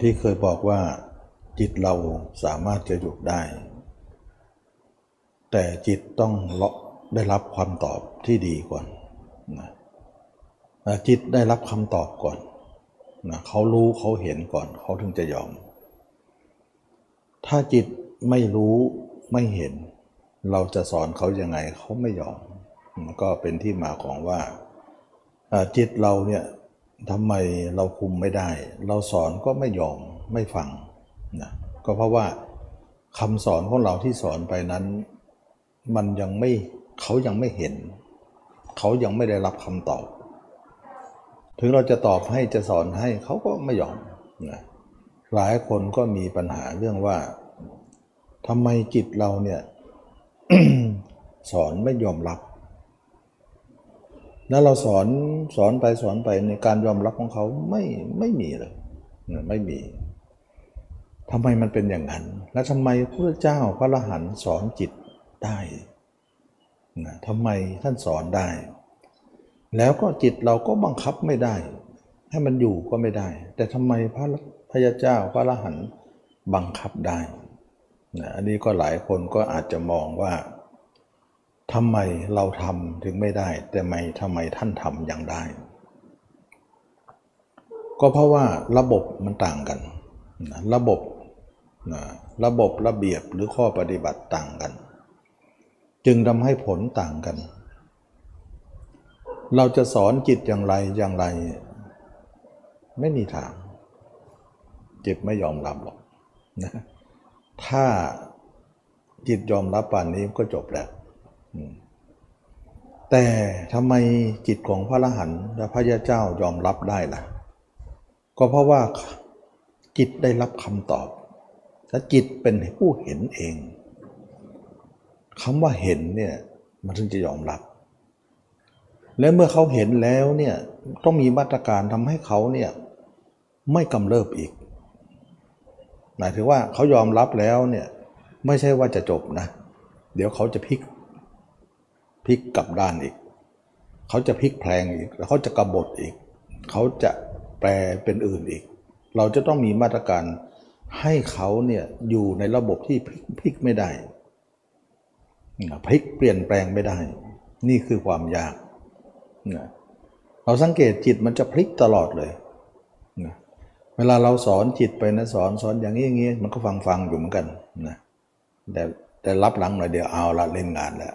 ที่เคยบอกว่าจิตเราสามารถจะหยุดได้ แต่จิตต้องเลาะได้รับความตอบที่ดีก่อนนะจิตได้รับคำตอบก่อนนะเขารู้เขาเห็นก่อนเขาถึงจะยอม ถ้าจิตไม่รู้ไม่เห็น เราจะสอนเขายังไงเขาไม่ยอม ก็เป็นที่มาของว่าจิตเราเนี่ย ทำไมเราคุมไม่ได้ เราสอนก็ไม่ยอมไม่ฟังนะก็เพราะว่าคำสอนของเราที่สอนไปนั้น มันยังไม่เขายังไม่เห็น เขายังไม่ได้รับคำตอบ ถึงเราจะตอบให้จะสอนให้เขาก็ไม่ยอมนะหลายคนก็มีปัญหาเรื่องว่าทำไมจิตเราเนี่ยสอนไม่ยอมรับ แล้วเราสอนสอนไปสอนไปในการยอมรับของเขาไม่ไม่มีเลยนะไม่มีทำไมมันเป็นอย่างนั้น และทำไมพระเจ้าพระอรหันสอนจิตได้นะทำไมท่านสอนได้ แล้วก็จิตเราก็บังคับไม่ได้ ให้มันอยู่ก็ไม่ได้ แต่ทำไมพระพระเจ้าพระอรหันบังคับได้นะอันนี้ก็หลายคนก็อาจจะมองว่า ทำไมเราทำถึงไม่ได้ แต่ไม่ทำไมท่านทำอย่างได้ ก็เพราะว่าระบบมันต่างกัน ระบบระบบระเบียบหรือข้อปฏิบัติต่างกัน จึงทำให้ผลต่างกัน เราจะสอนจิตอย่างไรอย่างไร ไม่มีทาง จิตไม่ยอมรับหรอกนะถ้าจิตยอมรับป่านนี้ก็จบแล้ว แต่ทำไมจิตของพระอรหันต์และพระยาเจ้ายอมรับได้ล่ะ ก็เพราะว่าจิตได้รับคำตอบ และจิตเป็นผู้เห็นเองคำว่าเห็นเนี่ยมันถึงจะยอมรับ และเมื่อเขาเห็นแล้วเนี่ยต้องมีมาตรการทำให้เขาเนี่ยไม่กำเริบอีก หมายถึงว่าเขายอมรับแล้วเนี่ยไม่ใช่ว่าจะจบนะ เดี๋ยวเขาจะพลิก ลิกกลับด้านอีก เขาจะพลิกแพลงอีก แล้วเขาจะกบฏอีก เขาจะแปลเป็นอื่นอีก เราจะต้องมีมาตรการให้เขาเนี่ยอยู่ในระบบที่พลิกพลิกไม่ได้ พลิกเปลี่ยนแปลงไม่ได้ นี่คือความยากนะเราสังเกตจิตมันจะพลิกตลอดเลยนะเวลาเราสอนจิตไปนะสอนสอนอย่างนี้อย่างนี้มันก็ฟังฟังอยู่เหมือนกันนะแต่แต่รับหลังหน่อยเดียวเอาละเล่นงานแล้ว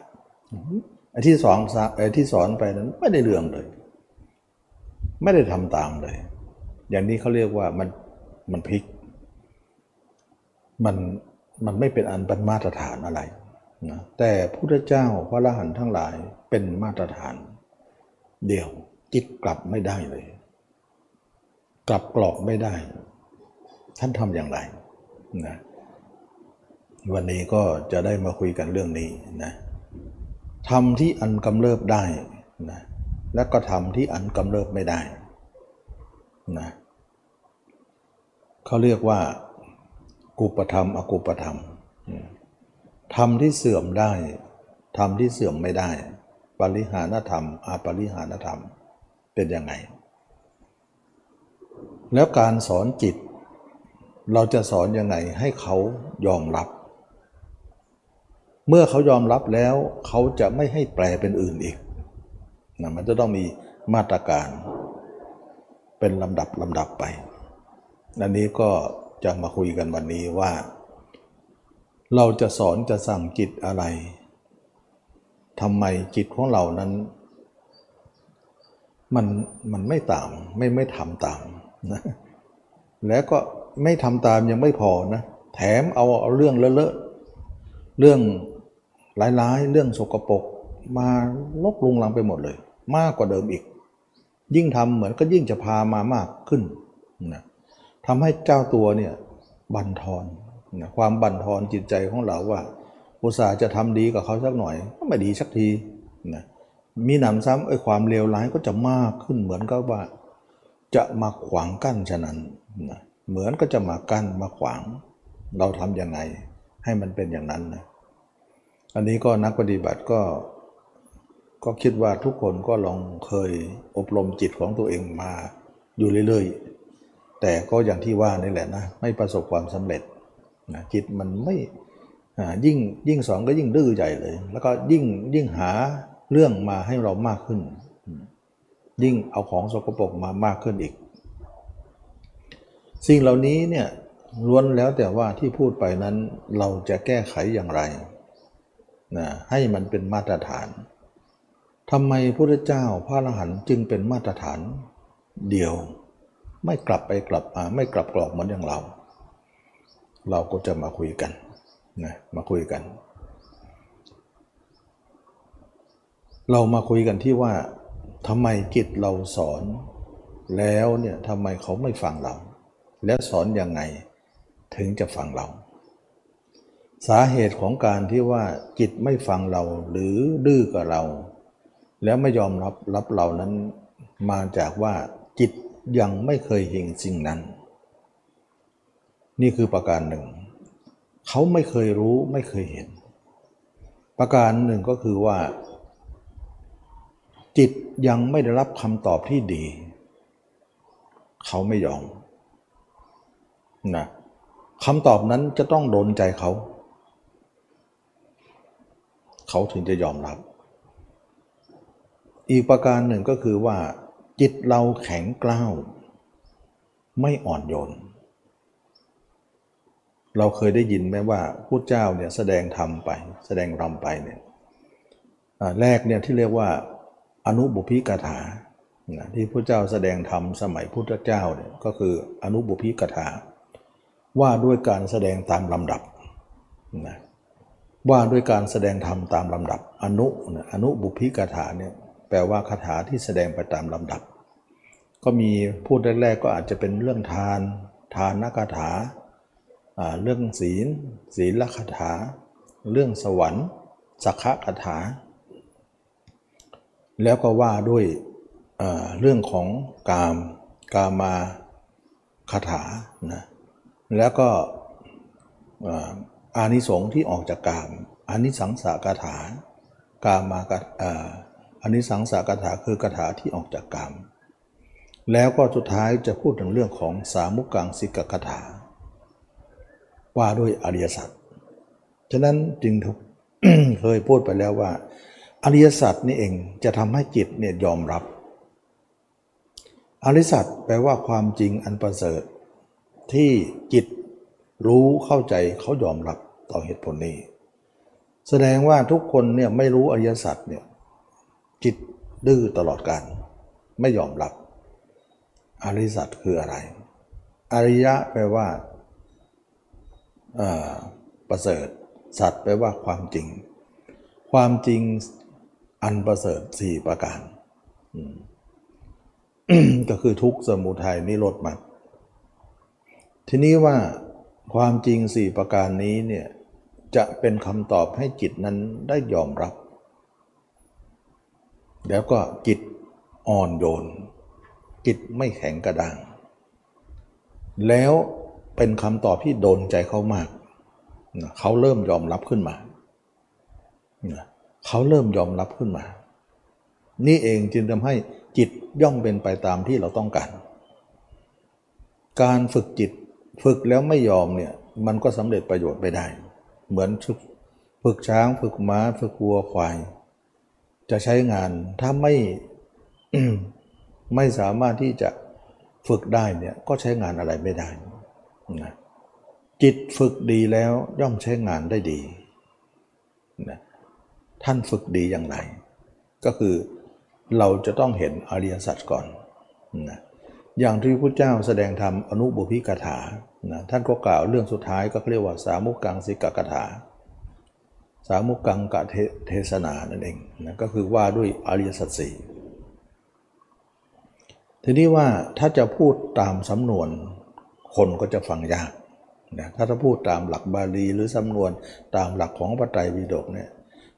ไอ้ที่สอนไอ้ที่สอนไปนั้นไม่ได้เรื่องเลย ไม่ได้ทำตามเลย อย่างนี้เขาเรียกว่ามันมันพลิก มันมันไม่เป็นอันเป็นมาตรฐานอะไรนะแต่พุทธเจ้าพระอรหันทั้งหลายเป็นมาตรฐาน เดียวจิตกลับไม่ได้เลย กลับกรอกไม่ได้ ท่านทำอย่างไรนะวันนี้ก็จะได้มาคุยกันเรื่องนี้นะ ทำที่อันกำเริบได้นะและก็ทำที่อันกำเริบไม่ได้นะเขาเรียกว่ากุปธรรม อกุปธรรมธรรมที่เสื่อมได้ธรรมที่เสื่อมไม่ได้ ปริหานธรรม อาปริหานธรรมเป็นยังไง แล้วการสอนจิต เราจะสอนยังไงให้เขายอมรับ เมื่อเขายอมรับแล้วเขาจะไม่ให้แปลเป็นอื่นอีกนะมันจะต้องมีมาตรการเป็นลำดับลำดับไปอันนี้ก็จะมาคุยกันวันนี้ว่า เราจะสอนจะสั่งจิตอะไรทำไมจิตของเรานั้น มันมันไม่ตามไม่ไม่ทำตามนะแล้วก็ไม่ทำตามยังไม่พอนะ แถมเอาเอาเรื่องเลอะเรื่อง ร้ายๆ เรื่องสกปรกมาลบลุงลังไปหมดเลย มากกว่าเดิมอีก ยิ่งทำเหมือนก็ยิ่งจะพามามากขึ้นนะทำให้เจ้าตัวเนี่ยบันทอนนะความบันทอนจิตใจของเราว่าอุตส่าห์จะทำดีกับเขาสักหน่อยก็ไม่ดีสักทีนะมีหนำซ้ำไอ้ความเลวร้ายก็จะมากขึ้นเหมือนกับว่า จะมาขวางกั้นฉะนั้นนะเหมือนก็จะมากั้นมาขวาง เราทำยังไงให้มันเป็นอย่างนั้นนะ อันนี้ก็นักปฏิบัติก็ก็คิดว่าทุกคนก็ลองเคยอบรมจิตของตัวเองมาอยู่เรื่อยแต่ก็อย่างที่ว่านี่แหละนะ ไม่ประสบความสำเร็จนะจิตมันไม่ยิ่งยิ่งสอนก็ยิ่งดื้อใหญ่เลย แล้วก็ยิ่งยิ่งหาเรื่องมาให้เรามากขึ้น ยิ่งเอาของสกปรกมามากขึ้นอีก สิ่งเหล่านี้เนี่ยล้วนแล้วแต่ว่าที่พูดไปนั้นเราจะแก้ไขอย่างไร นะให้มันเป็นมาตรฐานทำไมพระเจ้าพระอรหันต์จึงเป็นมาตรฐานเดียว ไม่กลับไปกลับมาไม่กลับกรอกเหมือนอย่างเรา เราก็จะมาคุยกันนะมาคุยกัน เรามาคุยกันที่ว่าทำไมจิตเราสอน แล้วเนี่ยทำไมเขาไม่ฟังเรา แล้วสอนยังไงถึงจะฟังเรา สาเหตุของการที่ว่าจิตไม่ฟังเราหรือดื้อกับเรา แล้วไม่ยอมรับรับเรานั้นมาจากว่าจิตยังไม่เคยเห็นสิ่งนั้น นี่คือประการหนึ่ง เขาไม่เคยรู้ไม่เคยเห็น ประการหนึ่งก็คือว่า จิตยังไม่ได้รับคำตอบที่ดี เขาไม่ยอมนะคำตอบนั้นจะต้องโดนใจเขา เขาถึงจะยอมรับ อีกประการหนึ่งก็คือว่า จิตเราแข็งกล้าว ไม่อ่อนโยน เราเคยได้ยินไหมว่าพุทธเจ้าเนี่ยแสดงธรรมไป แสดงรำไปเนี่ยแรกเนี่ยที่เรียกว่าอนุบุพิกถาที่พระเจ้าแสดงธรรมสมัยพุทธเจ้าเนี่ยก็คืออนุบุพิกถาว่าด้วยการแสดงตามลำดับนะ ว่าด้วยการแสดงธรรมตามลำดับ อนุอนุบุพิกถาเนี่ยแปลว่าคาถาที่แสดงไปตามลำดับ ก็มีพูดแรกๆก็อาจจะเป็นเรื่องทาน ทานนักถาเรื่องศีล ศีลคาถา เรื่องสวรรค์สักขะคาถา แล้วก็ว่าด้วยเรื่องของกามกามาคาถานะแล้วก็ อานิสงส์ที่ออกจากกามอานิสังสากถากามากอานิสังสากถาคือกถาที่ออกจากกามแล้วก็สุดท้ายจะพูดถึงเรื่องของสามุกังสิกกถา ว่าด้วยอริยสัจฉะนั้นจึงเคยพูดไปแล้วว่า อริยสัจนี่เองจะทำให้จิตเนี่ยยอมรับ อริยสัจแปลว่าความจริงอันประเสริฐ ที่จิตรู้เข้าใจเขายอมรับ ต่อเหตุผลนี้ แสดงว่าทุกคนเนี่ยไม่รู้อริยสัจเนี่ยจิตดื้อตลอดการไม่ยอมรับ อริยสัจคืออะไร อริยะแปลว่าประเสริฐ สัตว์แปลว่าความจริง ความจริงอันประเสริฐสี่ประการก็คือทุกสมุทัยนิโรธมรรคทีนี้ว่า ความจริงสี่ประการนี้เนี่ยจะเป็นคำตอบให้จิตนั้นได้ยอมรับ แล้วก็จิตอ่อนโยน จิตไม่แข็งกระด้าง แล้วเป็นคำตอบที่โดนใจเขามาก เขาเริ่มยอมรับขึ้นมา เขาเริ่มยอมรับขึ้นมา นี่เองจึงทำให้จิตย่อมเป็นไปตามที่เราต้องการ การฝึกจิต ฝึกแล้วไม่ยอมเนี่ยมันก็สำเร็จประโยชน์ไม่ได้ เหมือนฝึกช้างฝึกม้าฝึกวัวควาย จะใช้งานถ้าไม่ไม่สามารถที่จะฝึกได้เนี่ยก็ใช้งานอะไรไม่ได้นะจิตฝึกดีแล้วย่อมใช้งานได้ดีนะท่านฝึกดีอย่างไร ก็คือเราจะต้องเห็นอริยสัจก่อนนะ อย่างที่พระเจ้าแสดงธรรมอนุบุพิกถานะท่านก็กล่าวเรื่องสุดท้ายก็เรียกว่าสามุกังสิกกถา สามุกังกะเทศนานั่นเองนะก็คือว่าด้วยอริยสัจสี่ทีนี้ว่าถ้าจะพูดตามสำนวนคนก็จะฟังยากนะถ้าจะพูดตามหลักบาลีหรือสำนวนตามหลักของพระไตรปิฎกเนี่ย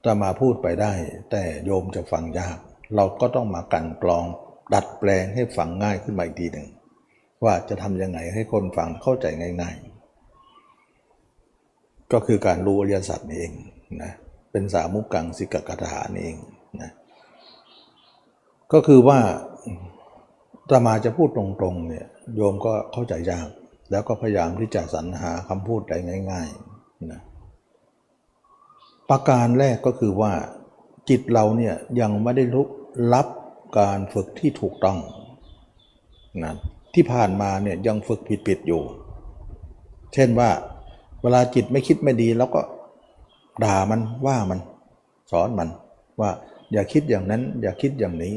จะมาพูดไปได้ แต่โยมจะฟังยาก เราก็ต้องมากันกรอง ดัดแปลงให้ฟังง่ายขึ้นมาอีกทีหนึ่งว่าจะทำยังไงให้คนฟังเข้าใจง่าย ๆ ก็คือการรู้อริยสัจนี่เองนะเป็นสามุกังสิกกถานี่เองนะก็คือว่าตมาจะพูดตรงๆเนี่ยโยมก็เข้าใจยาก แล้วก็พยายามที่จะสรรหาคำพูดได้ง่ายๆนะประการแรกก็คือว่าจิตเราเนี่ยยังไม่ได้รู้รับ การฝึกที่ถูกต้องนะที่ผ่านมาเนี่ยยังฝึกผิดๆอยู่ เช่นว่าเวลาจิตไม่คิดไม่ดีแล้วก็ด่ามันว่ามันสอนมันว่าอย่าคิดอย่างนั้น อย่าคิดอย่างนี้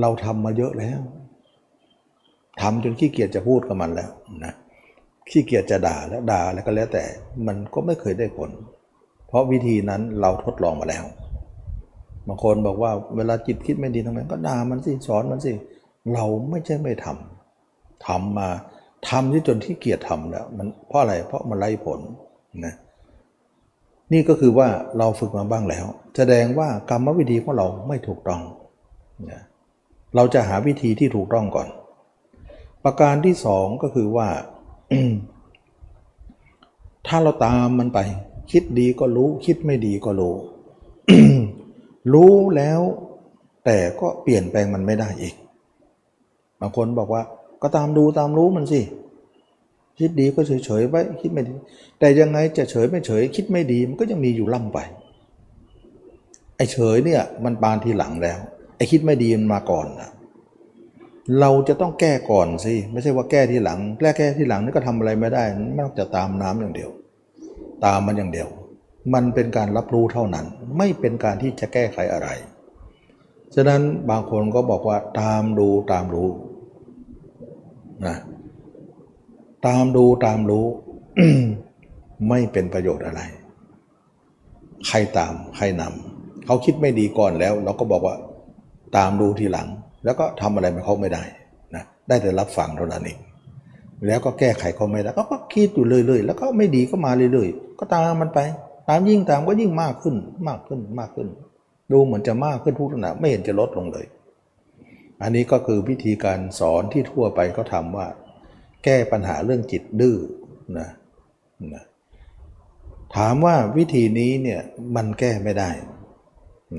เราทำมาเยอะแล้วทำจนขี้เกียจจะพูดกับมันแล้วนะขี้เกียจจะด่าแล้วด่าแล้วก็แล้วแต่มันก็ไม่เคยได้ผล เพราะวิธีนั้นเราทดลองมาแล้ว บางคนบอกว่าเวลาจิตคิดไม่ดีทำไมก็ด่ามันสิสอนมันสิ เราไม่ใช่ไม่ทำทำมาทำที่จนที่เกียจทำแล้วมันเพราะอะไรเพราะมันไร้ผลนะนี่ก็คือว่าเราฝึกมาบ้างแล้ว แสดงว่ากรรมวิธีของเราไม่ถูกต้องนะเราจะหาวิธีที่ถูกต้องก่อน ประการที่สองก็คือว่า ถ้าเราตามมันไป คิดดีก็รู้ คิดไม่ดีก็รู้ รู้แล้วแต่ก็เปลี่ยนแปลงมันไม่ได้อีก บางคนบอกว่าก็ตามดูตามรู้มันสิ คิดดีก็เฉยๆไว้คิดไม่ดี แต่ยังไงจะเฉยไม่เฉย คิดไม่ดีมันก็ยังมีอยู่ล่ำไป ไอ้เฉยเนี่ยมันปานทีหลังแล้ว ไอ้คิดไม่ดีมันมาก่อนนะเราจะต้องแก้ก่อนสิไม่ใช่ว่าแก้ทีหลังแก้แก้ทีหลังนี่ก็ทำอะไรไม่ได้ไม่ต้องจะตามน้ำอย่างเดียว ตามมันอย่างเดียว มันเป็นการรับรู้เท่านั้น ไม่เป็นการที่จะแก้ไขอะไร ฉะนั้นบางคนก็บอกว่าตามดูตามรู้นะตามดูตามรู้ ไม่เป็นประโยชน์อะไร ใครตามใครนำเขาคิดไม่ดีก่อนแล้ว เราก็บอกว่าตามดูทีหลัง แล้วก็ทำอะไรมันเขาไม่ได้นะได้แต่รับฟังเท่านั้นเองแล้วก็แก้ไขเขาไม่ได้ก็คิดอยู่เรื่อยๆ แล้วก็ไม่ดีก็มาเรื่อยๆ ก็ตามมันไป ตามยิ่งตามก็ยิ่งมากขึ้นมากขึ้นมากขึ้น ดูเหมือนจะมากขึ้นทุกขณะไม่เห็นจะลดลงเลย อันนี้ก็คือวิธีการสอนที่ทั่วไปเขาทาว่า แก้ปัญหาเรื่องจิตดื้อนะนะถามว่าวิธีนี้เนี่ยมันแก้ไม่ได้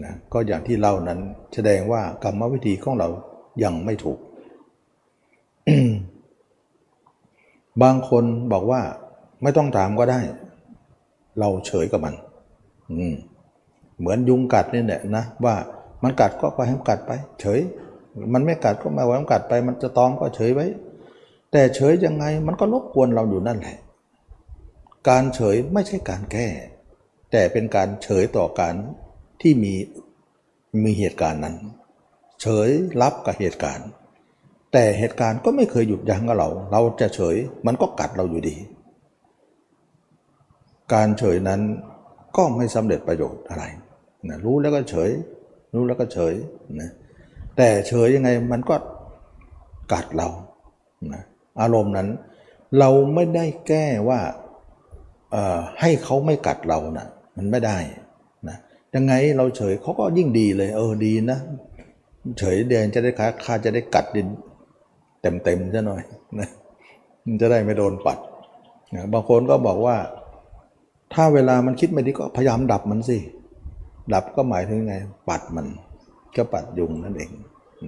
นะก็อย่างที่เล่านั้นแสดงว่ากรรมวิธีของเรายังไม่ถูก บางคนบอกว่าไม่ต้องถามก็ได้ เราเฉยกับมัน อืมเหมือนยุงกัดนี่แหละนะว่ามันกัดก็ไปให้มันกัดไป เฉย มันไม่กัดก็ไม่ว่ามันกัดไป มันจะตอมก็เฉยไว้ แต่เฉยยังไงมันก็รบกวนเราอยู่นั่นแหละ การเฉยไม่ใช่การแก้ แต่เป็นการเฉยต่อการที่มีมีเหตุการณ์นั้น เฉยรับกับเหตุการณ์ แต่เหตุการณ์ก็ไม่เคยหยุดยั้งกับเรา เราจะเฉยมันก็กัดเราอยู่ดี การเฉยนั้นก็ไม่สำเร็จประโยชน์อะไรนะรู้แล้วก็เฉย รู้แล้วก็เฉยนะแต่เฉยยังไงมันก็กัดเรานะอารมณ์นั้น เราไม่ได้แก้ว่าให้เขาไม่กัดเรานะมันไม่ได้นะยังไงเราเฉยเขาก็ยิ่งดีเลยเออดีนะ เฉยเดียนจะได้ค่าจะได้กัดดินเต็มเต็มซะหน่อยนะมันจะได้ไม่โดนปัดนะบางคนก็บอกว่า ถ้าเวลามันคิดไม่ดีก็พยายามดับมันสิ ดับก็หมายถึงไง ปัดมัน ก็ปัดยุงนั่นเอง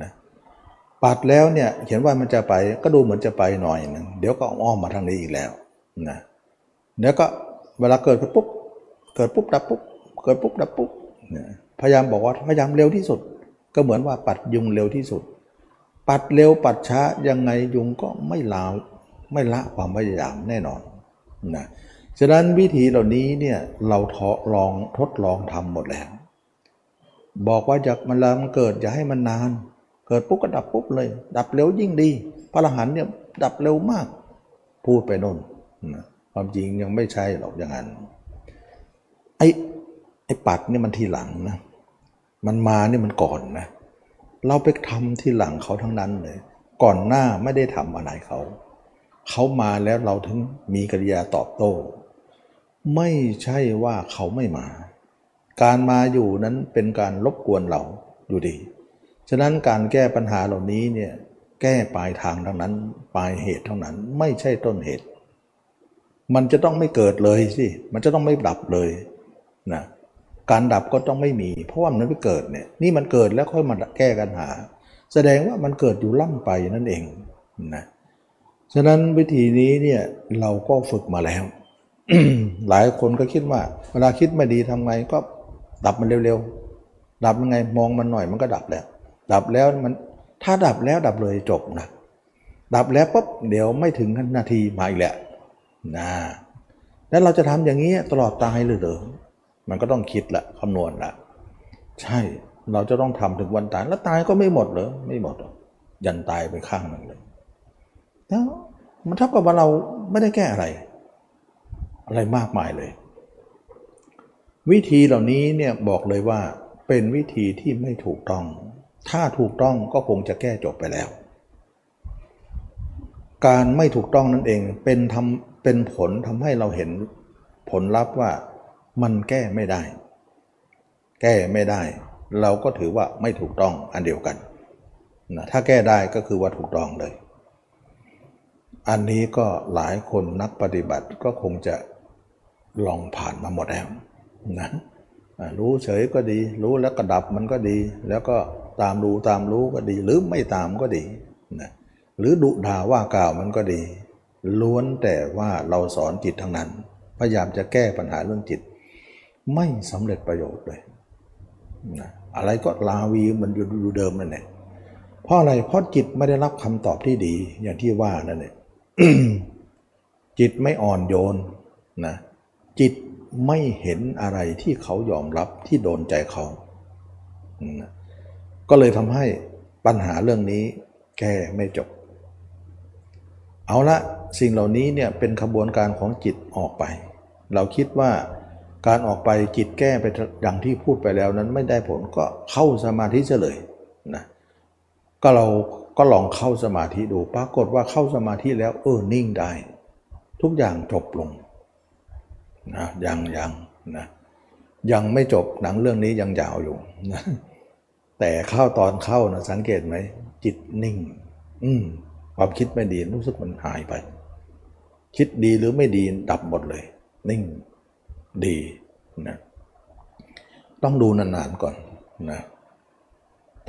นะปัดแล้วเนี่ยเขียนว่ามันจะไปก็ดูเหมือนจะไปหน่อยนึงเดี๋ยวก็อ้อมมาทางนี้อีกแล้วนะเดี๋ยวก็เวลาเกิดปุ๊บเกิดปุ๊บดับปุ๊บเกิดปุ๊บดับปุ๊บพยายามบอกว่าพยายามเร็วที่สุด ก็เหมือนว่าปัดยุงเร็วที่สุด ปัดเร็วปัดช้ายังไงยุงก็ไม่ลาไม่ละความพยายามแน่นอนนะ ฉะนั้นวิธีเหล่านี้เนี่ยเราทดลองทดลองทำหมดแล้ว บอกว่าจากมันลามันเกิดอย่าให้มันนาน เกิดปุ๊บก็ดับปุ๊บเลย ดับเร็วยิ่งดี พระอรหันเนี่ยดับเร็วมาก พูดไปโน่นนะความจริงยังไม่ใช่หรอกอย่างนั้นไอ้ไอ้ปัดเนี่ยมันทีหลังนะมันมาเนี่ยมันก่อนนะเราไปทำที่หลังเขาทั้งนั้นเลย ก่อนหน้าไม่ได้ทำอะไรเขา เขามาแล้วเราถึงมีกิริยาตอบโต้ ไม่ใช่ว่าเขาไม่มา การมาอยู่นั้นเป็นการรบกวนเราอยู่ดี ฉะนั้นการแก้ปัญหาเหล่านี้เนี่ยแก้ปลายทางทั้งนั้นปลายเหตุเท่านั้นไม่ใช่ต้นเหตุ มันจะต้องไม่เกิดเลยสิมันจะต้องไม่ดับเลยนะการดับก็ต้องไม่มี เพราะว่ามันไม่เกิดเนี่ยนี่มันเกิดแล้วค่อยมาแก้ปัญหา แสดงว่ามันเกิดอยู่ล่ำไปนั่นเองนะฉะนั้นวิธีนี้เนี่ยเราก็ฝึกมาแล้ว หลายคนก็คิดว่า เวลาคิดไม่ดีทำไงก็ดับมันเร็วๆ ดับยังไงมองมันหน่อยมันก็ดับแล้ว ดับแล้วมันถ้าดับแล้วดับเลยจบนะดับแล้วปุ๊บเดี๋ยวไม่ถึงนาทีมาอีกแล้วนะแล้วเราจะทำอย่างนี้ตลอดตายเลยเหรอมันก็ต้องคิดละคำนวณละใช่เราจะต้องทำถึงวันตายแล้วตายก็ไม่หมดเหรอไม่หมดยันตายไปข้างหนึ่งเลยแล้วมันเท่ากับว่าเราไม่ได้แก้อะไร อะไรมากมายเลย วิธีเหล่านี้เนี่ยบอกเลยว่าเป็นวิธีที่ไม่ถูกต้อง ถ้าถูกต้องก็คงจะแก้จบไปแล้ว การไม่ถูกต้องนั่นเองเป็นทำเป็นผลทำให้เราเห็นผลลัพธ์ว่ามันแก้ไม่ได้ แก้ไม่ได้ เราก็ถือว่าไม่ถูกต้องอันเดียวกันนะถ้าแก้ได้ก็คือว่าถูกต้องเลย อันนี้ก็หลายคนนักปฏิบัติก็คงจะ ลองผ่านมาหมดแล้วนะรู้เฉยก็ดี รู้แล้วก็ดับมันก็ดี แล้วก็ตามดูตามรู้ก็ดี หรือไม่ตามก็ดีนะหรือดุด่าว่ากล่าวมันก็ดี ล้วนแต่ว่าเราสอนจิตทั้งนั้น พยายามจะแก้ปัญหาเรื่องจิต ไม่สำเร็จประโยชน์เลยนะอะไรก็ลาวีมันอยู่เดิมนั่นแหละเพราะอะไรเพราะจิตไม่ได้รับคำตอบที่ดีอย่างที่ว่านั่นเองจิตไม่อ่อนโยนนะ จิตไม่เห็นอะไรที่เขายอมรับที่โดนใจเขา ก็เลยทำให้ปัญหาเรื่องนี้แก้ไม่จบ เอาละสิ่งเหล่านี้เนี่ยเป็นขบวนการของจิตออกไป เราคิดว่าการออกไปจิตแก้ไปดังที่พูดไปแล้วนั้นไม่ได้ผลก็เข้าสมาธิเฉลยนะก็เราก็ลองเข้าสมาธิดูปรากฏว่าเข้าสมาธิแล้วเออนิ่งได้ ทุกอย่างจบลง นะยังยังนะยังไม่จบหนังเรื่องนี้ยังยาวอยู่นะแต่เข้าตอนเข้านะสังเกตไหม จิตนิ่ง อืมความคิดไม่ดีรู้สึกมันหายไป คิดดีหรือไม่ดีดับหมดเลย นิ่งดีนะต้องดูนานๆก่อนนะ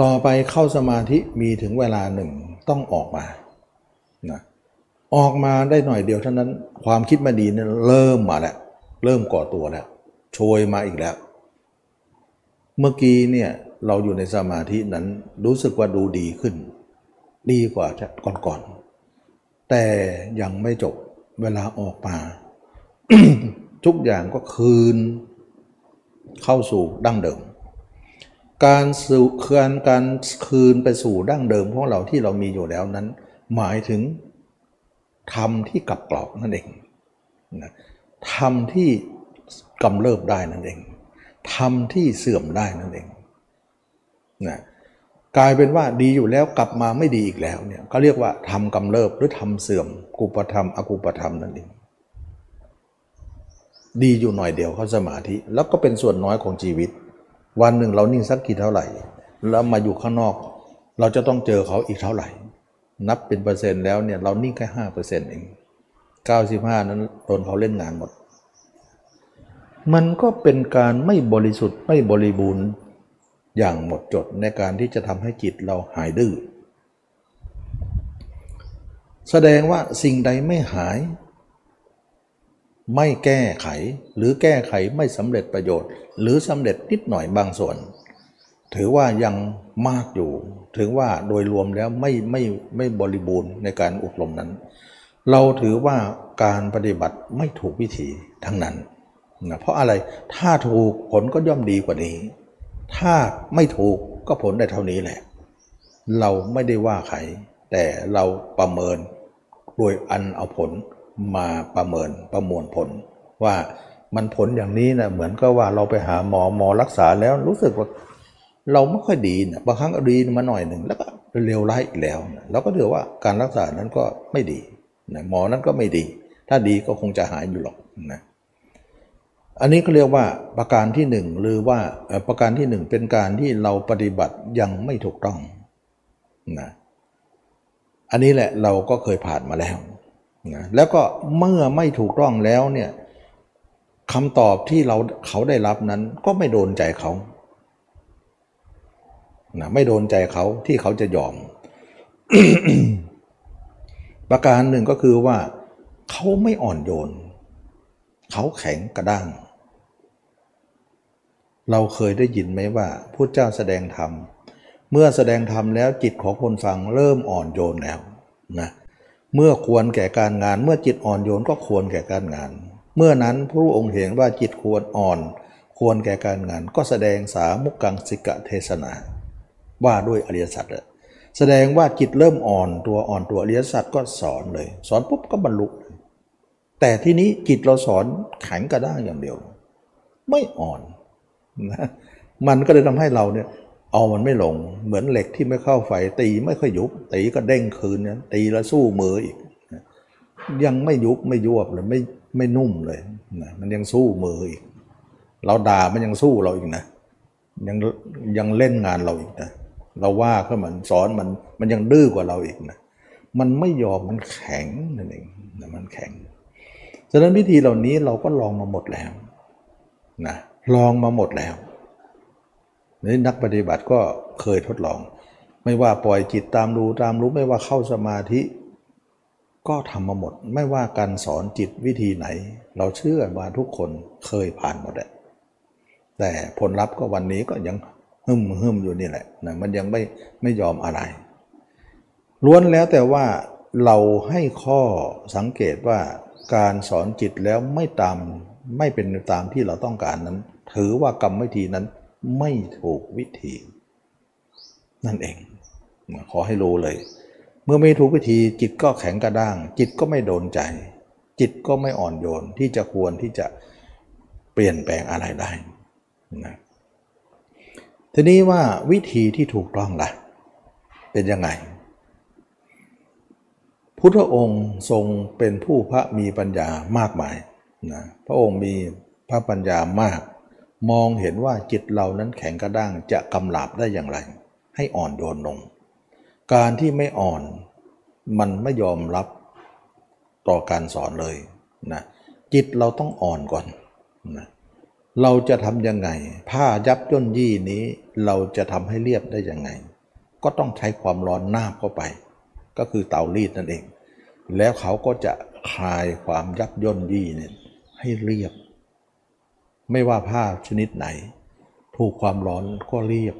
ต่อไปเข้าสมาธิมีถึงเวลาหนึ่งต้องออกมานะออกมาได้หน่อยเดียวเท่านั้น ความคิดไม่ดีเนี่ยเริ่มมาแล้ว เริ่มก่อตัวแล้วโชยมาอีกแล้ว เมื่อกี้เนี่ยเราอยู่ในสมาธินั้นรู้สึกว่าดูดีขึ้น ดีกว่าก่อนๆแต่ยังไม่จบเวลาออกมาทุกอย่างก็คืน เข้าสู่ดั้งเดิม การสู่การการคืนไปสู่ดั้งเดิมของเราที่เรามีอยู่แล้วนั้น หมายถึงธรรมที่กลับกรอกนั่นเองนะ ธรรมที่กำเริบได้นั่นเองธรรมที่เสื่อมได้นั่นเองนะกลายเป็นว่าดีอยู่แล้วกลับมาไม่ดีอีกแล้วเนี่ยเขาเรียกว่าทำกำเริบหรือทำเสื่อมกุปธรรมอกุปธรรมนั่นเองดีอยู่หน่อยเดียวเขาสมาธิ แล้วก็เป็นส่วนน้อยของชีวิต วันหนึ่งเรานิ่งสักกี่เท่าไหร่ แล้วมาอยู่ข้างนอก เราจะต้องเจอเขาอีกเท่าไหร่ นับเป็นเปอร์เซ็นต์แล้วเนี่ยเรานิ่งแค่ห้าเปอร์เซ็นต์เอง เก้าสิบห้านั้นโดนเขาเล่นงานหมด มันก็เป็นการไม่บริสุทธิ์ไม่บริบูรณ์อย่างหมดจดในการที่จะทำให้จิตเราหายดื้อแสดงว่าสิ่งใดไม่หาย ไม่แก้ไขหรือแก้ไขไม่สำเร็จประโยชน์ หรือสำเร็จนิดหน่อยบางส่วน ถือว่ายังมากอยู่ ถึงว่าโดยรวมแล้วไม่ไม่ไม่บริบูรณ์ในการอบรมนั้น เราถือว่าการปฏิบัติไม่ถูกวิธีทั้งนั้นนะเพราะอะไรถ้าถูกผลก็ย่อมดีกว่านี้ ถ้าไม่ถูกก็ผลได้เท่านี้แหละ เราไม่ได้ว่าใครแต่เราประเมินโดยอันเอาผลมาประเมินประมวลผล ว่ามันผลอย่างนี้นะเหมือนก็ว่าเราไปหาหมอหมอรักษาแล้วรู้สึกว่าเราไม่ค่อยดีนะบางครั้งดีมาหน่อยหนึ่งแล้วก็เร็วร้ายอีกแล้วนะเราก็ถือว่าการรักษานั้นก็ไม่ดี นะหมอนั้นก็ไม่ดี ถ้าดีก็คงจะหายอยู่หรอกนะอันนี้ก็เรียกว่าประการที่หนึ่งหรือว่าประการที่หนึ่งเป็นการที่เราปฏิบัติยังไม่ถูกต้องนะอันนี้แหละเราก็เคยผ่านมาแล้วนะแล้วก็เมื่อไม่ถูกต้องแล้วเนี่ยคำตอบที่เราเขาได้รับนั้นก็ไม่โดนใจเขานะไม่โดนใจเขาที่เขาจะยอม ประการหนึ่งก็คือว่าเขาไม่อ่อนโยน เขาแข็งกระด้าง เราเคยได้ยินไหมว่าพุทธเจ้าแสดงธรรม เมื่อแสดงธรรมแล้วจิตของคนฟังเริ่มอ่อนโยนแล้วนะเมื่อควรแก่การงาน เมื่อจิตอ่อนโยนก็ควรแก่การงาน เมื่อนั้นพระองค์เห็นว่าจิตควรอ่อน ควรแก่การงาน ก็แสดงสามุกกังสิกะเทศนา ว่าด้วยอริยสัจ แสดงว่าจิตเริ่มอ่อนตัวอ่อนตัวอริยสัจก็สอนเลย สอนปุ๊บก็บรรลุ แต่ที่นี้จิตเราสอนแข็งกระด้างอย่างเดียว ไม่อ่อนนะมันก็เลยทำให้เราเนี่ยเอามันไม่ลงเหมือนเหล็กที่ไม่เข้าไฟตีไม่ค่อยยุบตีก็เด้งคืนเนี่ยตีแล้วสู้มืออีก ยังไม่ยุบไม่ยวบเลยไม่ไม่นุ่มเลยนะมันยังสู้มืออีก เราด่ามันยังสู้เราอีกนะยังยังเล่นงานเราอีกนะ เราว่าเขาเหมือนสอนมันมันยังดื้อกว่าเราอีกนะมันไม่ยอมมันแข็งนั่นเองมันแข็งฉะนั้นวิธีเหล่านี้เราก็ลองมาหมดแล้วนะลองมาหมดแล้วนี่นักปฏิบัติก็เคยทดลอง ไม่ว่าปล่อยจิตตามรู้ตามรู้ไม่ว่าเข้าสมาธิ ก็ทำมาหมด ไม่ว่าการสอนจิตวิธีไหน เราเชื่อว่าทุกคนเคยผ่านหมดแหละแต่ผลลัพธ์ก็วันนี้ก็ยัง หึมหึมอยู่นี่แหละนะมันยังไม่ไม่ยอมอะไร ล้วนแล้วแต่ว่าเราให้ข้อสังเกตว่าการสอนจิตแล้วไม่ตามไม่เป็นตามที่เราต้องการนั้น ถือว่ากรรมวิธีนั้นไม่ถูกวิธี นั่นเอง ขอให้รู้เลย เมื่อไม่ถูกวิธีจิตก็แข็งกระด้าง จิตก็ไม่โดนใจ จิตก็ไม่อ่อนโยนที่จะควรที่จะเปลี่ยนแปลงอะไรได้นะ ทีนี้ว่าวิธีที่ถูกต้องละ่ะ เป็นยังไง พุทธองค์ทรงเป็นผู้พระมีปัญญามากมายนะพระองค์มีพระปัญญามาก มองเห็นว่าจิตเรานั้นแข็งกระด้างจะกำลาบได้อย่างไร ให้อ่อนโยนลง การที่ไม่อ่อนมันไม่ยอมรับต่อการสอนเลยนะจิตเราต้องอ่อนก่อนนะ เราจะทำยังไง ผ้ายับย่นยี่นี้เราจะทำให้เรียบได้ยังไง ก็ต้องใช้ความร้อนนาบเข้าไป ก็คือเตารีดนั่นเอง แล้วเขาก็จะคลายความยับย่นยี่เนี่ยให้เรียบ ไม่ว่าผ้าชนิดไหน ถูกความร้อนก็เรียบ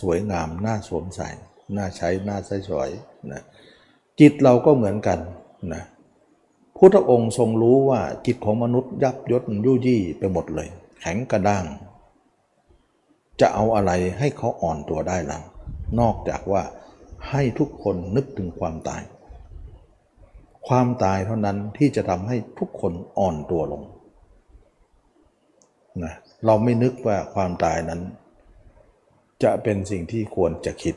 สวยงามน่าสวมใส่น่าใช้น่าใช้สวยนะจิตเราก็เหมือนกันนะพุทธองค์ทรงรู้ว่าจิตของมนุษย์ยับยศยุ่ยี่ไปหมดเลย แข็งกระด้าง จะเอาอะไรให้เขาอ่อนตัวได้ล่ะนอกจากว่าให้ทุกคนนึกถึงความตาย ความตายเท่านั้นที่จะทำให้ทุกคนอ่อนตัวลงนะเราไม่นึกว่าความตายนั้น จะเป็นสิ่งที่ควรจะคิด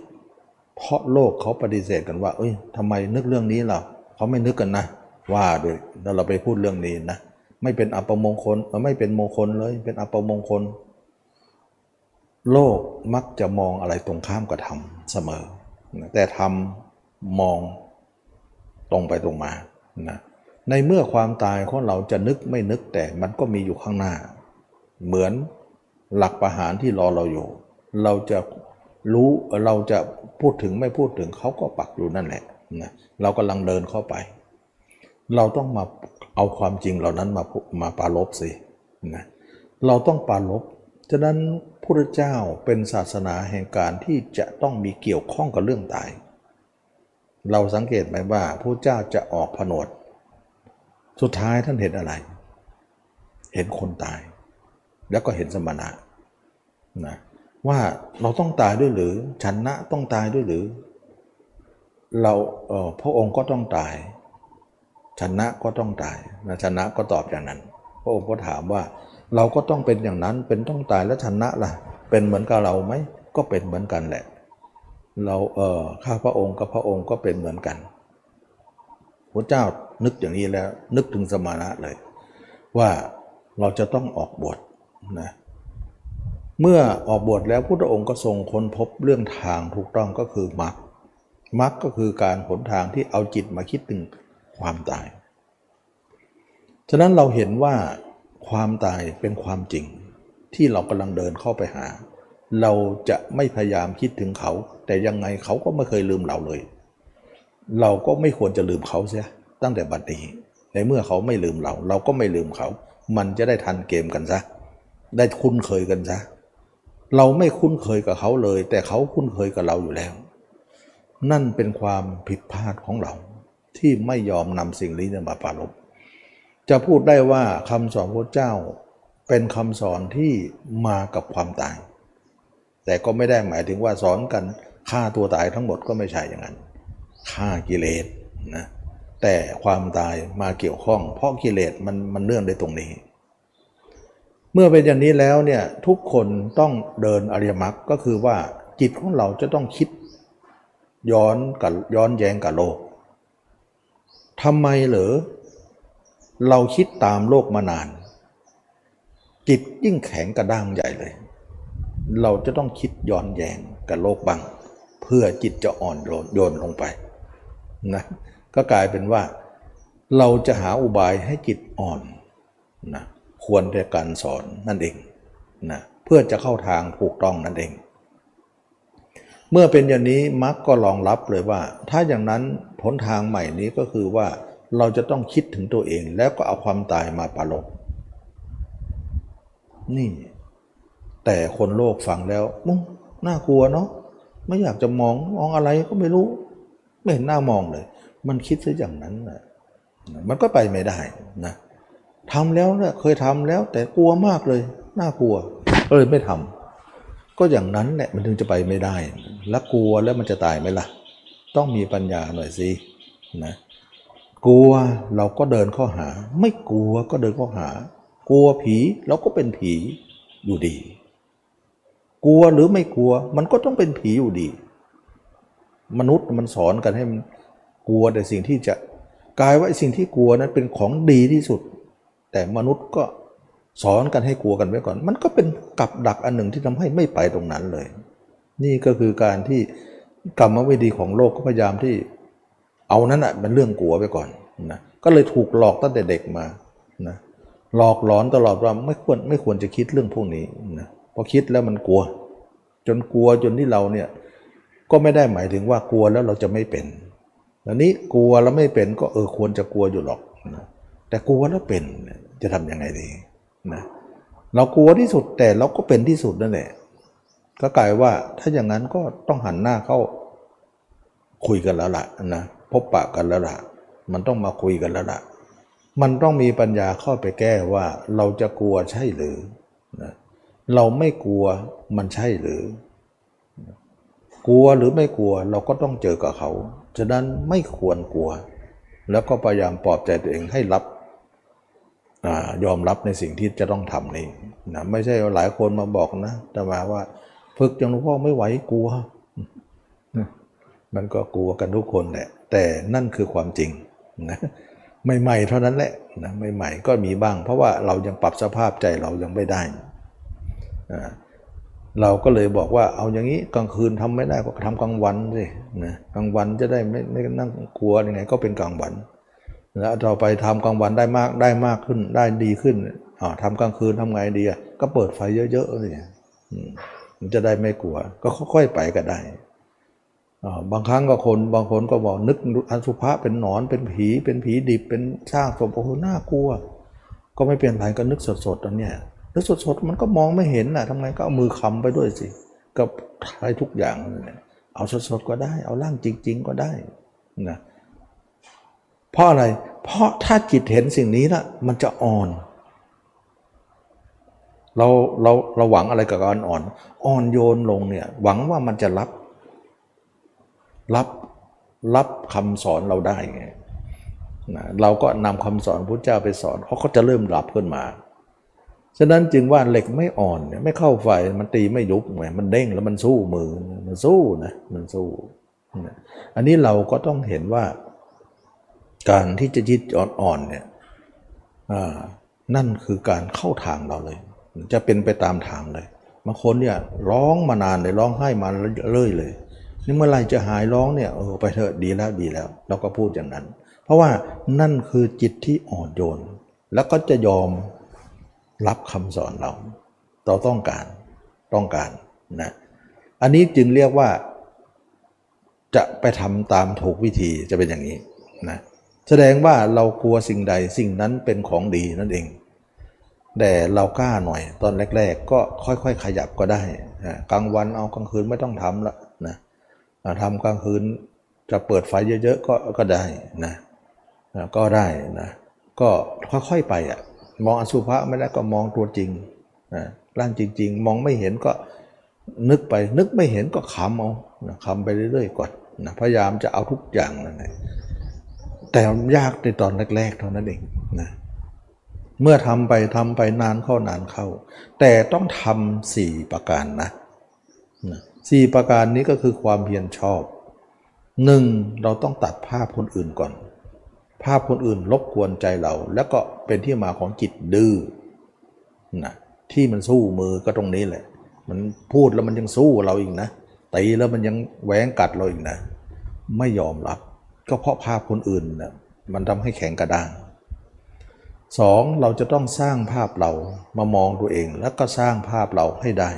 เพราะโลกเขาปฏิเสธกันว่า เอ้ยทำไมนึกเรื่องนี้ล่ะเขาไม่นึกกันนะ ว่าด้วยแล้วเราไปพูดเรื่องนี้นะ ไม่เป็นอัปมงคลไม่เป็นมงคลเลย เป็นอัปมงคล โลกมักจะมองอะไรตรงข้ามกับธรรมเสมอ แต่ธรรมมองตรงไปตรงมานะในเมื่อความตายของเราจะนึกไม่นึกแต่มันก็มีอยู่ข้างหน้า เหมือนหลักประหารที่รอเราอยู่ เราจะรู้เราจะพูดถึงไม่พูดถึงเขาก็ปักอยู่นั่นแหละนะเรากำลังเดินเข้าไป เราต้องมาเอาความจริงเหล่านั้นมามาปาลบสินะเราต้องปาลบฉะนั้นพระเจ้าเป็นศาสนาแห่งการที่จะต้องมีเกี่ยวข้องกับเรื่องตาย เราสังเกตไหมว่าพระเจ้าจะออกผนวด สุดท้ายท่านเห็นอะไร เห็นคนตาย แล้วก็เห็นสมณะนะว่าเราต้องตายด้วยหรือชนนะต้องตายด้วยหรือ เราเออพระองค์ก็ต้องตาย ชนะก็ต้องตายนะชนะก็ตอบอย่างนั้น พระองค์ก็ถามว่า เราก็ต้องเป็นอย่างนั้นเป็นต้องตายแล้วชนะล่ะ เป็นเหมือนกับเราไหมก็เป็นเหมือนกันแหละ เราเออข้าพระองค์กับพระองค์ก็เป็นเหมือนกันพระเจ้านึกอย่างนี้แล้ว นึกถึงสมานะเลย ว่าเราจะต้องออกบวชนะเมื่อออกบวชแล้วพระองค์ก็ทรงค้นพบเรื่องทางถูกต้องก็คือมรรคมรรคก็คือการผลทางที่เอาจิตมาคิดถึง ความตาย ฉะนั้นเราเห็นว่าความตายเป็นความจริงที่เรากำลังเดินเข้าไปหา เราจะไม่พยายามคิดถึงเขา แต่ยังไงเขาก็ไม่เคยลืมเราเลย เราก็ไม่ควรจะลืมเขาเสียตั้งแต่บัดนี้ ในเมื่อเขาไม่ลืมเรา เราก็ไม่ลืมเขา มันจะได้ทันเกมกันซะ ได้คุ้นเคยกันซะ เราไม่คุ้นเคยกับเขาเลย แต่เขาคุ้นเคยกับเราอยู่แล้ว นั่นเป็นความผิดพลาดของเรา ที่ไม่ยอมนำสิ่งนี้มาปรารบจะพูดได้ว่าคำสอนพระเจ้าเป็นคำสอนที่มากับความตาย แต่ก็ไม่ได้หมายถึงว่าสอนกันฆ่าตัวตายทั้งหมดก็ไม่ใช่อย่างนั้นฆ่ากิเลสนะแต่ความตายมาเกี่ยวข้อง เพราะกิเลสมันมันเนื่องในตรงนี้ เมื่อเป็นอย่างนี้แล้วเนี่ยทุกคนต้องเดินอริยมรรคก็คือว่าจิตของเราจะต้องคิดย้อนกับย้อนแย้งกับโลก ทำไมเหรอเราคิดตามโลกมานาน จิตยิ่งแข็งกระด้างใหญ่เลย เราจะต้องคิดย้อนแยงกับโลกบ้าง เพื่อจิตจะอ่อนโยนลงไปนะก็กลายเป็นว่า เราจะหาอุบายให้จิตอ่อนนะควรแต่การสอนนั่นเองนะเพื่อจะเข้าทางถูกต้องนั่นเอง เมื่อเป็นอย่างนี้มักก็รองรับเลยว่า ถ้าอย่างนั้นผลทางใหม่นี้ก็คือว่าเราจะต้องคิดถึงตัวเองแล้วก็เอาความตายมาปรลบนี่ แต่คนโลกฟังแล้วมุ้งน่ากลัวเนาะไม่อยากจะมองมองอะไรก็ไม่รู้ ไม่เห็นหน้ามองเลย มันคิดซะอย่างนั้นนะมันก็ไปไม่ได้นะทำแล้วเนี่ยเคยทำแล้วแต่กลัวมากเลย น่ากลัวก็เลยไม่ทำ ก็อย่างนั้นแหละมันถึงจะไปไม่ได้ แล้วกลัวแล้วมันจะตายไหมล่ะ ต้องมีปัญญาหน่อยสินะกลัวเราก็เดินเข้าหา ไม่กลัวก็เดินเข้าหา กลัวผีเราก็เป็นผีอยู่ดี กลัวหรือไม่กลัว มันก็ต้องเป็นผีอยู่ดี มนุษย์มันสอนกันให้มันกลัวแต่สิ่งที่จะกลายว่าสิ่งที่กลัวนั้นเป็นของดีที่สุด แต่มนุษย์ก็ สอนกันให้กลัวกันไว้ก่อน มันก็เป็นกับดักอันหนึ่งที่ทำให้ไม่ไปตรงนั้นเลย นี่ก็คือการที่กรรมวิธีของโลกก็พยายามที่เอานั้นอะเป็นเรื่องกลัวไปก่อนนะก็เลยถูกหลอกตั้งแต่เด็กมานะหลอกหลอนตลอดว่าไม่ควรไม่ควรจะคิดเรื่องพวกนี้นะพอคิดแล้วมันกลัว จนกลัวจนที่เราเนี่ยก็ไม่ได้หมายถึงว่ากลัวแล้วเราจะไม่เป็นอันนี้กลัวแล้วไม่เป็นก็เออควรจะกลัวอยู่หรอกนะแต่กลัวแล้วเป็นจะทํำยังไงดี นะเรากลัวที่สุดแต่เราก็เป็นที่สุดนั่นแหละ ก็กลายว่าถ้าอย่างนั้นก็ต้องหันหน้าเข้าคุยกันแล้วล่ะนะพบปะกันแล้วล่ะมันต้องมาคุยกันแล้วล่ะมันต้องมีปัญญาเข้าไปแก้ว่าเราจะกลัวใช่หรือนะเราไม่กลัวมันใช่หรือ กลัวหรือไม่กลัวเราก็ต้องเจอกับเขา ฉะนั้นไม่ควรกลัว แล้วก็พยายามปลอบใจตัวเองให้รับ ยอมรับในสิ่งที่จะต้องทำนี่นะไม่ใช่หลายคนมาบอกนะแต่มาว่าฝึกอย่างหลวงพ่อไม่ไหวกลัว มันก็กลัวกันทุกคนแหละแต่นั่นคือความจริงนะใหม่ๆเท่านั้นแหละนะใหม่ๆก็มีบ้าง เพราะว่าเรายังปรับสภาพใจเรายังไม่ได้เราก็เลยบอกว่าเอาอย่างนี้กลางคืนทำไม่ได้ก็ทำกลางวันสินะกลางวันจะได้ไม่ไม่นั่งกลัวยังไงก็เป็นกลางวัน แล้วเราไปทำกลางวันได้มากได้มากขึ้นได้ดีขึ้นอ๋อทำกลางคืนทำไงดีอะก็เปิดไฟเยอะๆสิมันจะได้ไม่กลัว ก็ค่อยๆไปก็ได้บางครั้งก็คนบางคนก็บอกนึกอันสุภะเป็นหนอนเป็นผีเป็นผีดิบเป็นซากศพโอ้โหน่ากลัว ก็ไม่เปลี่ยนไรก็นึกสดๆตอนเนี้ยนึกสดๆมันก็มองไม่เห็นนะทำไงก็เอามือคำไปด้วยสิก็ทายทุกอย่าง เอาสดๆก็ได้ เอาร่างจริง ๆ ก็ได้นะ เพราะอะไร เพราะถ้าจิตเห็นสิ่งนี้ละมันจะอ่อน เราเราเราหวังอะไรกับการอ่อน อ่อนโยนลงเนี่ยหวังว่ามันจะรับ รับรับคำสอนเราได้ไงนะเราก็นำคำสอนพระเจ้าไปสอนเขาก็จะเริ่มรับขึ้นมาฉะนั้นจึงว่าเหล็กไม่อ่อนไม่เข้าไฟมันตีไม่ยุบไงมันเด้งแล้วมันสู้มือมันสู้นะมันสู้ อันนี้เราก็ต้องเห็นว่า การที่จะจิตอ่อนๆเนี่ยนั่นคือการเข้าทางเราเลย จะเป็นไปตามทางเลยบางคนเนี่ยร้องมานานเลยร้องไห้มาเรื่อยเลยนี่เมื่อไรจะหายร้องเนี่ยเออไปเถอะดีแล้วดีแล้ว เราก็พูดอย่างนั้น เพราะว่านั่นคือจิตที่อ่อนโยน แล้วก็จะยอมรับคำสอนเรา เราต้องการต้องการนะอันนี้จึงเรียกว่า จะไปทำตามถูกวิธีจะเป็นอย่างนี้นะ แสดงว่าเรากลัวสิ่งใดสิ่งนั้นเป็นของดีนั่นเอง แต่เรากล้าหน่อยตอนแรก ๆ ก็ค่อยๆ ขยับก็ได้กลางวันเอากลางคืนไม่ต้องทำละนะทำกลางคืนจะเปิดไฟเยอะๆก็ก็ได้นะก็ได้นะก็ค่อยๆไปอะมองอสุภะไม่ได้ก็มองตัวจริงนะร่างจริง ๆ มองไม่เห็นก็นึกไปนึกไม่เห็นก็คำเอาคำไปเรื่อยๆก่อนนะพยายามจะเอาทุกอย่างนั่นแหละ แต่ยากในตอนแรกๆเท่านั้นเองนะเมื่อทำไปทำไปนานเข้านานเข้า แต่ต้องทำสี่ประการนะสี่ประการนี้ก็คือความเพียรชอบหนึ่งเราต้องตัดภาพคนอื่นก่อน ภาพคนอื่นรบกวนใจเรา แล้วก็เป็นที่มาของจิตดื้อนะที่มันสู้มือก็ตรงนี้แหละ มันพูดแล้วมันยังสู้เราอีกนะตีแล้วมันยังแหวงกัดเราอีกนะ ไม่ยอมรับ ก็เพราะภาพคนอื่นนะมันทำให้แข็งกระด้างสองเราจะต้องสร้างภาพเรามามองตัวเองแล้วก็สร้างภาพเราให้ได้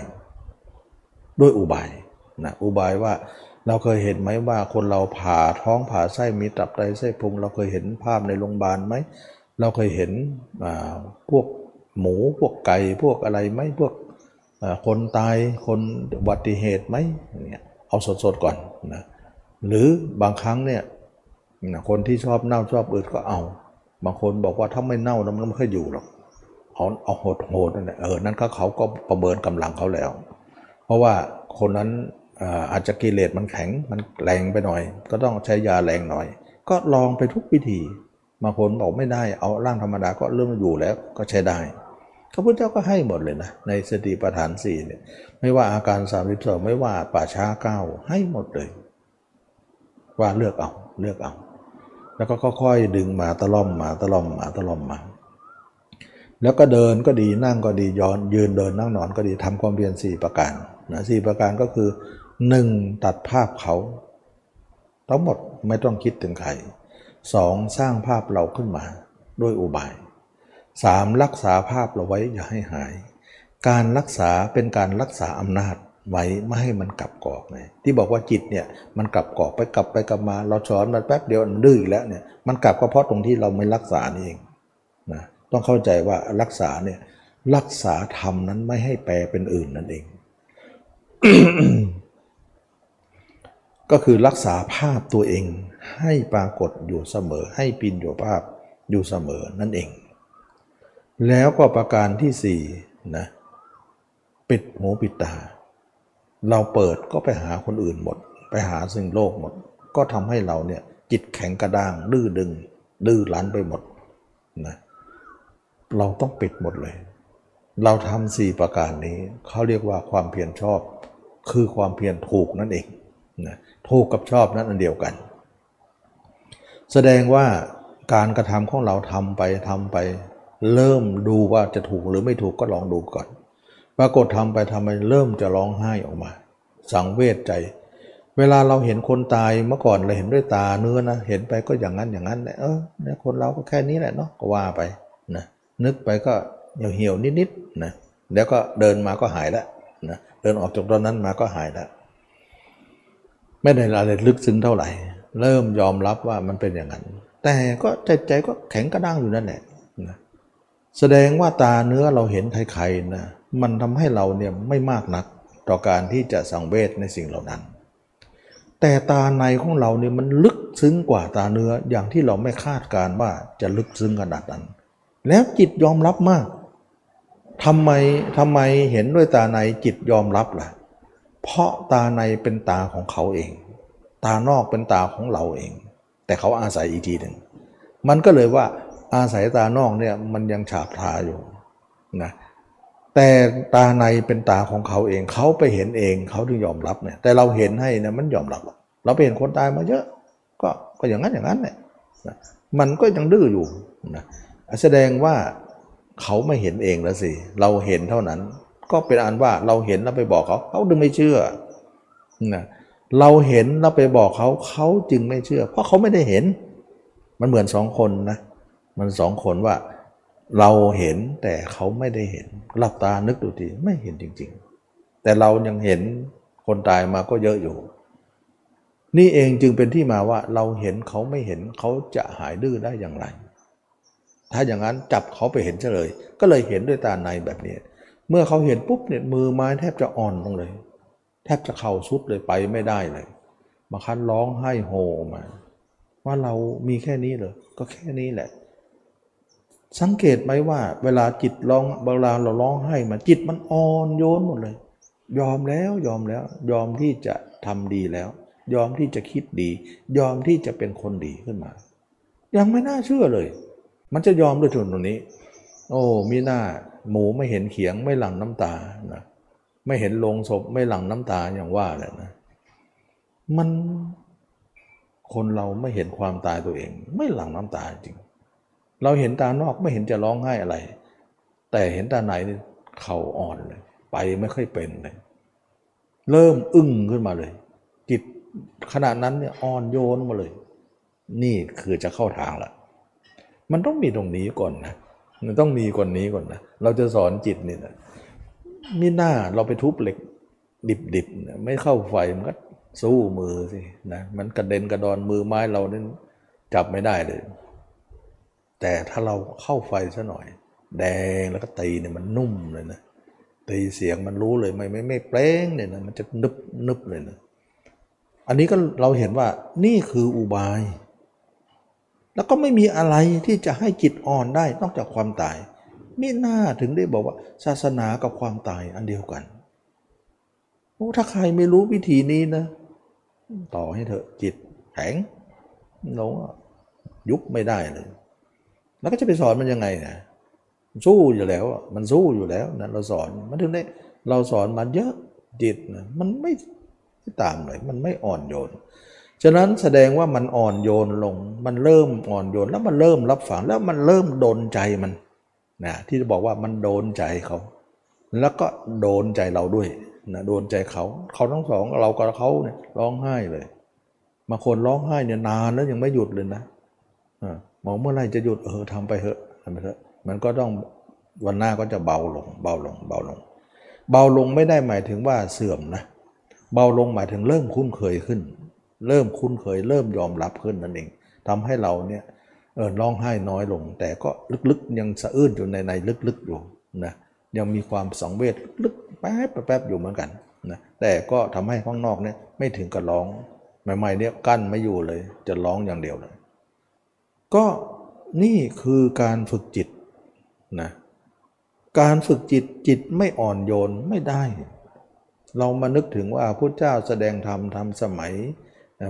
ด้วยอุบายนะอุบายว่าเราเคยเห็นไหมว่าคนเราผ่าท้องผ่าไส้มีตับไตไส้พุง เราเคยเห็นภาพในโรงพยาบาลไหมเราเคยเห็นพวกหมูพวกไก่พวกอะไรไหมพวกคนตายคนอุบัติเหตุไหมเนี่ยเอาสดๆก่อนนะหรือบางครั้งเนี่ย คนที่ชอบเน่าชอบอืดก็เอา บางคนบอกว่าถ้าไม่เน่าแล้วมันไม่ค่อยอยู่หรอกเอาเอาโหดโหดนั่นแหละเออนั่นก็เขาก็ประเมินกำลังเขาแล้ว เพราะว่าคนนั้นอาจจะกิเลสมันแข็งมันแรงไปหน่อย ก็ต้องใช้ยาแรงหน่อย ก็ลองไปทุกวิธีบางคนบอกไม่ได้เอาร่างธรรมดาก็เริ่มอยู่แล้วก็ใช้ได้พระพุทธเจ้าก็ให้หมดเลยนะ ในสติปัฏฐานสี่เนี่ยไม่ว่าอาการสามสิบสองไม่ว่าป่าช้าเก้าให้หมดเลย ว่าเลือกเอาเลือกเอา แล้วก็ค่อยๆดึงมาตะล่อมมาตะล่อมมาตะล่อมมา แล้วก็เดินก็ดีนั่งก็ดีย้อนยืนเดินนั่งนอนก็ดีทำความเพียรสี่ประการนะสี่ประการก็คือหนึ่งตัดภาพเขาทั้งหมดไม่ต้องคิดถึงใครสองสร้างภาพเราขึ้นมาด้วยอุบายสามรักษาภาพเราไว้อย่าให้หาย การรักษาเป็นการรักษาอำนาจ ไว้ไม่ให้มันกลับกอกไงที่บอกว่าจิตเนี่ยมันกลับกอกไปกลับไปกลับมา เราสอนมันแป๊บเดียวมันดื้ออีกแล้วเนี่ยมันกลับก็เพราะตรงที่เราไม่รักษานี่เองนะต้องเข้าใจว่ารักษาเนี่ยรักษาธรรมนั้นไม่ให้แปลเป็นอื่นนั่นเอง ก็คือรักษาภาพตัวเองให้ปรากฏอยู่เสมอ ให้ปินอยู่ภาพอยู่เสมอนั่นเอง แล้วก็ประการที่สี่นะปิดหูปิดตา เราเปิดก็ไปหาคนอื่นหมด ไปหาสิ่งโลกหมด ก็ทำให้เราเนี่ยจิตแข็งกระด้างดื้อดึง ดื้อรั้นไปหมดนะเราต้องปิดหมดเลย เราทำสี่ประการนี้เขาเรียกว่าความเพียรชอบ คือความเพียรถูกนั่นเองนะถูกกับชอบนั้นอันเดียวกัน แสดงว่าการกระทำของเราทำไปทำไป เริ่มดูว่าจะถูกหรือไม่ถูกก็ลองดูก่อน ปรากฏทำไปทำไปเริ่มจะร้องไห้ออกมา สังเวชใจ เวลาเราเห็นคนตายเมื่อก่อนเราเห็นด้วยตาเนื้อนะเห็นไปก็อย่างนั้นอย่างนั้นแหละเออเนี่ยคนเราก็แค่นี้แหละเนาะก็ว่าไปนะนึกไปก็เหี่ยวเหี่ยวนิดๆนะแล้วก็เดินมาก็หายแล้วนะเดินออกจากตอนนั้นมาก็หายแล้วไม่ได้อะไรลึกซึ้งเท่าไหร่ เริ่มยอมรับว่ามันเป็นอย่างนั้น แต่ก็ใจใจก็แข็งกระด้างอยู่นั่นแหละนะแสดงว่าตาเนื้อเราเห็นใครๆนะ มันทำให้เราเนี่ยไม่มากนักต่อการที่จะสังเวชในสิ่งเหล่านั้น แต่ตาในของเราเนี่ยมันลึกซึ้งกว่าตาเนื้ออย่างที่เราไม่คาดการว่าจะลึกซึ้งขนาดนั้น แล้วจิตยอมรับมากทำไมทำไมเห็นด้วยตาในจิตยอมรับล่ะ เพราะตาในเป็นตาของเขาเอง ตานอกเป็นตาของเราเอง แต่เขาอาศัยอีกทีหนึ่งมันก็เลยว่าอาศัยตานอกเนี่ยมันยังฉาบทาอยู่นะ แต่ตาในเป็นตาของเขาเอง เขาไปเห็นเองเขาถึงยอมรับเนี่ย แต่เราเห็นให้เนี่ยมันยอมรับ เราไปเห็นคนตายมาเยอะ ก็ก็อย่างนั้นอย่างนั้นเนี่ยมันก็ยังดื้ออยู่นะแสดงว่าเขาไม่เห็นเองแล้วสิ เราเห็นเท่านั้น ก็เป็นอันว่าเราเห็นแล้วไปบอกเขา เขาดึงไม่เชื่อนะเราเห็นแล้วไปบอกเขาเขาจึงไม่เชื่อ เพราะเขาไม่ได้เห็น มันเหมือนสองคนนะ มันสองคนว่า เราเห็นแต่เขาไม่ได้เห็นหลับตานึกดูทีไม่เห็นจริง ๆ แต่เรายังเห็นคนตายมาก็เยอะอยู่ นี่เองจึงเป็นที่มาว่าเราเห็นเขาไม่เห็นเขาจะหายดื้อได้อย่างไร ถ้าอย่างนั้นจับเขาไปเห็นเฉลย ก็เลยเห็นด้วยตาในแบบนี้ เมื่อเขาเห็นปุ๊บเนี่ยมือไม้แทบจะอ่อนลงเลย แทบจะเข่าสุดเลยไปไม่ได้เลยบางครั้งร้องไห้โฮมา ว่าเรามีแค่นี้เลยก็แค่นี้แหละ สังเกตไหมว่า เวลาจิตร้องเวลาเราร้องไห้มาจิตมันอ่อนโยนหมดเลย ยอมแล้วยอมแล้ว ยอมที่จะทำดีแล้ว ยอมที่จะคิดดี ยอมที่จะเป็นคนดีขึ้นมา ยังไม่น่าเชื่อเลย มันจะยอมด้วยทุนตรงนี้ โอ้มีหน้าหมูไม่เห็นเขียงไม่หลั่งน้ำตานะไม่เห็นลงศพไม่หลั่งน้ำตาอย่างว่าแหละนะมันคนเราไม่เห็นความตายตัวเอง ไม่หลั่งน้ำตาจริง เราเห็นตานอกไม่เห็นจะร้องไห้อะไร แต่เห็นตาไหนเข่าอ่อนเลย ไปไม่ค่อยเป็นเลย เริ่มอึ้งขึ้นมาเลย จิตขณะนั้นเนี่ยอ่อนโยนมาเลย นี่คือจะเข้าทางละมันต้องมีตรงนี้ก่อนนะมันต้องมีก่อนนี้ก่อนนะเราจะสอนจิตนี่นะมีหน้าเราไปทุบเหล็ก ดิบๆไม่เข้าไฟมันก็สู้มือสินะมันกระเด็นกระดอนมือไม้เราเนี่ยจับไม่ได้เลย แต่ถ้าเราเข้าไฟซะหน่อย แดงแล้วก็ตีเนี่ยมันนุ่มเลยนะตีเสียงมันรู้เลยไม่ไม่ไม่เปล้งเนี่ยนะมันจะนึบนึบเลยนะอันนี้ก็เราเห็นว่านี่คืออุบาย แล้วก็ไม่มีอะไรที่จะให้จิตอ่อนได้นอกจากความตายไม่น่าถึงได้บอกว่า ศาสนากับความตายอันเดียวกันโอ้ถ้าใครไม่รู้วิธีนี้นะ ต่อให้เถอะจิตแข็งลงยุบไม่ได้เลย แล้วก็จะไปสอนมันยังไงนะสู้อยู่แล้วมันสู้อยู่แล้วนะเราสอนมันถึงได้เราสอนมันเยอะจิตนะมันไม่ตามเลยมันไม่อ่อนโยน ฉะนั้นแสดงว่ามันอ่อนโยนลง มันเริ่มอ่อนโยนแล้วมันเริ่มรับฝังแล้วมันเริ่มโดนใจมันนะที่จะบอกว่ามันโดนใจเขา แล้วก็โดนใจเราด้วยนะโดนใจเขา เขาทั้งสองเรากับเขาเนี่ยร้องไห้เลยบางคนร้องไห้เนี่ยนานแล้วยังไม่หยุดเลยนะอ่า มองเมื่อไรจะหยุดเออทำไปเถอะทำไปเถอะ มันก็ต้องวันหน้าก็จะเบาลง เบาลง เบาลง เบาลงไม่ได้หมายถึงว่าเสื่อมนะ เบาลงหมายถึงเริ่มคุ้นเคยขึ้น เริ่มคุ้นเคย เริ่มยอมรับขึ้นนั่นเองทำให้เราเนี่ยเออร้องไห้น้อยลง แต่ก็ลึกๆ ยังสะอื้นอยู่ในในลึกๆอยู่นะยังมีความสังเวชลึกๆแป๊บแป๊บอยู่เหมือนกันนะแต่ก็ทำให้ข้างนอกเนี่ยไม่ถึงกับร้องใหม่ๆเนี่ยกั้นไม่อยู่เลย จะร้องอย่างเดียวเลย ก็นี่คือการฝึกจิตนะการฝึกจิตจิตไม่อ่อนโยนไม่ได้ เรามานึกถึงว่าพุทธเจ้าแสดงธรรมทำสมัย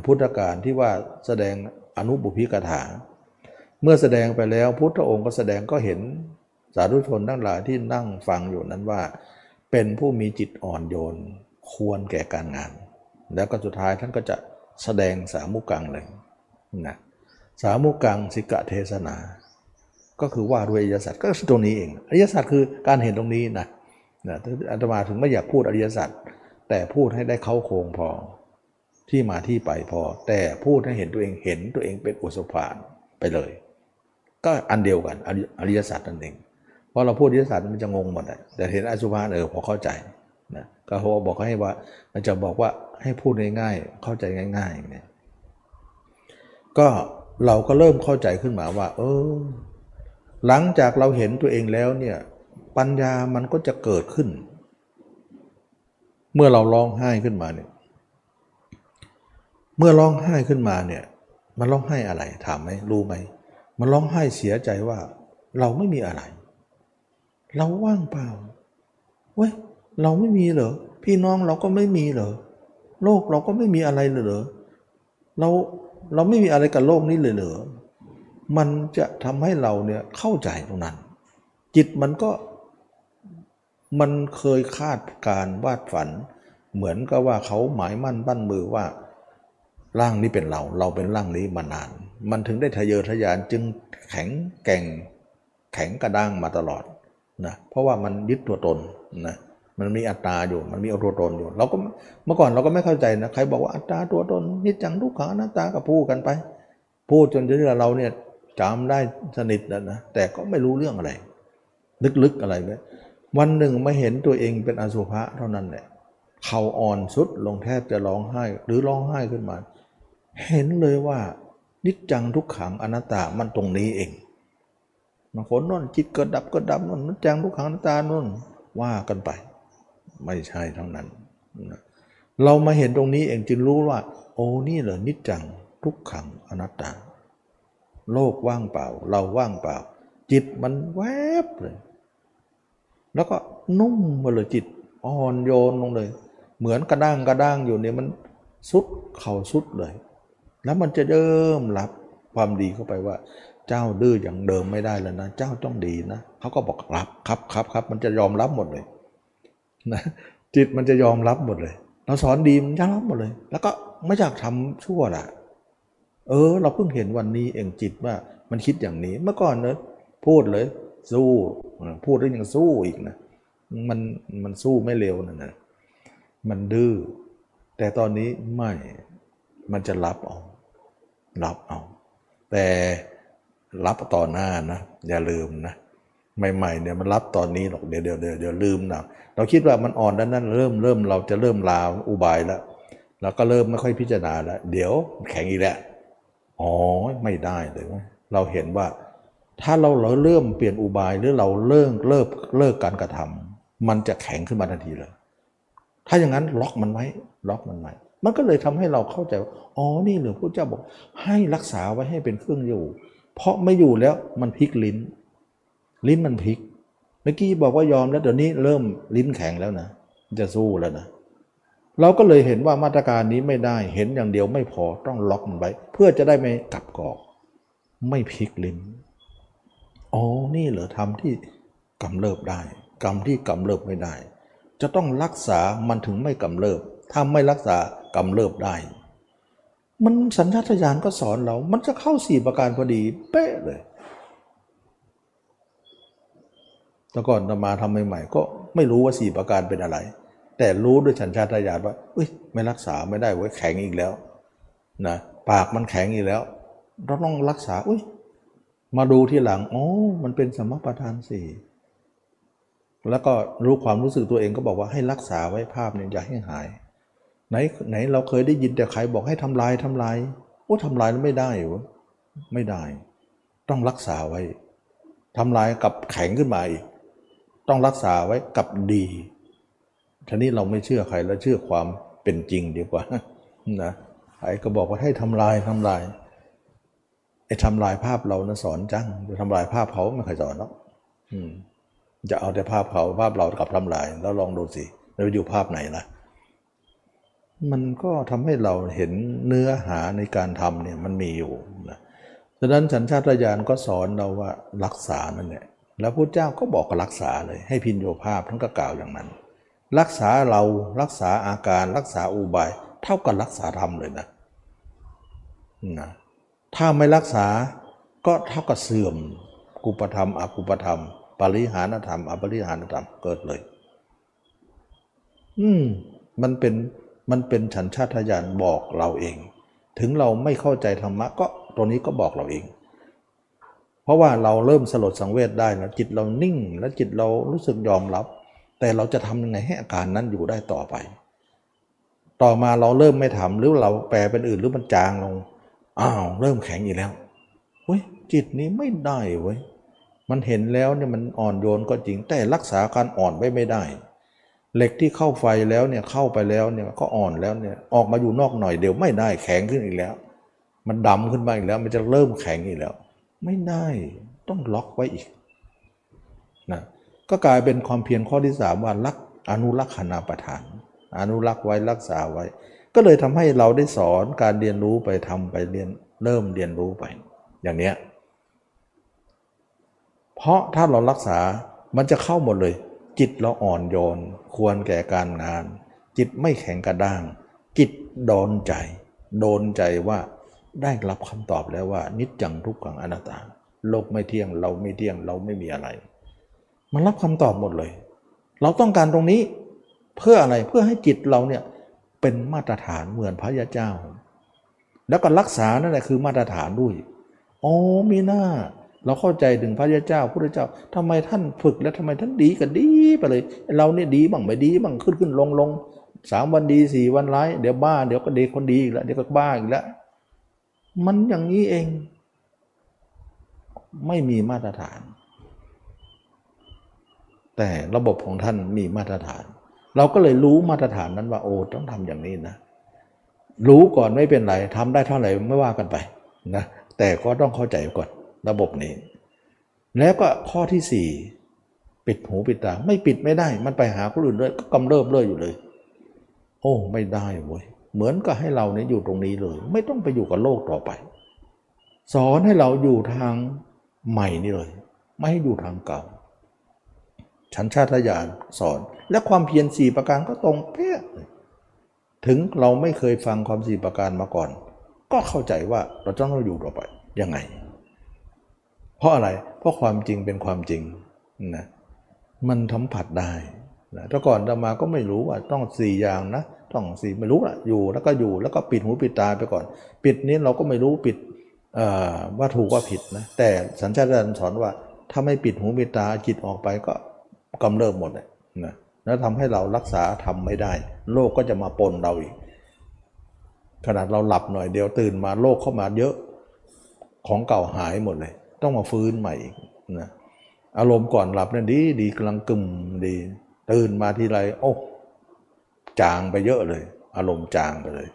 พุทธกาลที่ว่าแสดงอนุบุพิกถา เมื่อแสดงไปแล้วพุทธองค์ก็แสดงก็เห็นสาธุชนทั้งหลายที่นั่งฟังอยู่นั้นว่า เป็นผู้มีจิตอ่อนโยนควรแก่การงาน แล้วก็สุดท้ายท่านก็จะแสดงสามุกังเลยนะ สามุกังสิกะเทศนา ก็คือว่าด้วยอริยสัจก็ตรงนี้เอง อริยสัจคือการเห็นตรงนี้นะนะอาตมาถึงไม่อยากพูดอริยสัจแต่พูดให้ได้เข้าโครงพอที่มาที่ไปพอ แต่พูดให้เห็นตัวเองเห็นตัวเองเป็นอุสภานไปเลย ก็อันเดียวกันอริยสัจนั่นเองพอเราพูดอริยสัจมันจะงงหมดแต่เห็นอสุภานเออพอเข้าใจนะก็เขาบอกให้ว่า มันจะบอกว่าให้พูดง่ายๆ เข้าใจง่ายๆเนี่ยก็ เราก็เริ่มเข้าใจขึ้นมาว่า เออ หลังจากเราเห็นตัวเองแล้วเนี่ย ปัญญามันก็จะเกิดขึ้น เมื่อเราร้องไห้ขึ้นมาเนี่ย เมื่อร้องไห้ขึ้นมาเนี่ย มันร้องไห้อะไรถามไหมรู้ไหมมันร้องไห้เสียใจว่า เราไม่มีอะไร เราว่างเปล่าเว้ยเราไม่มีเหรอพี่น้องเราก็ไม่มีเหรอโลกเราก็ไม่มีอะไรเลยเหรอเรา เราไม่มีอะไรกับโลกนี้เลยเหรอมันจะทำให้เราเนี่ยเข้าใจตรงนั้น จิตมันก็มันเคยคาดการวาดฝัน เหมือนกับว่าเขาหมายมั่นปั้นมือว่าร่างนี้เป็นเรา เราเป็นร่างนี้มานาน มันถึงได้ทะเยอทะยานจึงแข็งแก่งแข็งกระด้างมาตลอดนะเพราะว่ามันยึดตัวตนนะ มันมีอัตตาอยู่ มันมีอตัวตนอยู่ เราก็เมื่อก่อนเราก็ไม่เข้าใจนะใครบอกว่าอัตตาตัวตนนิจจังทุกขังอนัตตาก็พูดกันไป พูดจนที่เราเนี่ยจำได้สนิทแล้วนะแต่ก็ไม่รู้เรื่องอะไรลึกๆอะไรเลยวันหนึ่งมาเห็นตัวเองเป็นอสุภะเท่านั้นแหละเขาอ่อนสุดลงแทบจะร้องไห้หรือร้องไห้ขึ้นมา เห็นเลยว่า นิจจังทุกขังอนัตตามันตรงนี้เองบางคนนนจิตเกิดดับก็ดับนนนิจจังทุกขังอนัตตานนว่ากันไป ไม่ใช่ทั้งนั้น เรามาเห็นตรงนี้เองจึงรู้ว่า โอ้นี่เหรอนิจจังทุกขังอนัตตา โลกว่างเปล่า เราว่างเปล่า จิตมันแวบเลย แล้วก็นุ่มมาเลยจิตอ่อนโยนลงเลย เหมือนกระด้างกระด้างอยู่เนี่ยมันสุดเข่าสุดเลย แล้วมันจะเริ่มรับความดีเข้าไปว่า เจ้าดื้ออย่างเดิมไม่ได้แล้วนะ เจ้าต้องดีนะเขาก็บอกรับครับครับครับมันจะยอมรับหมดเลย นะจิตมันจะยอมรับหมดเลย เราสอนดีมันยอมรับหมดเลย แล้วก็ไม่อยากทำชั่วละเออ เราเพิ่งเห็นวันนี้เองจิตว่า มันคิดอย่างนี้ เมื่อก่อนเนอะพูดเลย สู้พูดแล้วยังสู้อีกนะมันมันสู้ไม่เร็วนะนะมันดื้อแต่ตอนนี้ไม่มันจะรับเอา รับเอา แต่รับต่อหน้านะ อย่าลืมนะ ใหม่ๆเนี่ยมันรับตอนนี้หรอกเดี๋ยวเดี๋ยวเดี๋ยวลืมนะเราคิดว่ามันอ่อนด้านนั้นเริ่มเริ่มเราจะเริ่มลาวอุบายแล้วเราก็เริ่มไม่ค่อยพิจารณาแล้วเดี๋ยวแข็งอีกแล้วอ๋อไม่ได้เลยเราเห็นว่าถ้าเราเราเริ่มเปลี่ยนอุบายหรือเราเลิกเลิกเลิกการกระทำมันจะแข็งขึ้นมาทันทีเลย ถ้าอย่างนั้นล็อกมันไว้ล็อกมันไว้มันก็เลยทำให้เราเข้าใจว่าอ๋อนี่หรือพระเจ้าบอก ให้รักษาไว้ให้เป็นเครื่องอยู่ เพราะไม่อยู่แล้วมันพลิกลิ้น ลิ้นมันพลิกเมื่อกี้บอกว่ายอมแล้วเดี๋ยวนี้เริ่มลิ้นแข็งแล้วนะ จะสู้แล้วนะ เราก็เลยเห็นว่ามาตรการนี้ไม่ได้เห็นอย่างเดียวไม่พอต้องล็อกมันไว้ เพื่อจะได้ไม่กลับกอก ไม่พลิกลิ้นอ๋อนี่เหรอทำที่กำเริบได้ กรรมที่กำเริบไม่ได้ จะต้องรักษามันถึงไม่กำเริบ ถ้าไม่รักษากำเริบได้ มันสัญชาตญาณก็สอนเรา มันจะเข้าสี่ประการพอดีเป๊ะเลย แต่ก่อนมาทำใหม่ๆ ก็ไม่รู้ว่าสี่ประการเป็นอะไร แต่รู้ด้วยสัญชาตญาณว่าเอ้ยไม่รักษาไม่ได้ไว้แข็งอีกแล้วนะปากมันแข็งอีกแล้ว เราต้องรักษาอุ้ยมาดูที่หลังอ๋อมันเป็นสมประทานสี่แล้วก็รู้ความรู้สึกตัวเองก็บอกว่าให้รักษาไว้ภาพเนี่ยอย่าให้หาย ไหนไหนเราเคยได้ยินแต่ใครบอกให้ทำลายทำลายโอ้ทำลายแล้วไม่ได้เหรอไม่ได้ ต้องรักษาไว้ทำลายกับแข็งขึ้นมาอีก ต้องรักษาไว้กับดีทีนี้เราไม่เชื่อใครแล้วเชื่อความเป็นจริงดีกว่านะไอ้ก็บอกว่าให้ทำลายทำลายไอ้ทำลายภาพเรานะสอนจังจะทำลายภาพเขาไม่เคยสอนหรอกจะเอาแต่ภาพเขาภาพเรากับทำลาย แล้วลองดูสิเราอยู่ภาพไหนล่ะมันก็ทำให้เราเห็นเนื้อหาในการทำเนี่ยมันมีอยู่นะฉะนั้นสัญชาตญาณก็สอนเราว่ารักษานั่นแหละ แล้วพระเจ้าก็บอกรักษาเลย ให้พินโยภาพทั้งก็กล่าวอย่างนั้น รักษาเรารักษาอาการรักษาอุบาย เท่ากับรักษาธรรมเลยนะนะถ้าไม่รักษาก็เท่ากับเสื่อมกุปธรรมอกุปธรรม ปริหานธรรมอปริหานธรรมเกิดเลย อืมมันเป็นมันเป็นฉันชาติญาณบอกเราเอง ถึงเราไม่เข้าใจธรรมะก็ตัวนี้ก็บอกเราเอง เพราะว่าเราเริ่มสลดสังเวชได้แล้วจิตเรานิ่งและจิตเรารู้สึกยอมรับ แต่เราจะทำยังไงให้อาการนั้นอยู่ได้ต่อไป ต่อมาเราเริ่มไม่ทำหรือเราแปลเป็นอื่นหรือมันจางลงอ้าวเริ่มแข็งอีกแล้วเฮ้ยจิตนี้ไม่ได้เว้ยมันเห็นแล้วเนี่ยมันอ่อนโยนก็จริงแต่รักษาการอ่อนไว้ไม่ได้ เหล็กที่เข้าไฟแล้วเนี่ยเข้าไปแล้วเนี่ยก็อ่อนแล้วเนี่ยออกมาอยู่นอกหน่อยเดี๋ยวไม่ได้แข็งขึ้นอีกแล้ว มันดำขึ้นมาอีกแล้ว มันจะเริ่มแข็งอีกแล้ว ไม่ได้ต้องล็อกไว้อีกนะก็กลายเป็นความเพียรข้อที่สามว่ารักอนุรักษณาประทาน อนุรักษ์ไว้รักษาไว้ ก็เลยทำให้เราได้สอนการเรียนรู้ไปทำไปเรียนเริ่มเรียนรู้ไป อย่างเนี้ยเพราะถ้าเรารักษามันจะเข้าหมดเลย จิตเราอ่อนโยน ควรแก่การงาน จิตไม่แข็งกระด้าง จิตโดนใจ โดนใจว่า ได้รับคำตอบแล้วว่า นิจจังทุกขังอนัตตา โลกไม่เที่ยง เราไม่เที่ยง เราไม่มีอะไร มันรับคำตอบหมดเลย เราต้องการตรงนี้เพื่ออะไรเพื่อให้จิตเราเนี่ยเป็นมาตรฐานเหมือนพระยาเจ้า แล้วก็รักษานั่นแหละคือมาตรฐานด้วยอ๋อมีหน้า เราเข้าใจถึงพระยาเจ้าพระเจ้าทำไมท่านฝึกแล้วทำไมท่านดีกันดีไปเลย เราเนี่ยดีบ้างไม่ดีบ้างขึ้นขึ้นลงลงสามวันดีสี่วันร้ายเดี๋ยวบ้าเดี๋ยวก็เด็กคนดีอีกแล้วเดี๋ยวก็บ้าอีกแล้ว มันอย่างนี้เอง ไม่มีมาตรฐาน แต่ระบบของท่านมีมาตรฐาน เราก็เลยรู้มาตรฐานนั้นว่า โอ้ต้องทำอย่างนี้นะ รู้ก่อนไม่เป็นไรทำได้เท่าไหร่ไม่ว่ากันไปนะแต่ก็ต้องเข้าใจก่อนระบบนี้ แล้วก็ข้อที่สี่ปิดหูปิดตา ไม่ปิดไม่ได้ มันไปหาคนอื่นเลยก็กำเริบเลยอยู่เลย โอ้ ไม่ได้เว้ย เหมือนกับให้เราเนี่ยอยู่ตรงนี้เลย ไม่ต้องไปอยู่กับโลกต่อไป สอนให้เราอยู่ทางใหม่นี่เลย ไม่ให้อยู่ทางเก่าฉันชาติญาณสอน และความเพียรสี่ประการก็ตรงเป๊ะถึงเราไม่เคยฟังความสี่ประการมาก่อน ก็เข้าใจว่าเราต้องอยู่ต่อไปยังไง เพราะอะไรเพราะความจริงเป็นความจริงนะมันทำผัดได้นะแต่ก่อนจะมาก็ไม่รู้ว่าต้องสี่อย่างนะ ต้องสี่ไม่รู้ละอยู่แล้วก็อยู่แล้วก็ปิดหูปิดตาไปก่อน ปิดนี้เราก็ไม่รู้ปิดว่าถูกว่าผิดนะแต่สัญชาตญาณสอนว่า ถ้าไม่ปิดหูปิดตาจิตออกไปก็กำเริบหมดเลยนะแล้วทำให้เรารักษาทำไม่ได้ โลกก็จะมาปนเราอีก ขนาดเราหลับหน่อยเดียวตื่นมาโลกเข้ามาเยอะของเก่าหายหมดเลย ต้องมาฟื้นใหม่อีกนะอารมณ์ก่อนหลับนั่นดีดีกำลังกึ่มดี ตื่นมาทีไรโอ้ จางไปเยอะเลย อารมณ์จางไปเลย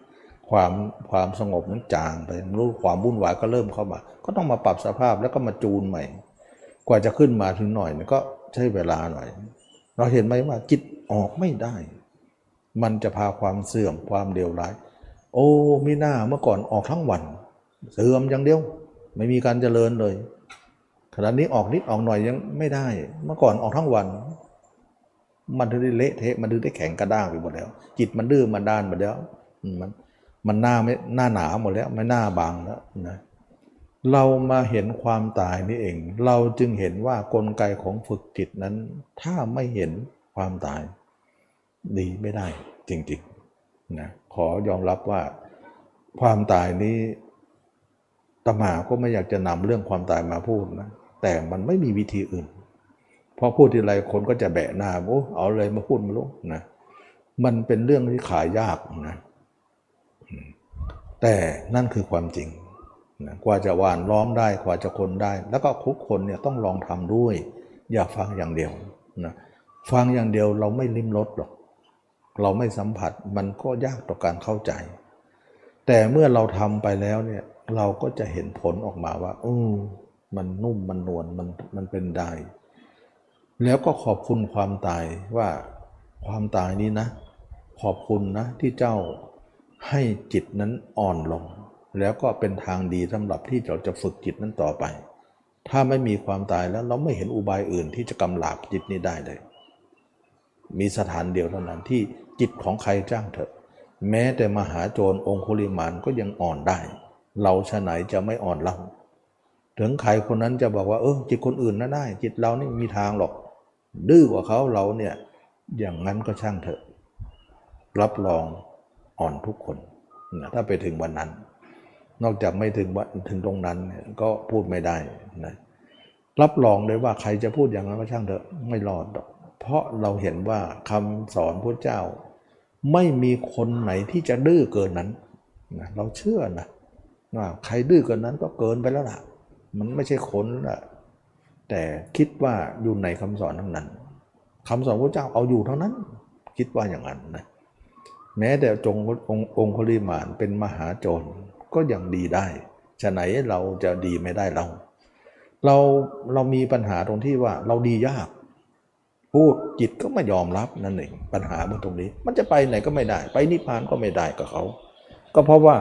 ความความสงบนั้นจางไปรู้ความวุ่นวายก็เริ่มเข้ามา ก็ต้องมาปรับสภาพแล้วก็มาจูนใหม่ กว่าจะขึ้นมาถึงหน่อยก็ใช้เวลาหน่อย เราเห็นไหมว่าจิตออกไม่ได้ มันจะพาความเสื่อมความเดียวร้าย โอ้มีหน้าเมื่อก่อนออกทั้งวัน เสื่อมอย่างเดียว ไม่มีการเจริญเลยขณะนี้ออกนิดออกหน่อยยังไม่ได้ เมื่อก่อนออกทั้งวัน มันถึงได้เละเทะมันถึงได้แข็งกระด้างไปหมดแล้ว จิตมันดื้อมันด้านหมดแล้ว มันมันหน้าไม่หน้าหนาหมดแล้วไม่หน้าบางแล้วนะเรามาเห็นความตายนี่เอง เราจึงเห็นว่ากลไกของฝึกจิตนั้น ถ้าไม่เห็นความตายดีไม่ได้จริงๆนะขอยอมรับว่าความตายนี้ตมาก็ไม่อยากจะนำเรื่องความตายมาพูดนะแต่มันไม่มีวิธีอื่น พราะพูดทีไรคนก็จะแบะหน้าโอ้เอาเลยมาพูดมาลูกนะมันเป็นเรื่องที่ขายยากนะแต่นั่นคือความจริงนะกว่าจะหวานล้อมได้กว่าจะคนได้ แล้วก็คุกคนเนี่ยต้องลองทำด้วย อย่าฟังอย่างเดียวนะฟังอย่างเดียวเราไม่ลิ้มรสหรอก เราไม่สัมผัสมันก็ยากต่อการเข้าใจ แต่เมื่อเราทำไปแล้วเนี่ยเราก็จะเห็นผลออกมาว่าอือมันนุ่มมันนวลมันมันเป็นได้ แล้วก็ขอบคุณความตายว่าความตายนี้นะ ขอบคุณนะที่เจ้าให้จิตนั้นอ่อนลง แล้วก็เป็นทางดีสำหรับที่เราจะฝึกจิตนั้นต่อไป ถ้าไม่มีความตายแล้วเราไม่เห็นอุบายอื่นที่จะกำลาบจิตนี้ได้เลย มีสถานเดียวเท่านั้นที่จิตของใครจ้างเถอะ แม้แต่มหาโจรองคุลิมานก็ยังอ่อนได้ เราชะไหนจะไม่อ่อนเล่าถึงใครคนนั้นจะบอกว่าเออจิตคนอื่นน่าได้ จิตเรานี่มีทางหรอก ดื้อกว่าเขาเราเนี่ยอย่างนั้นก็ช่างเถอะ รับรองอ่อนทุกคนนะถ้าไปถึงวันนั้น นอกจากไม่ถึงวันถึงตรงนั้นก็พูดไม่ได้นะรับรองเลยว่าใครจะพูดอย่างนั้นก็ช่างเถอะไม่รอดเพราะเราเห็นว่าคำสอนพระเจ้า ไม่มีคนไหนที่จะดื้อเกินนั้นนะเราเชื่อนะว่าใครดื้อเกินนั้นก็เกินไปแล้วล่ะ มันไม่ใช่คนละ แต่คิดว่าอยู่ในคำสอนทั้งนั้นคำสอนพระเจ้าเอาอยู่เท่านั้น คิดว่าอย่างนั้นนะแม้แต่จงององคุลิมานเป็นมหาโจรก็ยังดีได้ฉะไหนเราจะดีไม่ได้เรา เราเรามีปัญหาตรงที่ว่าเราดียาก พูดจิตก็ไม่ยอมรับนั่นเองปัญหาบนตรงนี้ มันจะไปไหนก็ไม่ได้ ไปนิพพานก็ไม่ได้กับเขา ก็เพราะว่า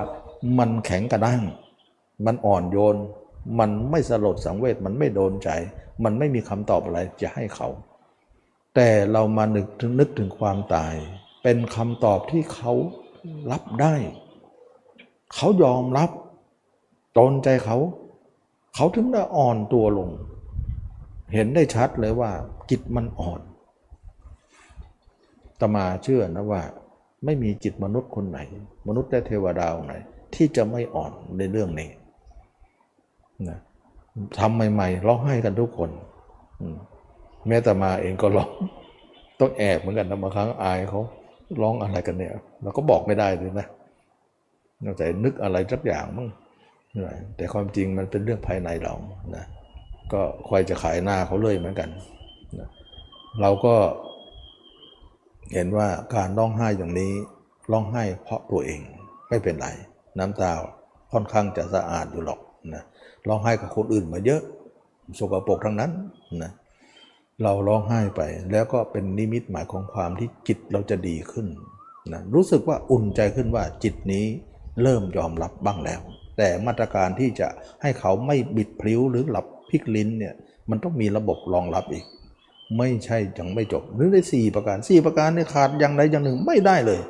มันแข็งกระด้าง มันอ่อนโยน มันไม่สลดสังเวชมันไม่โดนใจ มันไม่มีคำตอบอะไรจะให้เขา แต่เรามานึกถึงนึกถึงความตาย เป็นคำตอบที่เขารับได้ เขายอมรับตนใจเขา เขาถึงได้อ่อนตัวลง เห็นได้ชัดเลยว่า จิตมันอ่อนตมาเชื่อนะว่า ไม่มีจิตมนุษย์คนไหน มนุษย์และเทวดาไหน ที่จะไม่อ่อนในเรื่องนี้ นะทำใหม่ๆร้องไห้กันทุกคนแม้แต่มาเองก็ร้องต้องแอบเหมือนกันนะบางครั้งอายเขาร้องอะไรกันเนี่ย เราก็บอกไม่ได้เลยนะนอกจากนึกอะไรสักอย่างมั้งนะแต่ความจริงมันเป็นเรื่องภายในเรานะก็คอยจะขายหน้าเขาเลยเหมือนกันนะเราก็เห็นว่าการร้องไห้อย่างนี้ร้องไห้เพราะตัวเองไม่เป็นไร น้ำตาค่อนข้างจะสะอาดอยู่หรอกนะ ร้องไห้กับคนอื่นมาเยอะ สกปรกทั้งนั้นนะเราร้องไห้ไป แล้วก็เป็นนิมิตหมายของความที่จิตเราจะดีขึ้นนะรู้สึกว่าอุ่นใจขึ้นว่าจิตนี้เริ่มยอมรับบ้างแล้ว แต่มาตรการที่จะให้เขาไม่บิดพลิ้วหรือหลับพลิกลิ้นเนี่ยมันต้องมีระบบรองรับอีก ไม่ใช่ยังไม่จบหรือได้สี่ประการสี่ประการเนี่ยขาดอย่างใดอย่างหนึ่งไม่ได้เลย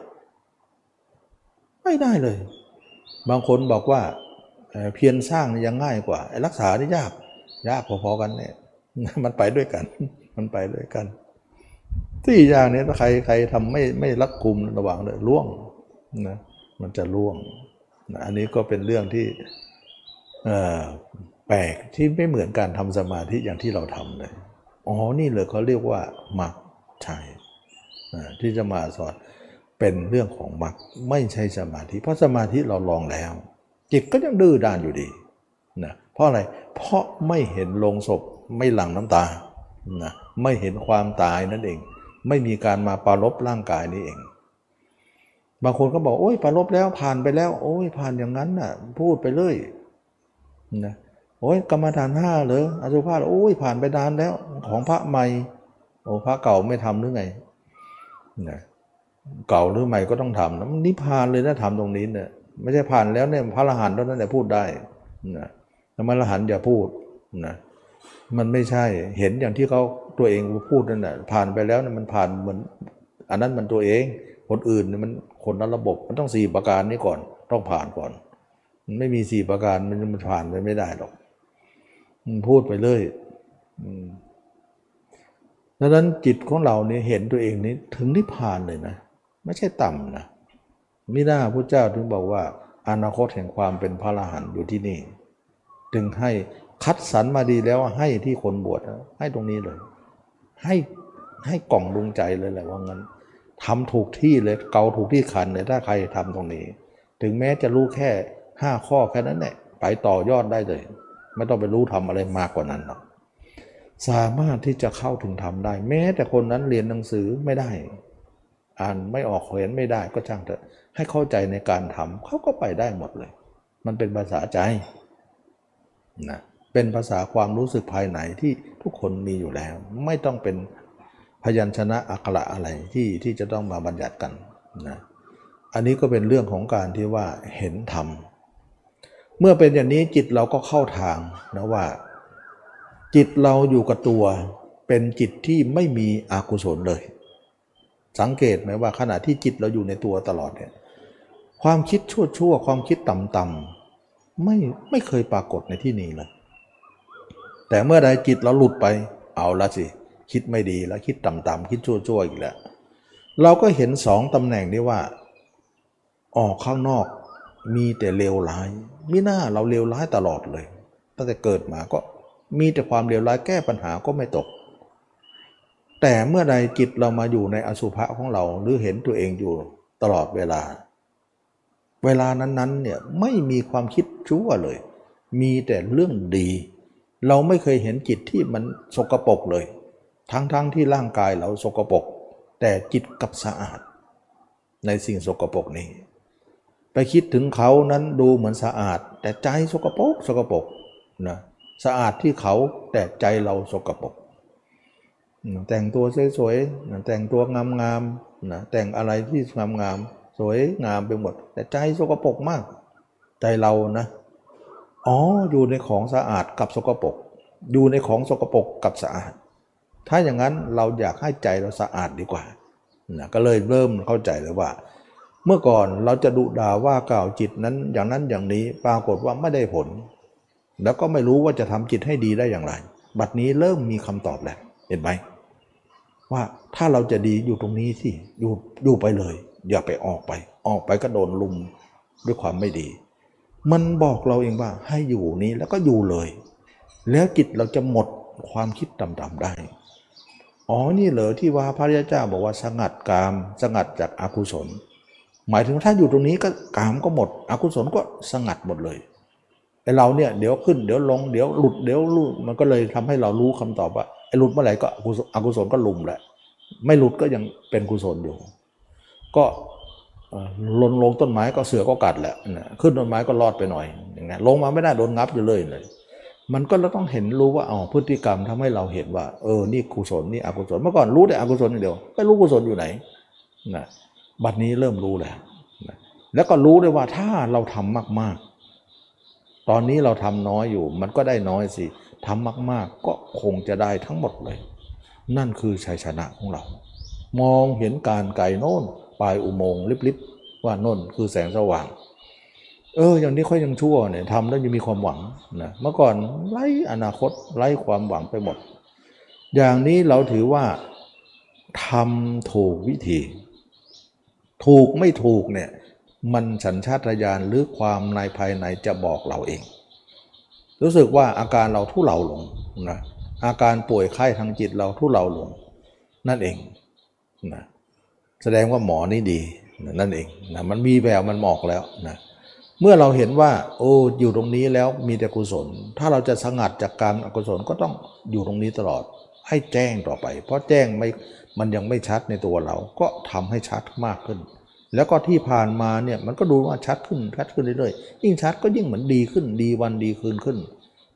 ไม่ได้เลย บางคนบอกว่า เพียรสร้างยังง่ายกว่ารักษานี่ยากยากพอๆกันเนี่ยมันไปด้วยกัน มันไปด้วยกัน ที่อย่างนี้ถ้าใครใครทำไม่ไม่รัดกุมระหว่างเลยล่วงนะมันจะล่วงนะอันนี้ก็เป็นเรื่องที่แปลกที่ไม่เหมือนการทำสมาธิอย่างที่เราทำเลยอ๋อนี่เลยเขาเรียกว่ามักชัยที่จะมาสอนเป็นเรื่องของมักไม่ใช่สมาธิ เพราะสมาธิเราลองแล้ว จิตก็ยังดื้อด้านอยู่ดีนะเพราะอะไรเพราะไม่เห็นโลงศพไม่หลั่งน้ำตานะไม่เห็นความตายนั่นเอง ไม่มีการมาปรารบร่างกายนี้เอง บางคนก็บอกโอ้ยปรารบแล้วผ่านไปแล้ว โอ้ยผ่านอย่างนั้นน่ะ พูดไปเลยนะโอ้ยกรรมฐานห้าเหรออสุภาพโอ้ยผ่านไปนานแล้วของพระใหม่โอ้พระเก่าไม่ทำหรือไงนะเก่าหรือใหม่ก็ต้องทำนะมันนิพพานเลยนะทำตรงนี้เนี่ย ไม่ใช่ผ่านแล้วเนี่ยพระอรหันต์เท่านั้นแหละพูดได้นะแต่พระอรหันต์อย่าพูดนะมันไม่ใช่เห็นอย่างที่เขาตัวเองพูดนั่นแหละผ่านไปแล้วเนี่ยมันผ่านเหมือนอันนั้นมันตัวเองคนอื่นเนี่ยมันคนละระบบมันต้องสี่ประการนี้ก่อน ต้องผ่านก่อน มันไม่มีสี่ประการมันมันผ่านไปไม่ได้หรอกมันพูดไปเลยอืมดังนั้นจิตของเราเนี่ยเห็นตัวเองนี้ถึงนิพพานเลยนะ ไม่ใช่ต่ำนะ มิน่าพระเจ้าถึงบอกว่า อนาคตแห่งความเป็นพระอรหันต์อยู่ที่นี่จึงให้คัดสรรมาดีแล้วให้ที่คนบวชให้ตรงนี้เลย ให้ให้กล่องดวงใจเลยแหละว่างั้นทำถูกที่เลยเกาถูกที่คันเลยถ้าใครทำตรงนี้ ถึงแม้จะรู้แค่ห้าข้อแค่นั้นแหละไปต่อยอดได้เลย ไม่ต้องไปรู้ทำอะไรมากกว่านั้นหรอกสามารถที่จะเข้าถึงทำได้ แม้แต่คนนั้นเรียนหนังสือไม่ได้ อ่านไม่ออกเขียนไม่ได้ก็ช่างเถอะ ให้เข้าใจในการทำเขาก็ไปได้หมดเลย มันเป็นภาษาใจนะเป็นภาษาความรู้สึกภายในที่ทุกคนมีอยู่แล้ว ไม่ต้องเป็นพยัญชนะอักขระอะไรที่ที่จะต้องมาบัญญัติกันนะอันนี้ก็เป็นเรื่องของการที่ว่าเห็นธรรมเมื่อเป็นอย่างนี้จิตเราก็เข้าทางนะว่า จิตเราอยู่กับตัวเป็นจิตที่ไม่มีอกุศลเลย สังเกตไหมว่าขณะที่จิตเราอยู่ในตัวตลอดเนี่ย ความคิดชั่วๆความคิดต่ำๆไม่ไม่เคยปรากฏในที่นี้เลย แต่เมื่อใดจิตเราหลุดไปเอาละสิ คิดไม่ดีแล้วคิดต่ำๆคิดชั่วๆอีกแล้วเราก็เห็นสองตำแหน่งนี้ว่า ออกข้างนอกมีแต่เลวร้ายมิหน้าเราเลวร้ายตลอดเลย ตั้งแต่เกิดมาก็มีแต่ความเลวร้ายแก้ปัญหาก็ไม่ตก แต่เมื่อใดจิตเรามาอยู่ในอสุภะของเราหรือเห็นตัวเองอยู่ตลอดเวลา เวลานั้นๆเนี่ยไม่มีความคิดชั่วเลย มีแต่เรื่องดี เราไม่เคยเห็นจิตที่มันสกปรกเลย ทั้งๆทที่ร่างกายเราสกปรกแต่จิตกับสะอาด ในสิ่งสกปรกนี้ ไปคิดถึงเขานั้นดูเหมือนสะอาด แต่ใจสกปรกสกปรกนะสะอาดที่เขาแต่ใจเราสกปรกแต่งตัวสวยๆแต่งตัวงามๆนะแต่งอะไรที่งามๆ สวยงามไปหมด แต่ใจสกปรกมาก ใจเรานะอ๋ออยู่ในของสะอาดกับสกปรกอยู่ในของสกปรกกับสะอาด ถ้าอย่างนั้นเราอยากให้ใจเราสะอาดดีกว่านะก็เลยเริ่มเข้าใจเลยว่า เมื่อก่อนเราจะดุด่าว่ากล่าวจิตนั้นอย่างนั้นอย่างนี้ปรากฏว่าไม่ได้ผล แล้วก็ไม่รู้ว่าจะทำจิตให้ดีได้อย่างไร บัดนี้เริ่มมีคำตอบแล้วเห็นไหมว่าถ้าเราจะดีอยู่ตรงนี้สิอยู่อยู่ไปเลย อย่าไปออกไป ออกไปก็โดนลุมด้วยความไม่ดี มันบอกเราเองว่าให้อยู่นี้แล้วก็อยู่เลย แล้วจิตเราจะหมดความคิดต่ำๆได้ อ๋อ นี่เหรอที่ว่าพระยาเจ้าบอกว่าสงัดกาม สงัดจากอากุศล หมายถึงถ้าอยู่ตรงนี้ก็กามก็หมด อกุศลก็สงัดหมดเลยไอเราเนี่ยเดี๋ยวขึ้นเดี๋ยวลงเดี๋ยวหลุดเดี๋ยวลุดมันก็เลยทำให้เรารู้คำตอบว่าไอหลุดเมื่อไหร่ก็อกุศลอกุศลก็ลุมแหละ ไม่หลุดก็ยังเป็นกุศลอยู่ ก็ลนลงต้นไม้ก็เสือก็กัดแหละขึ้นต้นไม้ก็รอดไปหน่อยอย่างเงี้ยลงมาไม่ได้โดนงับอยู่เลยเลย มันก็เราต้องเห็นรู้ว่าอ๋อพฤติกรรมทำให้เราเห็นว่าเออนี่กุศลนี่อกุศลเมื่อก่อนรู้แต่อกุศลอย่างเดียวไม่รู้กุศลอยู่ไหนนะบัดนี้เริ่มรู้แล้วนะแล้วก็รู้ด้วยว่าถ้าเราทำมากๆ ตอนนี้เราทำน้อยอยู่ มันก็ได้น้อยสิทำมากๆ ก็คงจะได้ทั้งหมดเลย นั่นคือชัยชนะของเรา มองเห็นการไกลโน่น ปลายอุโมงค์ลิบๆว่าน่นคือแสงสว่าง เออ อย่างนี้ค่อยยังชั่วเนี่ยทำแล้วยังมีความหวังนะเมื่อก่อนไร้อนาคตไร้ความหวังไปหมด อย่างนี้เราถือว่าทำถูกวิธี ถูกไม่ถูกเนี่ยมันสัญชาตญาณหรือความในภายในจะบอกเราเอง รู้สึกว่าอาการเราทุเลาลงนะอาการป่วยไข้ทางจิตเราทุเลาลง นั่นเองนะ แสดงว่าหมอนี่ดีนั่นเองนะมันมีแววมันหมอกแล้วนะเมื่อเราเห็นว่า โอ้อยู่ตรงนี้แล้วมีแต่กุศล ถ้าเราจะสงัดจากการอกุศลก็ต้องอยู่ตรงนี้ตลอด ให้แจ้งต่อไป เพราะแจ้งไม่มันยังไม่ชัดในตัวเราก็ทำให้ชัดมากขึ้น แล้วก็ที่ผ่านมาเนี่ยมันก็ดูว่าชัดขึ้นชัดขึ้นเรื่อยๆยิ่งชัดก็ยิ่งเหมือนดีขึ้นดีวันดีคืนขึ้น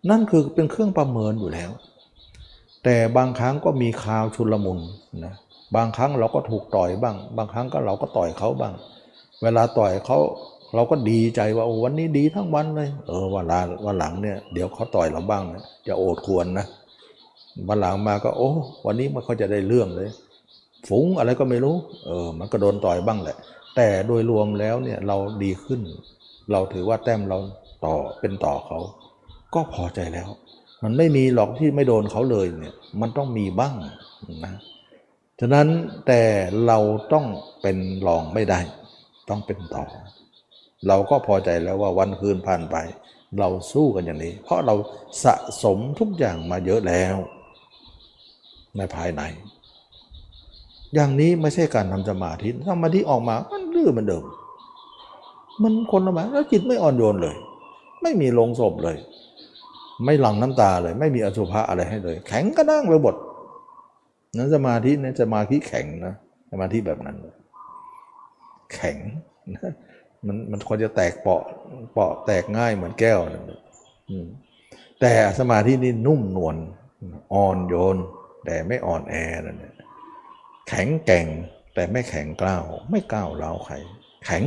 นั่นคือเป็นเครื่องประเมินอยู่แล้ว แต่บางครั้งก็มีคราวชุลมุนนะ บางครั้งเราก็ถูกต่อยบ้าง บางครั้งก็เราก็ต่อยเขาบ้าง เวลาต่อยเขาเราก็ดีใจว่าโอ้วันนี้ดีทั้งวันเลย เออวันลาวันหลังเนี่ยเดี๋ยวเขาต่อยเราบ้างนะจะโอดควรนะวันหลังมาก็โอ้ วันนี้มันเขาจะได้เรื่องเลย ฝูงอะไรก็ไม่รู้ เออ มันก็โดนต่อยบ้างแหละ แต่โดยรวมแล้วเนี่ยเราดีขึ้น เราถือว่าแต้มเราต่อเป็นต่อเขา ก็พอใจแล้ว มันไม่มีหรอกที่ไม่โดนเขาเลยเนี่ย มันต้องมีบ้างนะ ฉะนั้นแต่เราต้องเป็นรองไม่ได้ ต้องเป็นต่อ เราก็พอใจแล้วว่าวันคืนผ่านไป เราสู้กันอย่างนี้ เพราะเราสะสมทุกอย่างมาเยอะแล้ว ในภายใน อย่างนี้ไม่ใช่การทำสมาธิสมาธิออกมามันดื้อเหมือนเดิม มันคนละแบบแล้วจิตไม่อ่อนโยนเลย ไม่มีลงศพเลย ไม่หลั่งน้ำตาเลย ไม่มีอสุภะอะไรให้เลย แข็งก็นั่งไปบท นั้นสมาธิเนี่ยสมาธิแข็งนะสมาธิแบบนั้น แข็งนะมันมันควรจะแตกเปาะเปาะแตกง่ายเหมือนแก้วนะแต่สมาธินี่นุ่มนวลอ่อนโยน แต่ไม่อ่อนแอนั่นแหละแข็งแกร่งแต่ไม่แข็งกล้าว ไม่ก้าวร้าวใครแข็ง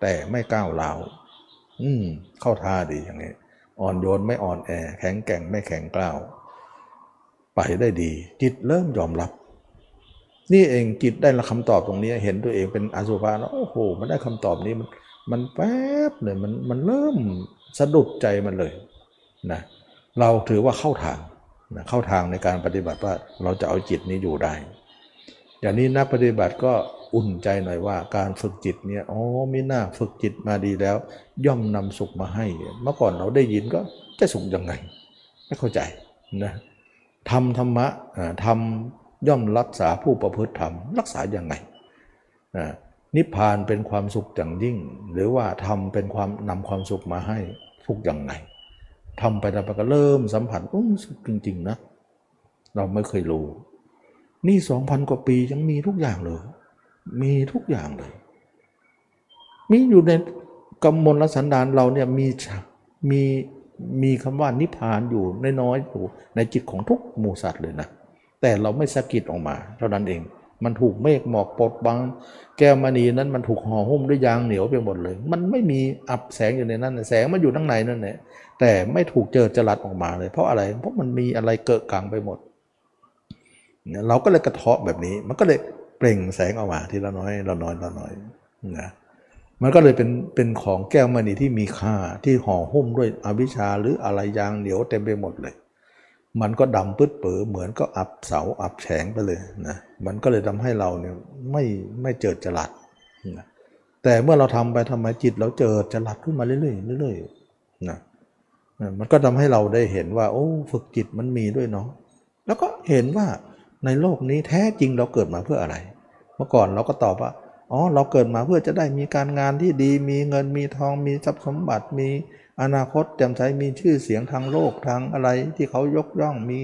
แต่ไม่ก้าวร้าวอืมเข้าท่าดีอย่างนี้อ่อนโยนไม่อ่อนแอ แข็งแกร่งไม่แข็งกล้าว ไปได้ดี จิตเริ่มยอมรับ นี่เองจิตได้ละคำตอบตรงนี้ เห็นตัวเองเป็นอสุภะแล้วโอ้โห มันได้คำตอบนี้มันมันแป๊บเลยมันมันเริ่มสะดุดใจมันเลยนะเราถือว่าเข้าทางนะเข้าทางในการปฏิบัติว่าเราจะเอาจิตนี้อยู่ได้ อย่างนี้นักปฏิบัติก็อุ่นใจหน่อยว่าการฝึกจิตเนี่ยอ๋อมิน่าฝึกจิตมาดีแล้ว ย่อมนำสุขมาให้ เมื่อก่อนเราได้ยินก็จะสุขยังไง ไม่เข้าใจนะ ทำธรรมะทำย่อมรักษาผู้ประพฤติธรรม รักษาอยังไง นิพพานเป็นความสุขอย่างยิ่ง หรือว่าทำเป็นความนำความสุขมาให้สุขยังไงทำไปทำไปก็เริ่มสัมผัสอุ้ยสุขจริง ๆ นะ เราไม่เคยรู้ นี่สองพันกว่าปียังมีทุกอย่างเลย มีทุกอย่างเลย มีอยู่ในกำมลสันดานเราเนี่ยมีมี มีคำว่านิพพานอยู่น้อยๆอยู่ในจิตของทุกหมู่สัตว์เลยนะ แต่เราไม่สะกิดออกมา เท่านั้นเอง มันถูกเมฆหมอกปดบัง แก้วมณีนั้นมันถูกห่อหุ้มด้วยยางเหนียวไปหมดเลย มันไม่มีอับแสงอยู่ในนั้น แสงมันอยู่ข้งในนั่นแหละ แต่ไม่ถูกเจอจรัดออกมาเลย เพราะอะไร เพราะมันมีอะไรเกิดกลางไปหมดเนี่ยเราก็เลยกระเทาะแบบนี้ มันก็เลยเปล่งแสงออกมาทีละน้อยละน้อยละน้อยนะ มันก็เลยเป็นเป็นของแก้วมณีที่มีค่าที่ห่อหุ้มด้วยอวิชชาหรืออะไรยางเหนียวเต็มไปหมดเลย มันก็ดำปื้ดเปือเหมือนก็อับเสาอับแฉงไปเลยนะมันก็เลยทำให้เราเนี่ยไม่ไม่เจิดจรัสนะแต่เมื่อเราทำไปทำไมจิตเราเจิดจรัสขึ้นมาเรื่อยๆเรื่อยๆนะนะมันก็ทำให้เราได้เห็นว่า โอ้ฝึกจิตมันมีด้วยเนาะแล้วก็เห็นว่าในโลกนี้แท้จริงเราเกิดมาเพื่ออะไร เมื่อก่อนเราก็ตอบว่า อ๋อเราเกิดมาเพื่อจะได้มีการงานที่ดี มีเงินมีทองมีทรัพย์สมบัติมีอนาคตแจ่มใสมีชื่อเสียงทางโลกทางอะไรที่เขายกย่องมี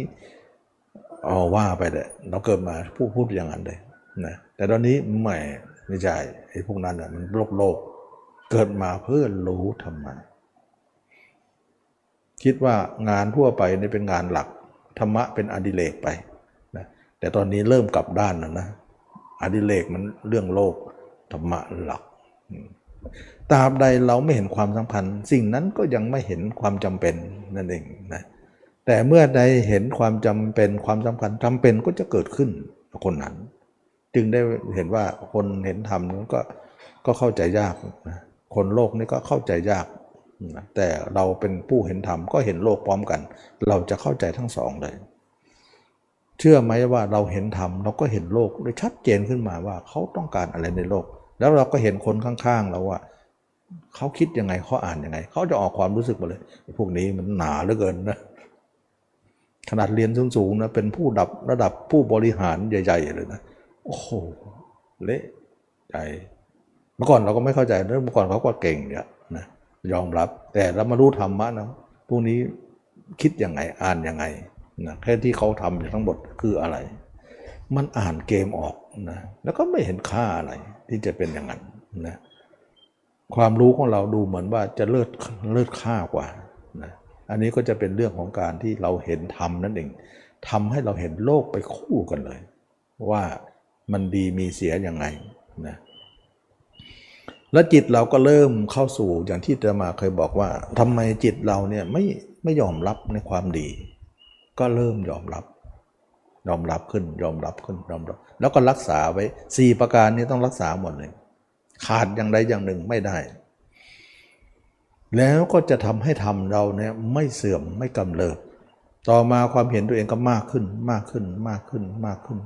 เอาว่าไปเลยเราเกิดมาพูดพูดอย่างนั้นเลยนะแต่ตอนนี้ไม่ไม่ใช่ไอ้พวกนั้นอะมันโลกโลก เกิดมาเพื่อรู้ธรรมะคิดว่างานทั่วไปนี่เป็นงานหลัก ธรรมะเป็นอดิเรกไปนะแต่ตอนนี้เริ่มกลับด้านแล้วนะอดิเรกมันเรื่องโลก ธรรมะหลักตราบใดเราไม่เห็นความสำคัญสิ่งนั้นก็ยังไม่เห็นความจำเป็นนั่นเองนะแต่เมื่อใดเห็นความจำเป็นความสำคัญจำเป็นก็จะเกิดขึ้นคนนั้น จึงได้เห็นว่าคนเห็นธรรมนั้นก็ก็เข้าใจยากนะคนโลกนี่ก็เข้าใจยากนะแต่เราเป็นผู้เห็นธรรมก็เห็นโลกพร้อมกัน เราจะเข้าใจทั้งสองเลย เชื่อไหมว่าเราเห็นธรรมเราก็เห็นโลกได้ชัดเจนขึ้นมาว่าเขาต้องการอะไรในโลก แล้วเราก็เห็นคนข้างๆเราว่าเขาคิดยังไงเขาอ่านยังไงเขาจะออกความรู้สึกมาเลยพวกนี้มันหนาเหลือเกินนะขนาดเรียนสูงๆนะเป็นผู้ดับระดับผู้บริหารใหญ่ ๆ เลยนะโอ้โหเละใจเมื่อก่อนเราก็ไม่เข้าใจเมื่อก่อนเขาก็เก่งเนี่ยนะยอมรับ แต่เรามารู้ธรรมะนะพวกนี้คิดยังไงอ่านยังไงนะแค่ที่เขาทำทั้งหมดคืออะไร มันอ่านเกมออกนะแล้วก็ไม่เห็นค่าอะไร ที่จะเป็นอย่างนั้นนะความรู้ของเราดูเหมือนว่าจะเลิศเลิศค่ากว่านะอันนี้ก็จะเป็นเรื่องของการที่เราเห็นธรรมนั่นเองทำให้เราเห็นโลกไปคู่กันเลย ว่ามันดีมีเสียยังไงนะแล้วจิตเราก็เริ่มเข้าสู่อย่างที่จะมาเคยบอกว่าทำไมจิตเราเนี่ยไม่ไม่ยอมรับในความดี ก็เริ่มยอมรับ ยอมรับขึ้นยอมรับขึ้นยอมรับ แล้วก็รักษาไว้สี่ประการนี้ต้องรักษาหมดเลย ขาดอย่างใดอย่างหนึ่งไม่ได้ แล้วก็จะทำให้ทำเราเนี่ยไม่เสื่อมไม่กำเริบต่อมาความเห็นตัวเองก็มากขึ้นมากขึ้นมากขึ้นมากขึ้น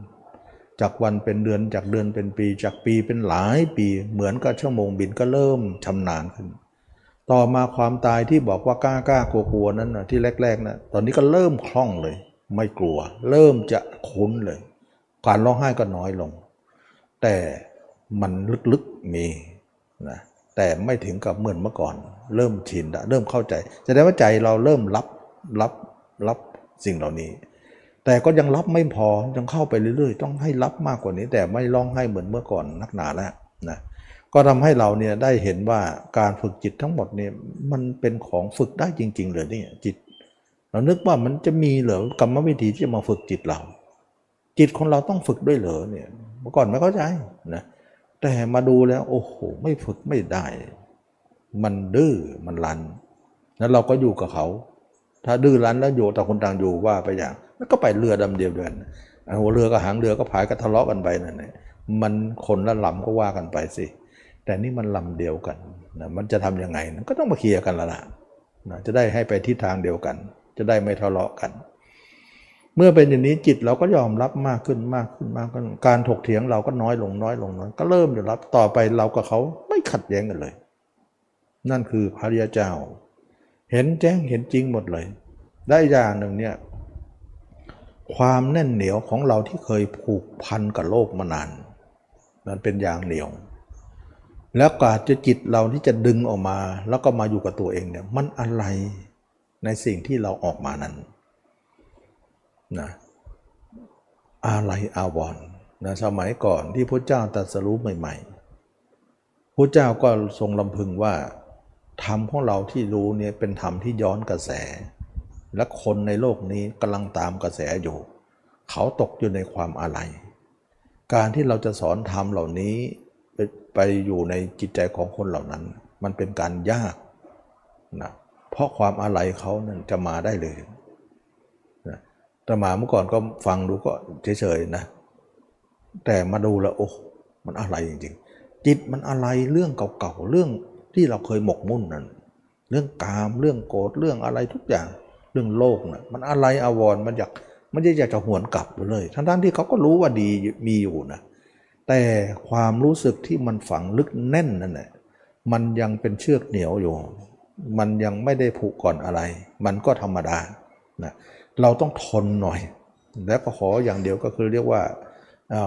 จากวันเป็นเดือนจากเดือนเป็นปี จากปีเป็นหลายปีเหมือนกับชั่วโมงบินก็เริ่มชำนาญขึ้น ต่อมาความตายที่บอกว่ากล้ากล้ากลัวกลัวนั้นนะที่แรกๆนะตอนนี้ก็เริ่มคล่องเลย ไม่กลัว เริ่มจะคุ้นเลย การร้องไห้ก็น้อยลง แต่มันลึกๆมีนะแต่ไม่ถึงกับเหมือนเมื่อก่อน เริ่มชินเริ่มเข้าใจแสดงว่าใจเราเริ่มรับรับรับสิ่งเหล่านี้ แต่ก็ยังรับไม่พอยังเข้าไปเรื่อยๆ ต้องให้รับมากกว่านี้ แต่ไม่ร้องให้เหมือนเมื่อก่อนนักหนาแล้วนะก็ทำให้เราเนี่ยได้เห็นว่าการฝึกจิตทั้งหมดเนี่ยมันเป็นของฝึกได้จริงๆเลยนี่จิต เรานึกว่ามันจะมีเหรอกรรมวิธีที่จะมาฝึกจิตเรา จิตของเราต้องฝึกด้วยเหรอเนี่ยเมื่อก่อนไม่เข้าใจนะแต่มาดูแล้วโอ้โหไม่ฝึกไม่ได้ มันดื้อมันลันแล้วเราก็อยู่กับเขา ถ้าดื้อลันแล้วอยู่ต่างคนต่างอยู่ว่าไปอย่างแล้วก็ไปเรือดำเดียวกันหัวเรือกับหางเรือก็พายก็ทะเลาะกันไปนั่นแหละมันคนละลำก็ว่ากันไปสิ แต่นี่มันลำเดียวกันนะมันจะทํำยังไงก็ต้องมาเคลียร์กันละละนะจะได้ให้ไปทิศทางเดียวกัน จะได้ไม่ทะเลาะกัน เมื่อเป็นอย่างนี้จิตเราก็ยอมรับมากขึ้นมากขึ้นมากขึ้นการถกเถียงเราก็น้อยลงน้อยลงน้อยก็เริ่มยอมรับต่อไปเรากับเขาไม่ขัดแย้งกันเลย นั่นคือพระริยเจ้า เห็นแจ้งเห็นจริงหมดเลย ได้อย่างหนึ่งเนี่ยความแน่นเหนียวของเราที่เคยผูกพันกับโลกมานานนั้นเป็นอย่างเหนียว แล้วกาจะจิตเราที่จะดึงออกมา แล้วก็มาอยู่กับตัวเองเนี่ยมันอะไรในสิ่งที่เราออกมานั้น นะอะไรอาวรนะสมัยก่อนที่พระเจ้าตรัสรู้ใหม่ ๆพระเจ้าก็ทรงลำพึงว่าธรรมของเราที่รู้เนี่ยเป็นธรรมที่ย้อนกระแส และคนในโลกนี้กำลังตามกระแสอยู่ เขาตกอยู่ในความอะไร การที่เราจะสอนธรรมเหล่านี้ไปอยู่ในจิตใจของคนเหล่านั้น มันเป็นการยากนะเพราะความอะไรเขานั้นจะมาได้เลย ตมาเมื่อก่อนก็ฟังดูก็เฉยๆนะ แต่มาดูแล้วโอ้มันอะไรจริงๆ จิตมันอะไรเรื่องเก่าๆ เรื่องที่เราเคยหมกมุ่นนั่น เรื่องกาม เรื่องโกรธ เรื่องอะไรทุกอย่าง เรื่องโลกนะ่ะ มันอะไรอวรมันอยาก มันจะอยากจะหวนกลับไปเลย ทั้งๆที่เขาก็รู้ว่าดีมีอยู่นะ แต่ความรู้สึกที่มันฝังลึกแน่นนั่นแหละมันยังเป็นเชือกเหนียวอยู่ มันยังไม่ได้ผูกก่อนอะไร มันก็ธรรมดา นะเเราต้องทนหน่อย แล้วก็ขออย่างเดียวก็คือเรียกว่า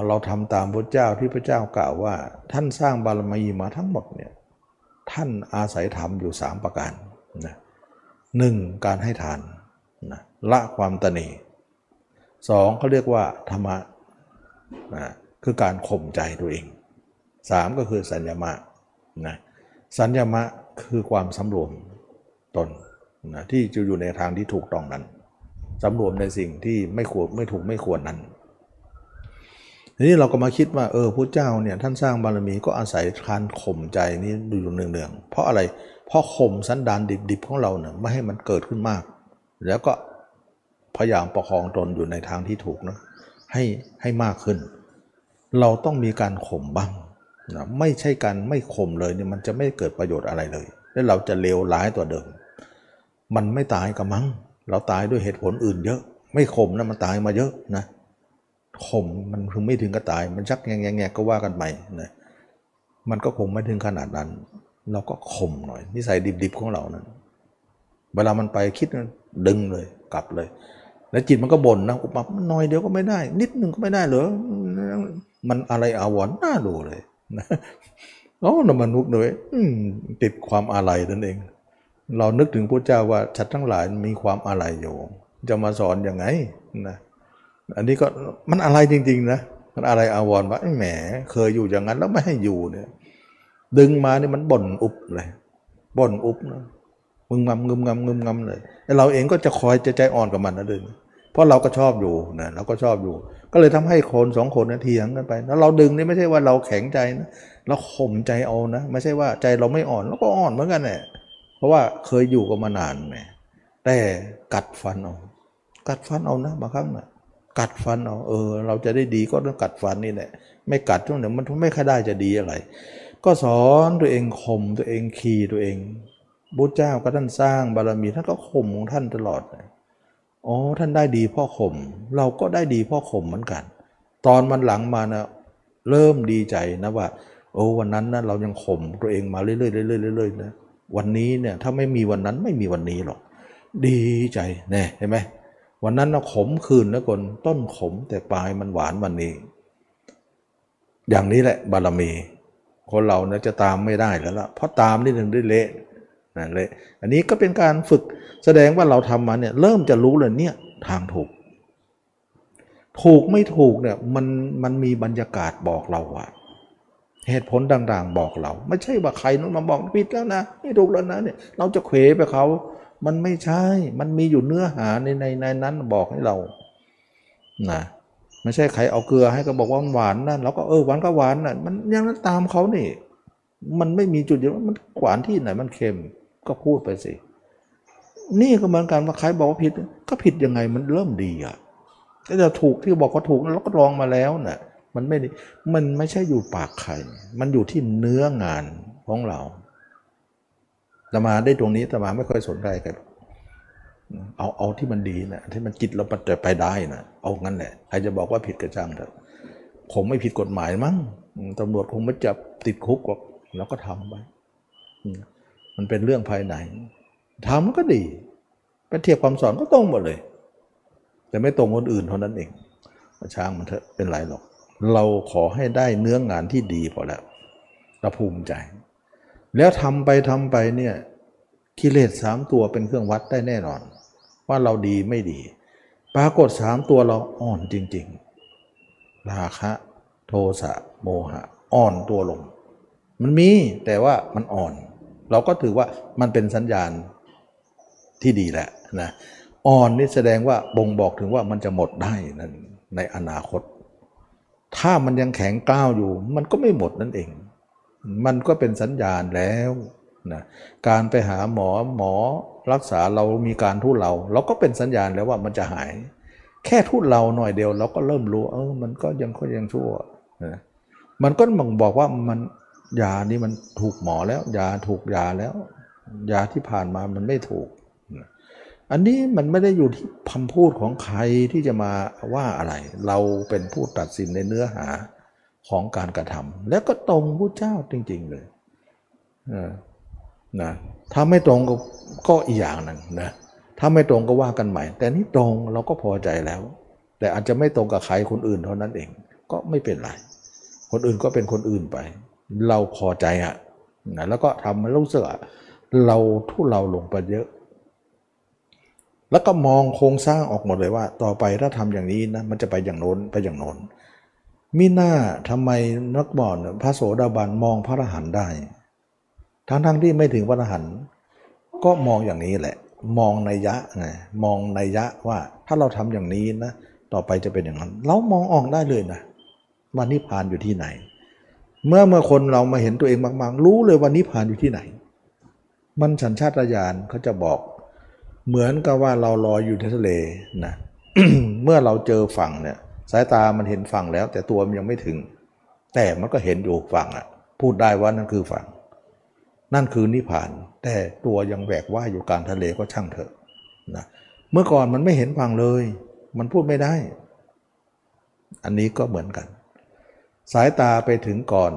เราทำตามพระเจ้าที่พระเจ้ากล่าวว่า ท่านสร้างบารมีมาทั้งหมดเนี่ยท่านอาศัยธรรมอยู่ 3 ประการนะหนึ่งการให้ทานนะละความตนีสองเขาเรียกว่าธรรมะนะคือการข่มใจตัวเองสามก็คือสัญญมะนะสัญญมะคือความสำรวมตนนะที่จะอยู่ในทางที่ถูกต้องนั้น สำรวมในสิ่งที่ไม่ควรไม่ถูกไม่ควรนั้นทีนี้เราก็มาคิดว่าเออพระเจ้าเนี่ยท่านสร้างบารมีก็อาศัยการข่มใจนี้อยู่เนืองๆเพราะอะไรเพราะข่มสันดานดิบๆของเราเนี่ยไม่ให้มันเกิดขึ้นมาก แล้วก็พยายามประคองตนอยู่ในทางที่ถูกนะให้ให้มากขึ้น เราต้องมีการข่มบ้างนะไม่ใช่การไม่ข่มเลยเนี่ยมันจะไม่เกิดประโยชน์อะไรเลย แล้วเราจะเลวร้ายตัวเดิม มันไม่ตายกับมั้ง เราตายด้วยเหตุผลอื่นเยอะ ไม่ข่มนะมันตายมาเยอะนะข่มมันคือไม่ถึงกับตาย มันชักแงงแงก็ว่ากันใหม่นะมันก็คงไม่ถึงขนาดนั้น เราก็ข่มหน่อย นิสัยดิบๆของเรานั้นเวลามันไปคิดดึงเลยกลับเลย แล้วจิตมันก็บ่นนะอุปมาหน่อยเดียวก็ไม่ได้ นิดนึงก็ไม่ได้เหรอมันอะไรอาวรณ์น่าดูเลยนะโอ้นมนุษย์เลยติดความอะไรนั่นเอง เรานึกถึงพระเจ้าว่าชัดทั้งหลายมีความอะไรอยู่ จะมาสอนอยังไงนะอันนี้ก็มันอะไรจริงๆนะมันอะไรอาวรว่าแหม เคยอยู่อย่างนั้นแล้วไม่ให้อยู่เนี่ย ดึงมาเนี่ยมันบ่นอุบเลยบ่นอุบนะมึงงำงึมงำงึมงำเลยเราเองก็จะคอยจะใจอ่อนกับมันนะเดินเพราะเราก็ชอบอยู่นะเราก็ชอบอยู่ ก็เลยทำให้คนสองคนนะเถียงกันไป แล้วเราดึงนี่ไม่ใช่ว่าเราแข็งใจนะเราข่มใจเอานะ ไม่ใช่ว่าใจเราไม่อ่อนเราก็อ่อนเหมือนกันแหละ เพราะว่าเคยอยู่กันมานานไงแต่กัดฟันเอากัดฟันเอานะบางครั้งนะกัดฟันเอาเออ เราจะได้ดีก็ต้องกัดฟันนี่แหละไม่กัดช่วงเดี๋ยวมันไม่ค่อยได้จะดีอะไร ก็สอนตัวเองข่มตัวเองขี่ตัวเองบุตรเจ้าก็ท่านสร้างบารมีท่านก็ข่มของท่านตลอดอ๋อท่านได้ดีพ่อข่มเราก็ได้ดีพ่อข่มเหมือนกัน ตอนมันหลังมานะเริ่มดีใจนะว่าโอ้วันนั้นนะเรายังข่มตัวเองมาเรื่อยๆเรื่อยๆเรื่อยๆนะ วันนี้เนี่ยถ้าไม่มีวันนั้นไม่มีวันนี้หรอก ดีใจแน่เห็นไหมวันนั้นเราขมคืนนะคนต้นขมแต่ปลายมันหวานวันนี้ อย่างนี้แหละบารมี คนเราเนี่ยจะตามไม่ได้แล้วล่ะเพราะตามนี่ถึงได้เละนั่นเละอันนี้ก็เป็นการฝึกแสดงว่าเราทำมาเนี่ยเริ่มจะรู้เลยเนี่ยทางถูก ถูกไม่ถูกเนี่ยมันมันมีบรรยากาศบอกเราอะ เหตุผลต่าง ๆ บอกเรา ไม่ใช่ว่าใครนู้นมาบอกผิดแล้วนะไม่ถูกแล้วนะเนี่ยเราจะเขวไปเขา มันไม่ใช่ มันมีอยู่เนื้อหาในในในนั้นบอกให้เรานะไม่ใช่ใครเอาเกลือให้ก็บอกว่ามันหวานนั่นเราก็เออหวานก็หวานน่ะมันยังนั้นตามเขานี่ มันไม่มีจุดเดียวมันหวานที่ไหนมันเค็มก็พูดไปสิ นี่ก็เหมือนกันว่าใครบอกว่าผิด ก็ผิดยังไงมันเริ่มดีอะถ้าจะถูกที่บอกว่าถูกเราก็ลองมาแล้วน่ะ มันไม่มันไม่ใช่อยู่ปากใครมันอยู่ที่เนื้องานของเราตมาได้ตรงนี้ตมาไม่ค่อยสนใจกันเอาเอาที่มันดีนะที่มันจิตเราจะไปได้นะเอางั้นแหละใครจะบอกว่าผิดกระจังเถอะผมไม่ผิดกฎหมายมั้งตำรวจคงไม่จับติดคุกหรอกเราก็ทำไปมันเป็นเรื่องภายในทำมันก็ดีไปเทียบความสอนก็ตรงหมดเลย แต่ไม่ตรงคนอื่นเท่านั้นเองช้างมันเถอะเป็นไรหรอก เราขอให้ได้เนื้องานที่ดีพอแล้วเราภูมิใจ แล้วทำไปทำไปเนี่ยกิเลสสามตัวเป็นเครื่องวัดได้แน่นอน ว่าเราดีไม่ดี ปรากฏสามตัวเราอ่อนจริง ๆ ราคะ โทสะโมหะ อ่อนตัวลง มันมีแต่ว่ามันอ่อน เราก็ถือว่ามันเป็นสัญญาณที่ดีแหละนะอ่อนนี่แสดงว่าบ่งบอกถึงว่ามันจะหมดได้นั่นในอนาคต ถ้ามันยังแข็งก้าวอยู่ มันก็ไม่หมดนั่นเอง มันก็เป็นสัญญาณแล้วนะการไปหาหมอหมอรักษาเรามีการทุเรา เราก็เป็นสัญญาณแล้วว่ามันจะหาย แค่ทุเราหน่อยเดียวเราก็เริ่มรู้เออมันก็ยังก็ยังชั่วนะมันก็มองบอกว่ามันยานี้มันถูกหมอแล้วยาถูกยาแล้วยาที่ผ่านมามันไม่ถูก อันนี้มันไม่ได้อยู่ที่คำพูดของใครที่จะมาว่าอะไร เราเป็นผู้ตัดสินในเนื้อหาของการกระทำแล้วก็ตรงพระเจ้าจริง ๆ เลยนะถ้าไม่ตรงก็ก็อีกอย่างหนึ่งนะถ้าไม่ตรงก็ว่ากันใหม่ แต่นี่ตรงเราก็พอใจแล้ว แต่อาจจะไม่ตรงกับใครคนอื่นเท่านั้นเอง ก็ไม่เป็นไร คนอื่นก็เป็นคนอื่นไป เราพอใจอะนะแล้วก็ทำให้รู้สึกเราทุเราลงไปเยอะ แล้วก็มองโครงสร้างออกหมดเลยว่า ต่อไปถ้าทำอย่างนี้นะมันจะไปอย่างโน้นไปอย่างโน้นมิหน้าทำไมนักบอลพระโสดาบันมองพระอรหันต์ได้ ทั้งที่ไม่ถึงพระอรหันต์ก็มองอย่างนี้แหละ มองในยะไงมองในยะว่าถ้าเราทำอย่างนี้นะต่อไปจะเป็นอย่างนั้น เรามองออกได้เลยนะว่านิพพานอยู่ที่ไหน เมื่อเมื่อคนเรามาเห็นตัวเองมากๆ รู้เลยว่านิพพานอยู่ที่ไหน มันสัญชาตญาณเขาจะบอก เหมือนกับว่าเราลอยอยู่ในทะเลนะเมื่อเราเจอฝั่งเนี่ย สายตามันเห็นฝั่งแล้ว แต่ตัวมันยังไม่ถึง แต่มันก็เห็นอยู่ฝั่งอะ พูดได้ว่านั่นคือฝั่ง นั่นคือนิพพาน แต่ตัวยังแหวกว่ายอยู่กลางทะเลก็ช่างเถอะนะเมื่อก่อนมันไม่เห็นฝั่งเลย มันพูดไม่ได้ อันนี้ก็เหมือนกัน สายตาไปถึงก่อน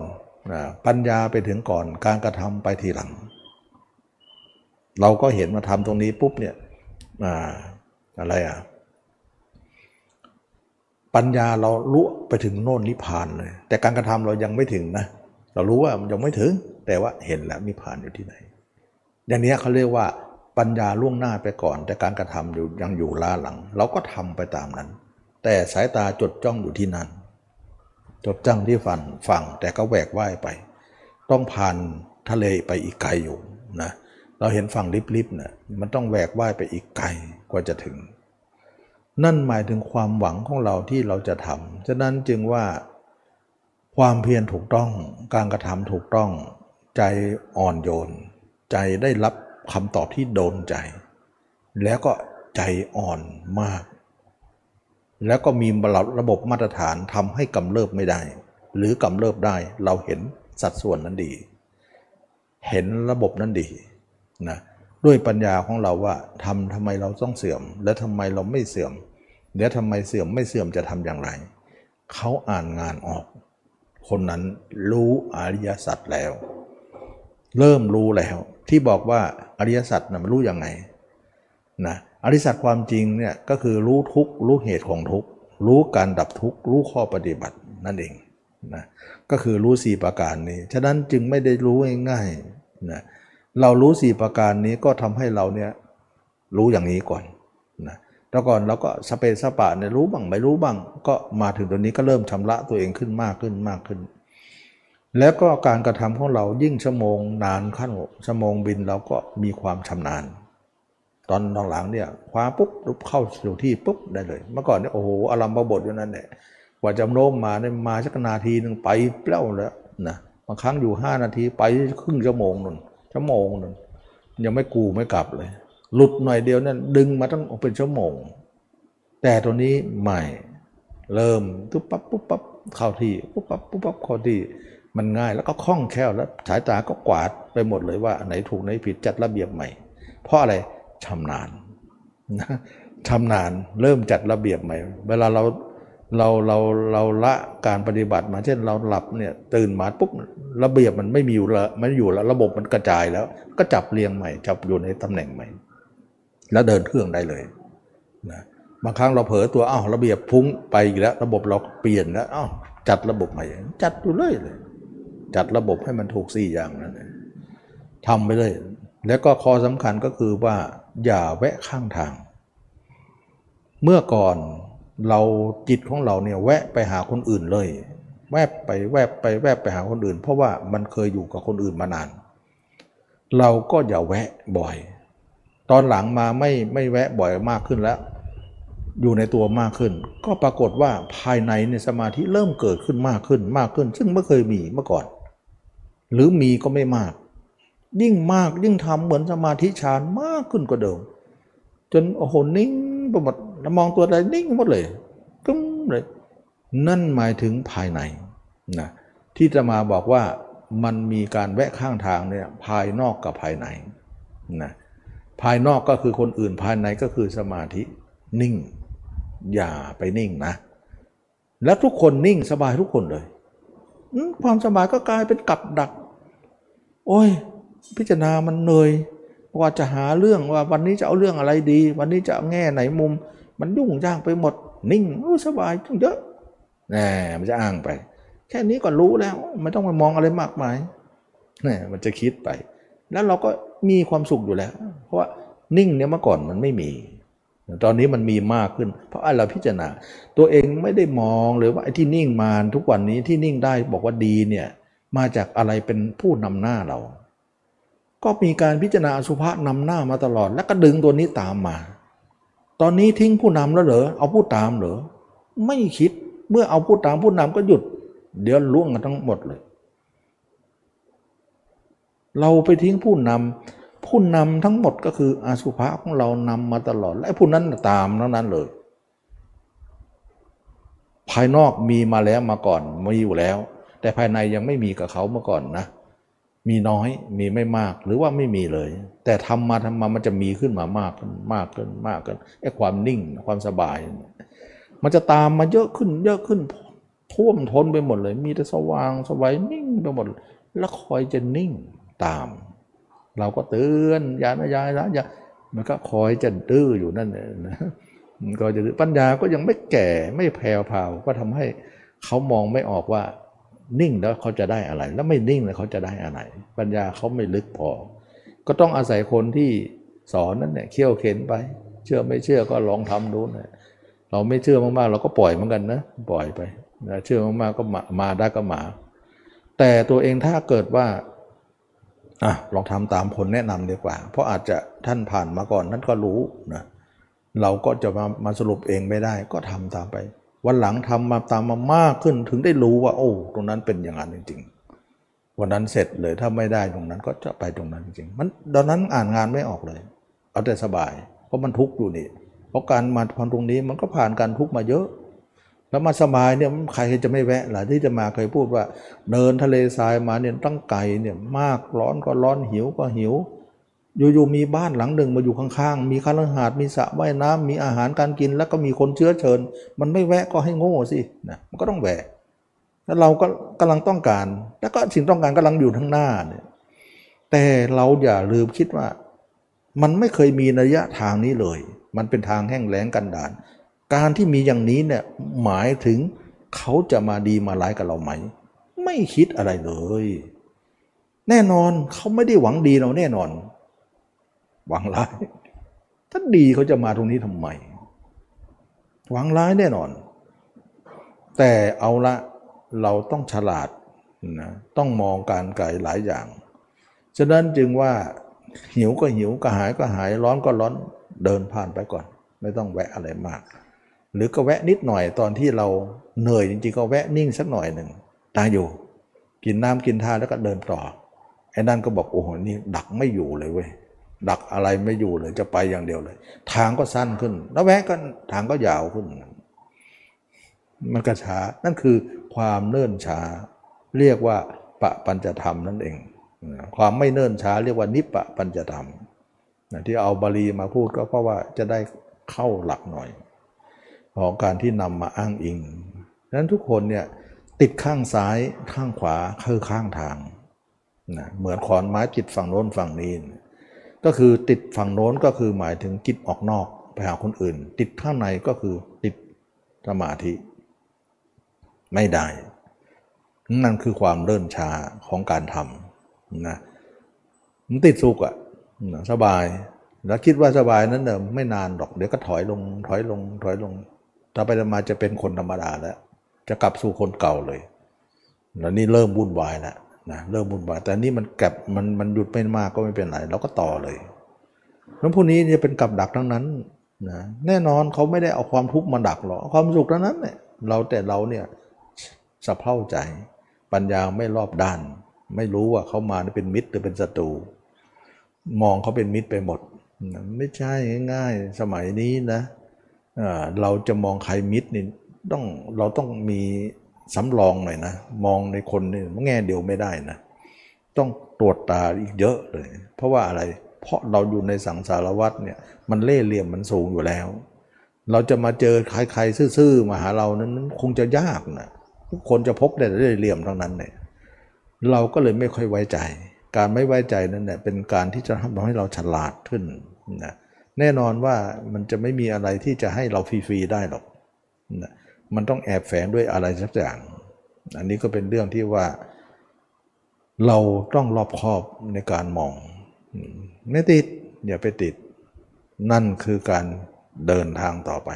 นะปัญญาไปถึงก่อน การกระทำไปทีหลัง เราก็เห็นมาทำตรงนี้ปุ๊บเนี่ยอ่าอะไรอะปัญญาเรารู้ไปถึงโน่นนิพพานเลย แต่การกระทำเรายังไม่ถึงนะ เรารู้ว่ามันยังไม่ถึง แต่ว่าเห็นแล้วนิพพานอยู่ที่ไหน อย่างนี้เขาเรียกว่าปัญญาล่วงหน้าไปก่อน แต่การกระทำอยู่ยังอยู่ล้าหลัง เราก็ทำไปตามนั้น แต่สายตาจดจ้องอยู่ที่นั่นจดจ้องที่ฟันฝั่งแต่ก็แหวกว่ายไป ต้องผ่านทะเลไปอีกไกลอยู่นะเเราเห็นฝั่งลิบๆเนี่ยมันต้องแหวกว่ายไปอีกไกลกว่าจะถึง นั่นหมายถึงความหวังของเราที่เราจะทำฉะนั้นจึงว่าความเพียรถูกต้องการกระทำถูกต้อง ใจอ่อนโยน ใจได้รับคำตอบที่โดนใจ แล้วก็ใจอ่อนมาก แล้วก็มีระบบมาตรฐานทำให้กำเริบไม่ได้ หรือกำเริบได้เราเห็นสัดส่วนนั้นดี เห็นระบบนั้นดี นะด้วยปัญญาของเราว่าทำทำไมเราต้องเสื่อม และทำไมเราไม่เสื่อมเดี๋ยวทำไมเสื่อมไม่เสื่อมจะทำอย่างไร เขาอ่านงานออก คนนั้นรู้อริยสัจแล้ว เริ่มรู้แล้ว ที่บอกว่าอริยสัจนะมันรู้ยังไงนะอริยสัจความจริงเนี่ยก็คือรู้ทุกรู้เหตุของทุกรู้การดับทุกรู้ข้อปฏิบัตินั่นเองนะก็คือรู้สี่ประการนี้ ฉะนั้นจึงไม่ได้รู้ง่ายๆนะเเรารู้สี่ประการนี้ก็ทำให้เราเนี่ยรู้อย่างนี้ก่อนนะแต่ก่อนเราก็สเปซสปะเนี่ยรู้บ้างไม่รู้บ้าง ก็มาถึงตัวนี้ก็เริ่มชำระตัวเองขึ้นมากขึ้นมากขึ้น แล้วก็การกระทำของเรายิ่งชั่วโมงนานขั้นชั่วโมงบินเราก็มีความชำนาญตอนหลังเนี่ยคว้าปุ๊บลุกเข้าสู่ที่ปุ๊บได้เลย เมื่อก่อนเนี่ยโอ้โหอารมณ์บทอยู่นั่นแหละกว่าจะโน้มมาเนี่ยมาสักนาทีหนึ่งไปเปล่าแล้วนะบางครั้งอยู่ 5 นาทีไปครึ่งชั่วโมงนุ่น ชั่วโมงนึงยังไม่กูไม่กลับเลย หลุดหน่อยเดียวนั่นดึงมาตั้งเป็นชั่วโมง แต่ตัวนี้ใหม่ เริ่มตุ๊บปั๊บปุ๊บปั๊บเข้าที่ปุ๊บปั๊บปุ๊บปั๊บเข้าที่มันง่ายแล้วก็คล่องแคล่วแล้วสายตาก็กวาดไปหมดเลยว่าไหนถูกไหนผิดจัดระเบียบใหม่ เพราะอะไรชำนาญนะชำนาญเริ่มจัดระเบียบใหม่ เวลาเรา เราเราเราละการปฏิบัติมาเช่นเราหลับเนี่ยตื่นมาปุ๊บระเบียบมันไม่มีอยู่ละมันอยู่แล้วระบบมันกระจายแล้ว ก็จับเรียงใหม่ จับอยู่ในตำแหน่งใหม่ แล้วเดินเครื่องได้เลยนะบางครั้งเราเผลอตัวอ้าวระเบียบพุ่งไปอีกแล้ว ระบบเราเปลี่ยนแล้วอ้าวจัดระบบใหม่ จัดอยู่เลยเลย จัดระบบให้มันถูกสี่อย่างนั้นทำไปเลย แล้วก็ข้อสำคัญก็คือว่าอย่าแวะข้างทาง เมื่อก่อน เราจิตของเราเนี่ยแวะไปหาคนอื่นเลย แวบไปแวบไปแวบไปหาคนอื่น เพราะว่ามันเคยอยู่กับคนอื่นมานาน เราก็อย่าแวะบ่อย ตอนหลังมาไม่ไม่แวะบ่อยมากขึ้นแล้ว อยู่ในตัวมากขึ้น ก็ปรากฏว่าภายในในสมาธิเริ่มเกิดขึ้นมากขึ้นมากขึ้น ซึ่งไม่เคยมีเมื่อก่อน หรือมีก็ไม่มาก ยิ่งมากยิ่งทำเหมือนสมาธิฌานมากขึ้นกว่าเดิมจนโอ้โหนิ่งไปหมด แล้วมองตัวอะไรนิ่งหมดเลยกึ้มเลย นั่นหมายถึงภายในนะที่จะมาบอกว่ามันมีการแวะข้างทางเนี่ยภายนอกกับภายในนะภายนอกก็คือคนอื่นภายในก็คือสมาธินิ่ง อย่าไปนิ่งนะ แล้วทุกคนนิ่งสบายทุกคนเลยความสบายก็กลายเป็นกับดัก โอ้ย พิจารณามันเหนื่อยว่าจะหาเรื่องว่าวันนี้จะเอาเรื่องอะไรดี วันนี้จะเอาแง่ไหนมุม มันยุ่งยากไปหมด นิ่งสบายจังเยอะแหมมันจะอ้างไป แค่นี้ก็รู้แล้วไม่ต้องไปมองอะไรมากมายแหมมันจะคิดไป แล้วเราก็มีความสุขอยู่แล้ว เพราะว่านิ่งเนี่ยเมื่อก่อนมันไม่มี ตอนนี้มันมีมากขึ้น เพราะเราพิจารณา ตัวเองไม่ได้มองเลยว่าไอ้ที่นิ่งมาทุกวันนี้ที่นิ่งได้บอกว่าดีเนี่ยมาจากอะไรเป็นผู้นำหน้าเรา ก็มีการพิจารณาอสุภะนำหน้ามาตลอด แล้วก็ดึงตัวนี้ตามมา ตอนนี้ทิ้งผู้นำแล้วเหรอเอาผู้ตามเหรอไม่คิดเมื่อเอาผู้ตามผู้นำก็หยุด เดี๋ยวล่วงกันทั้งหมดเลย เราไปทิ้งผู้นำผู้นำทั้งหมดก็คืออาสุภะของเรานำมาตลอด และผู้นั้นตามทั้งนั้นเลย ภายนอกมีมาแล้วมาก่อนมีอยู่แล้ว แต่ภายในยังไม่มีกับเขาเมื่อก่อนนะ มีน้อยมีไม่มากหรือว่าไม่มีเลย แต่ทำมาทำมามันจะมีขึ้นมามากขึ้นมากขึ้นมากขึ้นไอ้ความนิ่งความสบาย มันจะตามมาเยอะขึ้น เยอะขึ้นท่วมท้นไปหมดเลย มีแต่สว่างสวัยนิ่งไปหมด แล้วคอยจะนิ่งตาม เราก็เตือนอย่านะยายนะอย่ามันก็คอยจะดื้ออยู่นั่นเองนะก็จะปัญญาก็ยังไม่แก่ไม่แผ่วพาวก็ทำให้เขามองไม่ออกว่า นิ่งแล้วเขาจะได้อะไร แล้วไม่นิ่งแล้วเขาจะได้อะไร ปัญญาเขาไม่ลึกพอ ก็ต้องอาศัยคนที่สอนนั่นเนี่ยเขี่ยวเข็นไป เชื่อไม่เชื่อก็ลองทำดูนะเราไม่เชื่อมากๆ เราก็ปล่อยเหมือนกันนะปล่อยไปนะเชื่อมากๆก็มามาได้ก็มา แต่ตัวเองถ้าเกิดว่าอะลองทำตามผลแนะนำดีกว่า เพราะอาจจะท่านผ่านมาก่อนท่านก็รู้นะเราก็จะมามาสรุปเองไม่ได้ก็ทำตามไป วันหลังทำมาตามมามากขึ้นถึงได้รู้ว่า โอ้ตรงนั้นเป็นอย่างนั้นจริง ๆ วันนั้นเสร็จเลยถ้าไม่ได้ตรงนั้นก็จะไปตรงนั้นจริง ๆ มันตอนนั้นอ่านงานไม่ออกเลย เอาแต่สบาย เพราะมันทุกข์อยู่นี่ เพราะการมาพรตรงนี้มันก็ผ่านการทุกข์มาเยอะ แล้วมาสบายเนี่ยใครจะไม่แวะหล่ะที่จะมาเคยพูดว่า เดินทะเลทรายมาเนี่ยตั้งไกลเนี่ยมากร้อนก็ร้อนหิวก็หิว อยู่ๆมีบ้านหลังหนึ่งมาอยู่ข้างๆ มีคาลหาดมีสระว่ายน้ำมีอาหารการกินแล้วก็มีคนเชื้อเชิญ มันไม่แวะก็ให้โง่สินะมันก็ต้องแวะแล้วเราก็กำลังต้องการ แล้วก็สิ่งต้องการกำลังอยู่ทั้งหน้าเนี่ยแต่เราอย่าลืมคิดว่า มันไม่เคยมีระยะทางนี้เลย มันเป็นทางแห้งแล้งกันดาน การที่มีอย่างนี้เนี่ยหมายถึงเขาจะมาดีมาร้ายกับเราไหม ไม่คิดอะไรเลย แน่นอนเขาไม่ได้หวังดีเราแน่นอน หวังร้าย ถ้าดีเขาจะมาตรงนี้ทำไม หวังร้ายแน่นอน แต่เอาละเราต้องฉลาดนะต้องมองการไกลหลายอย่าง ฉะนั้นจึงว่าหิวก็หิวกระหายก็หายร้อนก็ร้อนเดินผ่านไปก่อน ไม่ต้องแวะอะไรมาก หรือก็แวะนิดหน่อยตอนที่เราเหนื่อยจริงๆก็แวะนิ่งสักหน่อยหนึ่งตาอยู่ กินน้ำกินท่าแล้วก็เดินต่อไอ้นั่นก็บอกโอ้โหนี่ดักไม่อยู่เลยเว้ย ดักอะไรไม่อยู่เลยจะไปอย่างเดียวเลย ทางก็สั้นขึ้น แล้วแวะก็ทางก็ยาวขึ้น มันก็ช้านั่นคือความเนิ่นช้า เรียกว่าปะปัญจธรรมนั่นเอง ความไม่เนิ่นช้าเรียกว่านิปปะปัญจธรรมที่เอาบาลีมาพูดก็เพราะว่าจะได้เข้าหลักหน่อย ของการที่นำมาอ้างอิงนั้นทุกคนเนี่ยติดข้างซ้ายข้างขวาคือข้างทางนะเหมือนขอนไม้ติดฝั่งโน้นฝั่งนี้ ก็คือติดฝั่งโน้นก็คือหมายถึงจิตออกนอกไปหาคนอื่น ติดข้างในก็คือติดสมาธิ ไม่ได้ นั่นคือความเลื่อนช้าของการทำนะมันติดสุกอะสบาย แล้วคิดว่าสบายนั้นเดิมไม่นานหรอกเดี๋ยวก็ถอยลง ถอยลง ถอยลงถ้าไปมาจะเป็นคนธรรมดาแล้ว จะกลับสู่คนเก่าเลย แล้วนี่เริ่มวุ่นวายแล้ว นะเริ่มวุ่นวาแต่นี่มันกลับมันมันหยุดไม่มากก็ไม่เป็นไรเราก็ต่อเลยแล้วพวกนี้จะเป็นกับดักทั้งนั้นนะแน่นอนเขาไม่ได้เอาความทุกข์มาดักหรอกความสุขทั้งนั้นเนี่ยเราแต่เราเนี่ยสะเพร่าใจ ปัญญาไม่รอบด้าน ไม่รู้ว่าเขามาเป็นมิตรหรือเป็นศัตรูมองเขาเป็นมิตรไปหมด ไม่ใช่ง่ายๆ สมัยนี้นะเราจะมองใครมิตรนี่ต้องเราต้องมี สำรองหน่อยนะ มองในคนนี่แง่เดียวไม่ได้นะ ต้องตรวจตาอีกเยอะเลย เพราะว่าอะไร เพราะเราอยู่ในสังสารวัฏเนี่ย มันเล่เหลี่ยมมันสูงอยู่แล้ว เราจะมาเจอใครๆซื่อๆมาหาเรานั้นคงจะยากนะทุกคนจะพบแต่เล่เหลี่ยมทั้งนั้นเนี่ยเราก็เลยไม่ค่อยไว้ใจ การไม่ไว้ใจนั่นแหละเป็นการที่จะทำให้เราฉลาดขึ้นนะแน่นอนว่ามันจะไม่มีอะไรที่จะให้เราฟรีๆได้หรอกนะ มันต้องแอบแฝงด้วยอะไรสักอย่าง อันนี้ก็เป็นเรื่องที่ว่า เราต้องรอบคอบในการมอง ไม่ติดอย่าไปติด นั่นคือการเดินทางต่อไป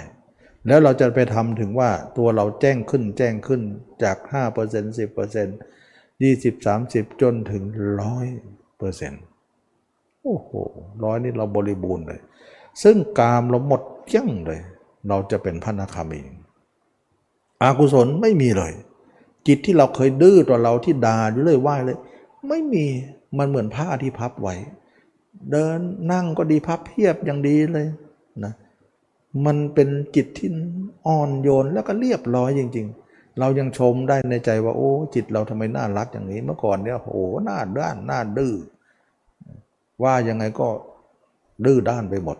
แล้วเราจะไปทำถึงว่าตัวเราแจ้งขึ้นแจ้งขึ้นจาก 5% 10% 20 30 จนถึง 100%โอ้โหร้อยนี่เราบริบูรณ์เลย ซึ่งกามเราหมดเกลี้ยงเลย เราจะเป็นพระนาคามี อากุศลไม่มีเลย จิตที่เราเคยดื้อต่อเราที่ด่าอยู่เลยไหวเลย ไม่มีมันเหมือนผ้าที่พับไว้ เดินนั่งก็ดีพับเพียบอย่างดีเลยนะมันเป็นจิตที่อ่อนโยนแล้วก็เรียบร้อยจริง ๆ เรายังชมได้ในใจว่า โอ้จิตเราทำไมน่ารักอย่างนี้ เมื่อก่อนเนี่ยโอ้หน้าด้านหน้าดื้อว่ายังไงก็ดื้อด้านไปหมด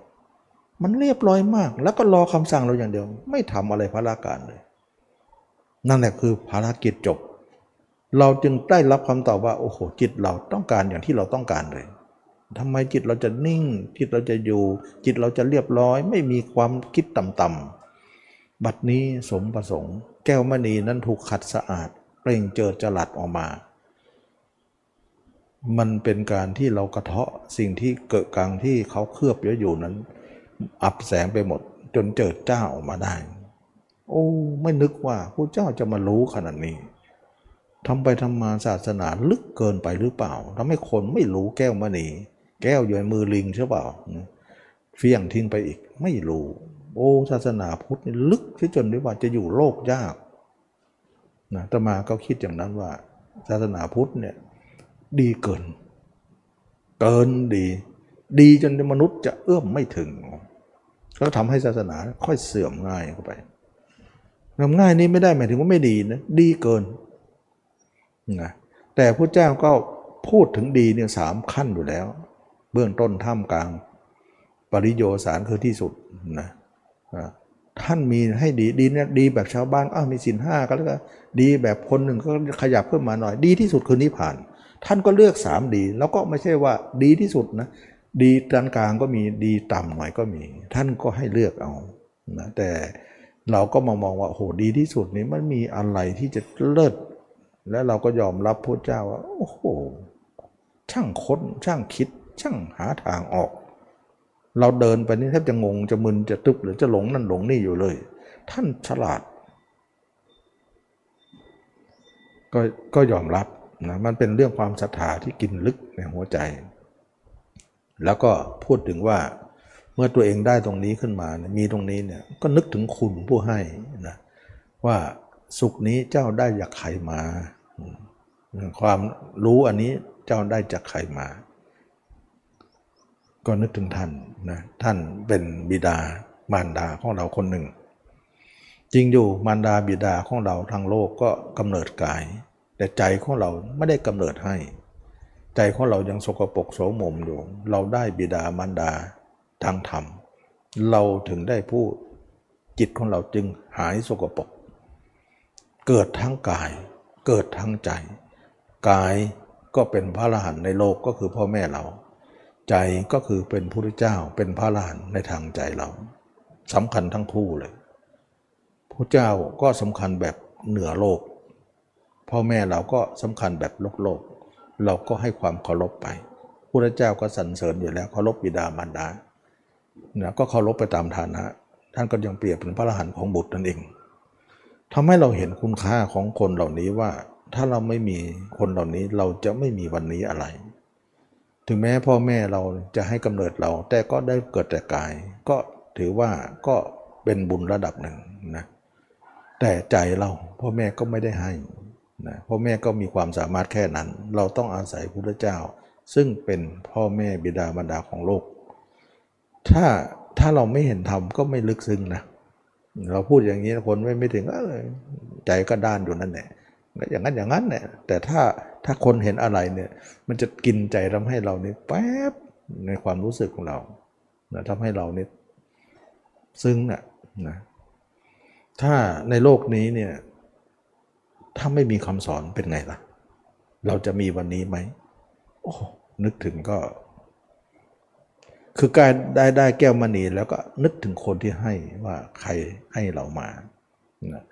มันเรียบร้อยมาก แล้วก็รอคำสั่งเราอย่างเดียว ไม่ทำอะไรพระราการเลย นั่นแหละคือภารกิจจบ เราจึงได้รับคำตอบว่าโอ้โหจิตเราต้องการอย่างที่เราต้องการเลยทำไมจิตเราจะนิ่ง จิตเราจะอยู่ จิตเราจะเรียบร้อย ไม่มีความคิดต่ำๆบัดนี้สมประสงค์ แก้วมณีนั้นถูกขัดสะอาด เปล่งเจิดจลัดออกมา มันเป็นการที่เรากระเทาะสิ่งที่เกิดกลางที่เขาเคลือบเยอะอยู่นั้น อับแสงไปหมดจนเจิดจ้าออกมาได้ โอ้ไม่นึกว่าพระเจ้าจะมารู้ขนาดนี้ทำไปทำมาศาสนาลึกเกินไปหรือเปล่าทำให้คนไม่รู้แก้วมณีแก้วอยู่ในมือลิงใช่เปล่าเฟี้ยงทิ้งไปอีกไม่รู้ โอ้ศาสนาพุทธนี่ลึกที่จนได้ว่าจะอยู่โลกยากนะตมาก็คิดอย่างนั้นว่า ศาสนาพุทธเนี่ยดีเกิน เกินดี ดีจนมนุษย์จะเอื้อมไม่ถึง ก็ทำให้ศาสนาค่อยเสื่อมง่ายเข้าไป เสื่อมง่ายนี้ไม่ได้หมายถึงว่าไม่ดีนะดีเกินนะแต่พระเจ้าก็พูดถึงดีเนี่ยสามขั้นอยู่แล้ว เบื้องต้นท่ามกลาง ปริโยสารคือที่สุดนะท่านมีให้ดีดีเนี่ยดีแบบชาวบ้านอ้าวมีสินห้าก็แล้วก็ดีแบบคนหนึ่งก็ขยับเพิ่มมาหน่อย ดีที่สุดคือนิพพาน ท่านก็เลือกสามดี แล้วก็ไม่ใช่ว่าดีที่สุดนะดีกลางกลางก็มีดีต่ำหน่อยก็มี ท่านก็ให้เลือกเอานะแต่ เราก็มามองว่าโหดีที่สุดนี้มันมีอะไรที่จะเลิศและเราก็ยอมรับพระเจ้าว่าโอ้โหช่างค้นช่างคิด ช่างหาทางออก เราเดินไปนี่แทบจะงงจะมึนจะตึบหรือจะหลงนั่นหลงนี่อยู่เลย ท่านฉลาด ก็ก็ยอมรับนะมันเป็นเรื่องความศรัทธาที่กินลึกในหัวใจ แล้วก็พูดถึงว่า มื่อตัวเองได้ตรงนี้ขึ้นมามีตรงนี้เนี่ยก็นึกถึงคุณผู้ให้นะว่าสุขนี้เจ้าได้จากใครมา ความรู้อันนี้เจ้าได้จากใครมา ก็นึกถึงท่านนะท่านเป็นบิดามารดาของเราคนหนึ่ง จริงอยู่มารดาบิดาของเราทางโลกก็กำเนิดกาย แต่ใจของเราไม่ได้กำเนิดให้ ใจของเรายังสกปรกโสมมอยู่ เราได้บิดามารดา ทางธรรม เราถึงได้พูดจิตของเราจึงหายสกปรกเกิดทั้งกาย เกิดทั้งใจ กายก็เป็นพระอรหันต์ในโลกก็คือพ่อแม่เรา ใจก็คือเป็นพระเจ้าเป็นพระลานในทางใจเราสำคัญทั้งคู่เลยพระเจ้าก็สำคัญแบบเหนือโลก พ่อแม่เราก็สำคัญแบบโลกโลก เราก็ให้ความเคารพไปพระเจ้าก็สรรเสริญอยู่แล้วเคารพบิดามารดา นะก็เคารพไปตามฐานะ ท่านก็ยังเปรียบเป็นพระอรหันต์ของบุตรนั่นเองทำให้เราเห็นคุณค่าของคนเหล่านี้ว่า ถ้าเราไม่มีคนเหล่านี้เราจะไม่มีวันนี้อะไร ถึงแม้พ่อแม่เราจะให้กำเนิดเรา แต่ก็ได้เกิดแต่กาย ก็ถือว่าก็เป็นบุญระดับหนึ่งนะแต่ใจเราพ่อแม่ก็ไม่ได้ให้นะพ่อแม่ก็มีความสามารถแค่นั้น เราต้องอาศัยพระเจ้า ซึ่งเป็นพ่อแม่บิดามารดาของโลก ถ้าถ้าเราไม่เห็นธรรมก็ไม่ลึกซึ้งนะเราพูดอย่างนี้คนไม่ไม่ถึงใจก็ด้านอยู่นั่นแหละอย่างนั้นอย่างนั้นเนี่ยแต่ถ้าถ้าคนเห็นอะไรเนี่ยมันจะกินใจทำให้เราเนี่ยแป๊บในความรู้สึกของเรานะทำให้เราเนี่ยซึ้งน่ะนะถ้าในโลกนี้เนี่ยถ้าไม่มีคำสอนเป็นไงล่ะ เราจะมีวันนี้ไหมโอ้นึกถึงก็ คือการได้ได้แก้วมณีแล้วก็นึกถึงคนที่ให้ว่าใครให้เรามานะ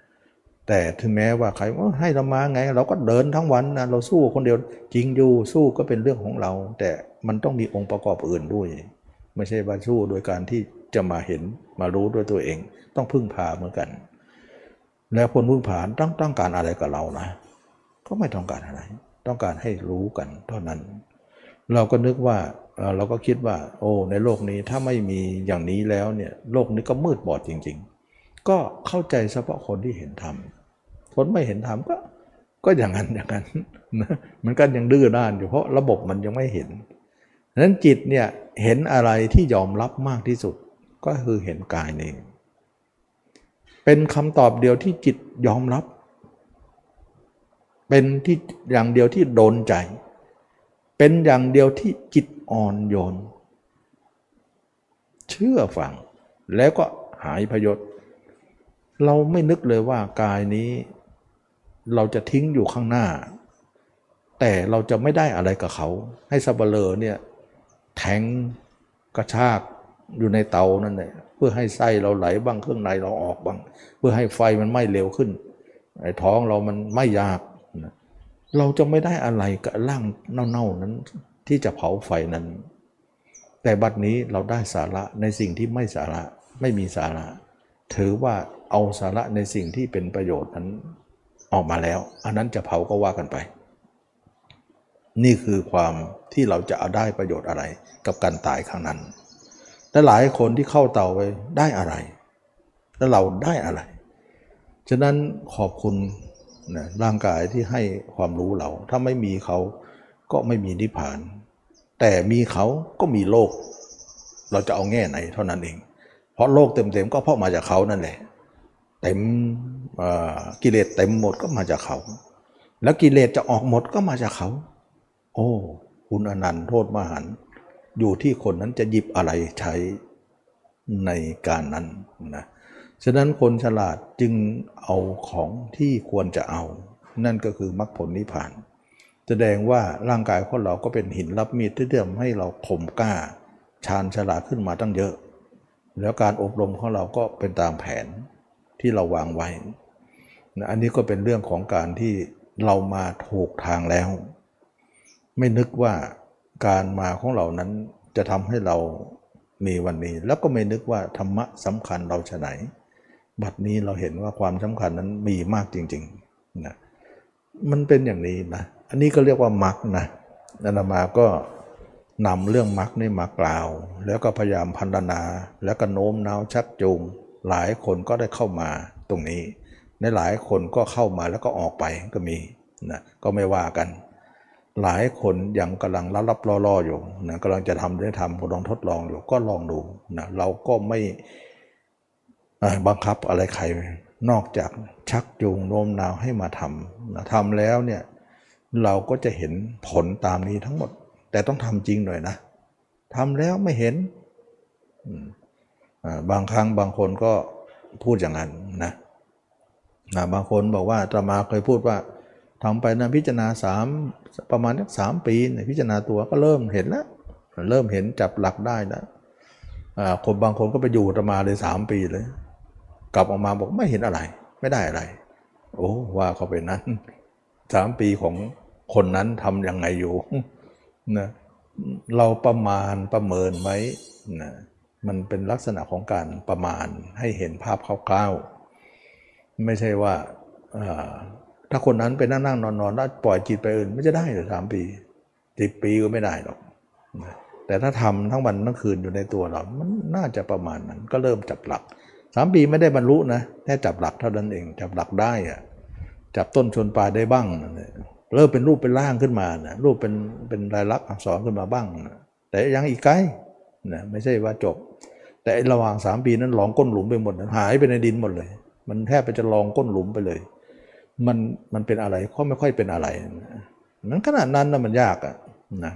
แต่ถึงแม้ว่าใครว่าให้เรามาไง เราก็เดินทั้งวันนะเราสู้คนเดียวจริงอยู่สู้ก็เป็นเรื่องของเรา แต่มันต้องมีองค์ประกอบอื่นด้วย ไม่ใช่ว่าสู้โดยการที่จะมาเห็นมารู้ด้วยตัวเอง ต้องพึ่งพาเหมือนกัน แล้วคนพึ่งพาต้องต้องการอะไรกับเรานะก็ไม่ต้องการอะไร ต้องการให้รู้กันเท่านั้น เราก็นึกว่า เราก็คิดว่า โอ้ในโลกนี้ถ้าไม่มีอย่างนี้แล้วเนี่ยโลกนี้ก็มืดบอดจริง ๆ ก็เข้าใจเฉพาะคนที่เห็นธรรมคนไม่เห็นธรรมก็ ก็อย่างนั้นอย่างนั้นนะมันก็ยังดื้อด้านอยู่เพราะระบบมันยังไม่เห็นนั้นจิตเนี่ยเห็นอะไรที่ยอมรับมากที่สุดก็คือเห็นกายนี่เป็นคำตอบเดียวที่จิตยอมรับ เป็นที่อย่างเดียวที่โดนใจ เป็นอย่างเดียวที่จิต อ่อนโยน เชื่อฟัง แล้วก็หายพยศ เราไม่นึกเลยว่ากายนี้ เราจะทิ้งอยู่ข้างหน้า แต่เราจะไม่ได้อะไรกับเขา ให้สับเลอเนี่ยแทงกระชากอยู่ในเตานั่นแหละเพื่อให้ไส้เราไหลบ้างเครื่องในเราออกบ้าง เพื่อให้ไฟมันไหม้เร็วขึ้นไอ้ท้องเรามันไม่ยาก เราจะไม่ได้อะไรกับร่างเน่าๆนั้น ที่จะเผาไฟนั้น แต่บัดนี้เราได้สาระในสิ่งที่ไม่สาระไม่มีสาระ ถือว่าเอาสาระในสิ่งที่เป็นประโยชน์นั้นออกมาแล้ว อันนั้นจะเผาก็ว่ากันไป นี่คือความที่เราจะเอาได้ประโยชน์อะไรกับการตายครั้งนั้นและหลายคนที่เข้าเตาไปได้อะไร แล้วเราได้อะไร ฉะนั้นขอบคุณนะร่างกายที่ให้ความรู้เรา ถ้าไม่มีเขา ก็ไม่มีนิพพาน แต่มีเขาก็มีโลก เราจะเอาแง่ไหนเท่านั้นเอง เพราะโลกเต็มๆก็เพราะมาจากเขานั่นแหละเต็มกิเลสเต็มหมดก็มาจากเขา แล้วกิเลสจะออกหมดก็มาจากเขา โอ้คุณอนันต์โทษมหันอยู่ที่คนนั้นจะหยิบอะไรใช้ในการนั้นนะฉะนั้นคนฉลาดจึงเอาของที่ควรจะเอา นั่นก็คือมรรคผลนิพพาน แสดงว่าร่างกายของเราก็เป็นหินรับมีดที่เดิมให้เราข่มกล้า ชาญฉลาดขึ้นมาตั้งเยอะ แล้วการอบรมของเราก็เป็นตามแผนที่เราวางไว้นะอันนี้ก็เป็นเรื่องของการที่เรามาถูกทางแล้ว ไม่นึกว่าการมาของเรานั้นจะทำให้เรามีวันนี้ แล้วก็ไม่นึกว่าธรรมะสำคัญเราจะไหน บัดนี้เราเห็นว่าความสำคัญนั้นมีมากจริงๆนะมันเป็นอย่างนี้นะ อันนี้ก็เรียกว่ามรรคนะนันมาก็นำเรื่องมรรคนี่มากล่าว แล้วก็พยายามพันธนา แล้วก็โน้มน้าวชักจูง หลายคนก็ได้เข้ามาตรงนี้ ในหลายคนก็เข้ามาแล้วก็ออกไปก็มีนะก็ไม่ว่ากัน หลายคนยังกำลังรับรับรอๆอยู่นะกำลังจะทำได้ทำก็ลองทดลองอยู่ก็ลองดูนะเราก็ไม่บังคับอะไรใครนอกจากชักจูงโน้มน้าวให้มาทำนะทำแล้วเนี่ย เราก็จะเห็นผลตามนี้ทั้งหมด แต่ต้องทำจริงหน่อยนะทำแล้วไม่เห็นอ่าบางครั้งบางคนก็พูดอย่างนั้นนะนะบางคนบอกว่าอาตมาเคยพูดว่าทำไปนะพิจารณาสามประมาณสักสามปีพิจารณาตัวก็เริ่มเห็นแล้ว เริ่มเห็นจับหลักได้แล้วอ่าคนบางคนก็ไปอยู่อาตมาเลยสามปีเลย กลับออกมาบอกไม่เห็นอะไร ไม่ได้อะไร โอ้ว่าเขาเป็นนั้นสามปีของ คนนั้นทำยังไงอยู่นะเราประมาณประเมินไว้นะมันเป็นลักษณะของการประมาณให้เห็นภาพคร่าวๆไม่ใช่ว่าถ้าคนนั้นไปนั่งนั่งนอนนอนแล้วปล่อยจิตไปอื่นไม่จะได้หรือสามปีสิบปีก็ไม่ได้หรอกแต่ถ้าทำทั้งวันทั้งคืนอยู่ในตัวเรา มันน่าจะประมาณนั้น ก็เริ่มจับหลักสามปีไม่ได้บรรลุนะแค่จับหลักเท่านั้นเอง จับหลักได้อะจับต้นชนปลายได้บ้างนะ เริ่มเป็นรูปเป็นร่างขึ้นมานะรูปเป็นเป็นลายลักษณ์อักษรขึ้นมาบ้างนะแต่ยังอีกไกลนะไม่ใช่ว่าจบ แต่อ้ระหว่างสามปีนั้นหลองก้นหลุมไปหมดนะหายไปในดินหมดเลย มันแทบไปจะลองก้นหลุมไปเลย มันมันเป็นอะไรก็ไม่ค่อยเป็นอะไรนั้นขนาดนั้นนะมันยากอะนะ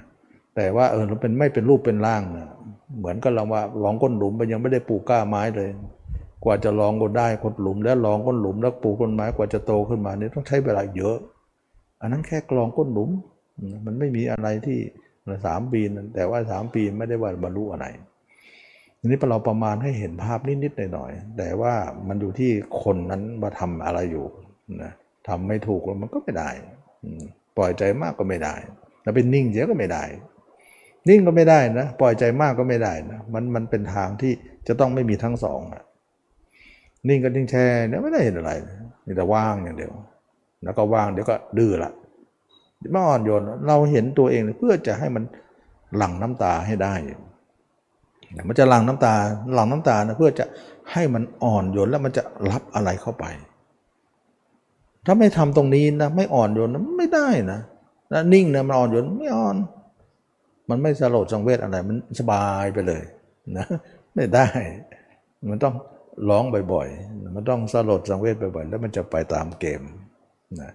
แต่ว่าเออมันเป็นไม่เป็นรูปเป็นร่างนะเหมือนกับเราว่าลองก้นหลุมไปยังไม่ได้ปลูกก้าไม้เลย กว่าจะลองก็ได้คนหลุม แล้วลองก้นหลุมแล้วปลูกต้นไม้กว่าจะโตขึ้นมาเนี่ยต้องใช้เวลาเยอะ อันนั้นแค่กรองก้นหลุม มันไม่มีอะไรที่สามปีนั้นแต่ว่าสามปีไม่ได้ว่าบรรลุอะไรทีนี้เราประมาณให้เห็นภาพนิดๆหน่อยๆแต่ว่ามันอยู่ที่คนนั้นว่าทำอะไรอยู่นะทำไม่ถูกแล้วมันก็ไม่ได้ ปล่อยใจมากก็ไม่ได้ แล้วเป็นนิ่งเสียก็ไม่ได้ นิ่งก็ไม่ได้นะ ปล่อยใจมากก็ไม่ได้นะมันมันเป็นทางที่จะต้องไม่มีทั้งสองนิ่งก็นิ่งแช่เนี่ยไม่ได้เห็นอะไรมีแต่ว่างอย่างเดียว แล้วก็ว่างเดี๋ยวก็ดื้อละไม่อ่อนโยนเราเห็นตัวเองเพื่อจะให้มันหลั่งน้ำตาให้ได้มันจะหลั่งน้ำตาหลั่งน้ำตานะเพื่อจะให้มันอ่อนโยนแล้วมันจะรับอะไรเข้าไป ถ้าไม่ทำตรงนี้นะไม่อ่อนโยนนะไม่ได้นะนะนิ่งนะมันอ่อนโยนไม่อ่อน มันไม่สลดสังเวชอะไรมันสบายไปเลยนะไม่ได้ มันต้องร้องบ่อยๆ มันต้องสลดสังเวชบ่อยๆ แล้วมันจะไปตามเกม นะ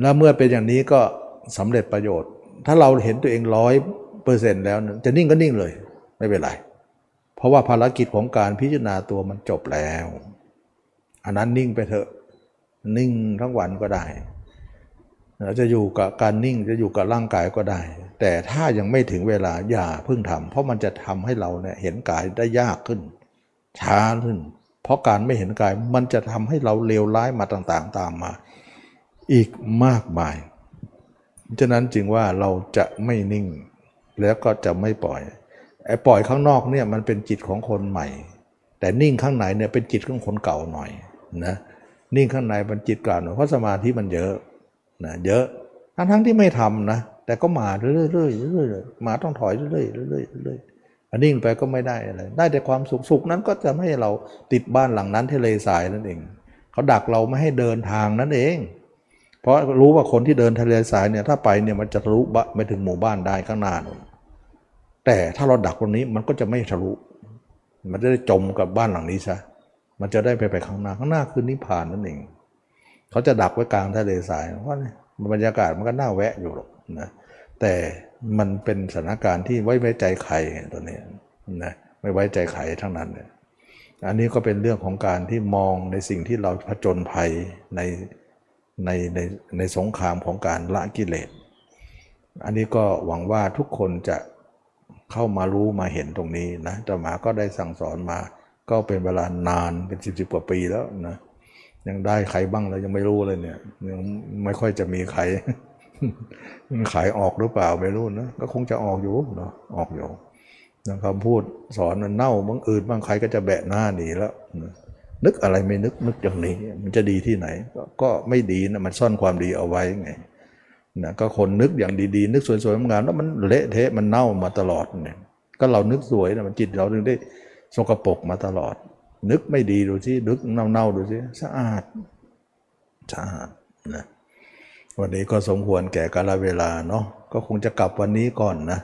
แล้วเมื่อเป็นอย่างนี้ก็สำเร็จประโยชน์ ถ้าเราเห็นตัวเองร้อยเปอร์เซ็นต์แล้วจะนิ่งก็นิ่งเลย ไม่เป็นไร เพราะว่าภารกิจของการพิจารณาตัวมันจบแล้ว อันนั้นนิ่งไปเถอะ นิ่งทั้งวันก็ได้เราจะอยู่กับการนิ่งจะอยู่กับร่างกายก็ได้ แต่ถ้ายังไม่ถึงเวลาอย่าเพิ่งทำเพราะมันจะทำให้เราเนี่ยเห็นกายได้ยากขึ้น ช้าขึ้น เพราะการไม่เห็นกายมันจะทำให้เราเลวร้ายมาต่างๆ ตามมา อีกมากมาย ฉะนั้นจึงว่าเราจะไม่นิ่ง แล้วก็จะไม่ปล่อย ไอ้ปล่อยข้างนอกเนี่ยมันเป็นจิตของคนใหม่ แต่นิ่งข้างในเนี่ยเป็นจิตของคนเก่าหน่อยนะ นิ่งข้างในเป็นจิตเก่าหน่อยเพราะสมาธิมันเยอะนะเยอะ ทั้งทั้งที่ไม่ทำนะ แต่ก็มาเรื่อยๆเรื่อยๆมาต้องถอยเรื่อยๆเรื่อยๆเรื่อยๆอันนิ่งไปก็ไม่ได้อะไร ได้แต่ความสุขสุขนั้นก็จะไม่ให้เราติดบ้านหลังนั้นทะเลทรายนั่นเอง เขาดักเราไม่ให้เดินทางนั่นเอง เพราะรู้ว่าคนที่เดินทะเลทรายเนี่ยถ้าไปเนี่ยมันจะทะลุไปถึงหมู่บ้านได้ข้างหน้านู่นแต่ถ้าเราดักตรงนี้มันก็จะไม่ทะลุ มันจะได้จมกับบ้านหลังนี้ซะมันจะได้ไปไปข้างหน้าข้างหน้าคือนิพพานนั่นเองเขาจะดักไว้กลางทะเลทรายเพราะบรรยากาศมันก็น่าแวะอยู่หรอกนะแต่มันเป็นสถานการณ์ที่ไว้ไว้ใจใครตัวนี้นะไม่ไว้ใจใครทั้งนั้นเนี่ยอันนี้ก็เป็นเรื่องของการที่มองในสิ่งที่เราผจญภัยใน ในในในสงครามของการละกิเลส อันนี้ก็หวังว่าทุกคนจะเข้ามารู้มาเห็นตรงนี้นะจะมาก็ได้สั่งสอนมา ก็เป็นเวลานานเป็นสิบสิบกว่าปีแล้วนะยังได้ใครบ้างเรายังไม่รู้เลยเนี่ยยังไม่ค่อยจะมีใครขายออกหรือเปล่าไม่รู้นะก็คงจะออกอยู่เนาะออกอยู่นะคำพูดสอนมันเน่าบางอื่นบางใครก็จะแบะหน้าหนีแล้วนะ นึกอะไรไม่นึกนึกอย่างนี้ มันจะดีที่ไหน ก็ไม่ดีนะมันซ่อนความดีเอาไว้ไงนะก็คนนึกอย่างดีๆ นึกสวยๆงามแล้วมันเละเทะมันเน่ามาตลอดเนี่ยก็เรานึกสวยนะมันจิตเราถึงได้สกปรกมาตลอด นึกไม่ดีดูสินึกเน่าๆดูสิสะอาดสะอาดนะวันนี้ก็สมควรแก่กาลเวลาเนาะก็คงจะกลับวันนี้ก่อนนะ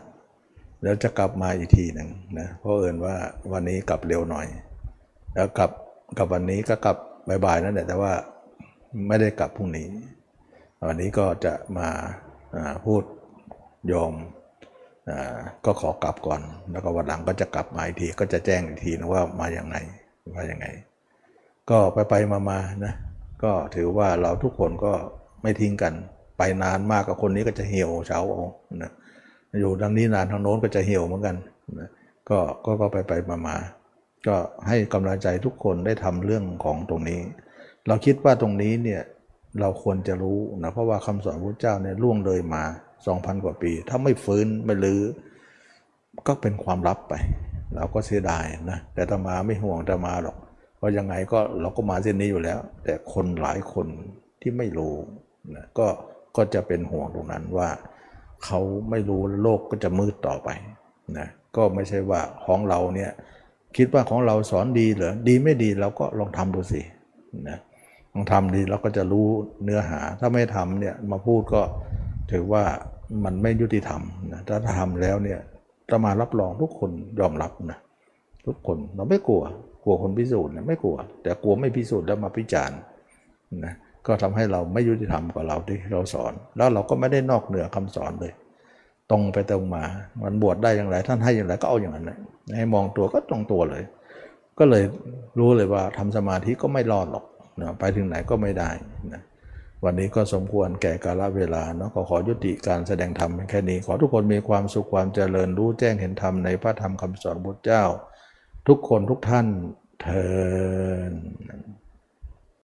แล้วจะกลับมาอีกทีหนึ่งนะเพราะเอินว่าวันนี้กลับเร็วหน่อย แล้วกลับ กับวันนี้ก็กลับบ่ายๆนั่นแหละแต่ว่าไม่ได้กลับพรุ่งนี้ วันนี้ก็จะมาพูดยอมก็ขอกลับก่อน แล้วก็วันหลังก็จะกลับมาอีกทีก็จะแจ้งอีกทีนะว่ามาอย่างไงว่ายังไง ก็ไปไปมามานะก็ถือว่าเราทุกคนก็ไม่ทิ้งกัน ไปนานมากกับคนนี้ก็จะเหี่ยวเฉาเอานะอยู่ดังนี้นานทางโน้นก็จะเหี่ยวเหมือนกันนะก็ก็ก็ไปไปมามา ก็ให้กำลังใจทุกคนได้ทำเรื่องของตรงนี้ เราคิดว่าตรงนี้เนี่ยเราควรจะรู้นะเพราะว่าคำสอนพระเจ้าเนี่ยล่วงเลยมา 2,000 กว่าปี ถ้าไม่ฟื้นไม่ลือ้อก็เป็นความลับไป เราก็เสียดายนะแต่ตมาไม่ห่วงตมาหรอกเพราะยังไงก็เราก็มาเส้นนี้อยู่แล้ว แต่คนหลายคนที่ไม่รู้นะก็ก็จะเป็นห่วงตรงนั้นว่าเขาไม่รู้โลกก็จะมืดต่อไปนะก็ไม่ใช่ว่าของเราเนี่ย คิดว่าของเราสอนดีเหรอดีไม่ดีเราก็ลองทำดูสินะลองทำดีเราก็จะรู้เนื้อหา ถ้าไม่ทำเนี่ยมาพูดก็ถือว่ามันไม่ยุติธรรมนะถ้าทำแล้วเนี่ยจะมารับรองทุกคนยอมรับนะทุกคนเราไม่กลัว กลัวคนพิสูจน์ไม่กลัว แต่กลัวไม่พิสูจน์แล้วมาพิจารณ์นะก็ทำให้เราไม่ยุติธรรมกับเราที่เราสอน แล้วเราก็ไม่ได้นอกเหนือคำสอนเลย ตรงไปตรงมา มันบวชได้อย่างไร ท่านให้อย่างไรก็เอาอย่างนั้นให้มองตัวก็ตรงตัวเลย ก็เลยรู้เลยว่าทำสมาธิก็ไม่รอดหรอกนะไปถึงไหนก็ไม่ได้นะวันนี้ก็สมควรแก่กาลเวลาเนาะขอขอยุติการแสดงธรรมแค่นี้ ขอทุกคนมีความสุขความเจริญรู้แจ้งเห็นธรรมในพระธรรมคำสอนพระเจ้า ทุกคนทุกท่านเทอ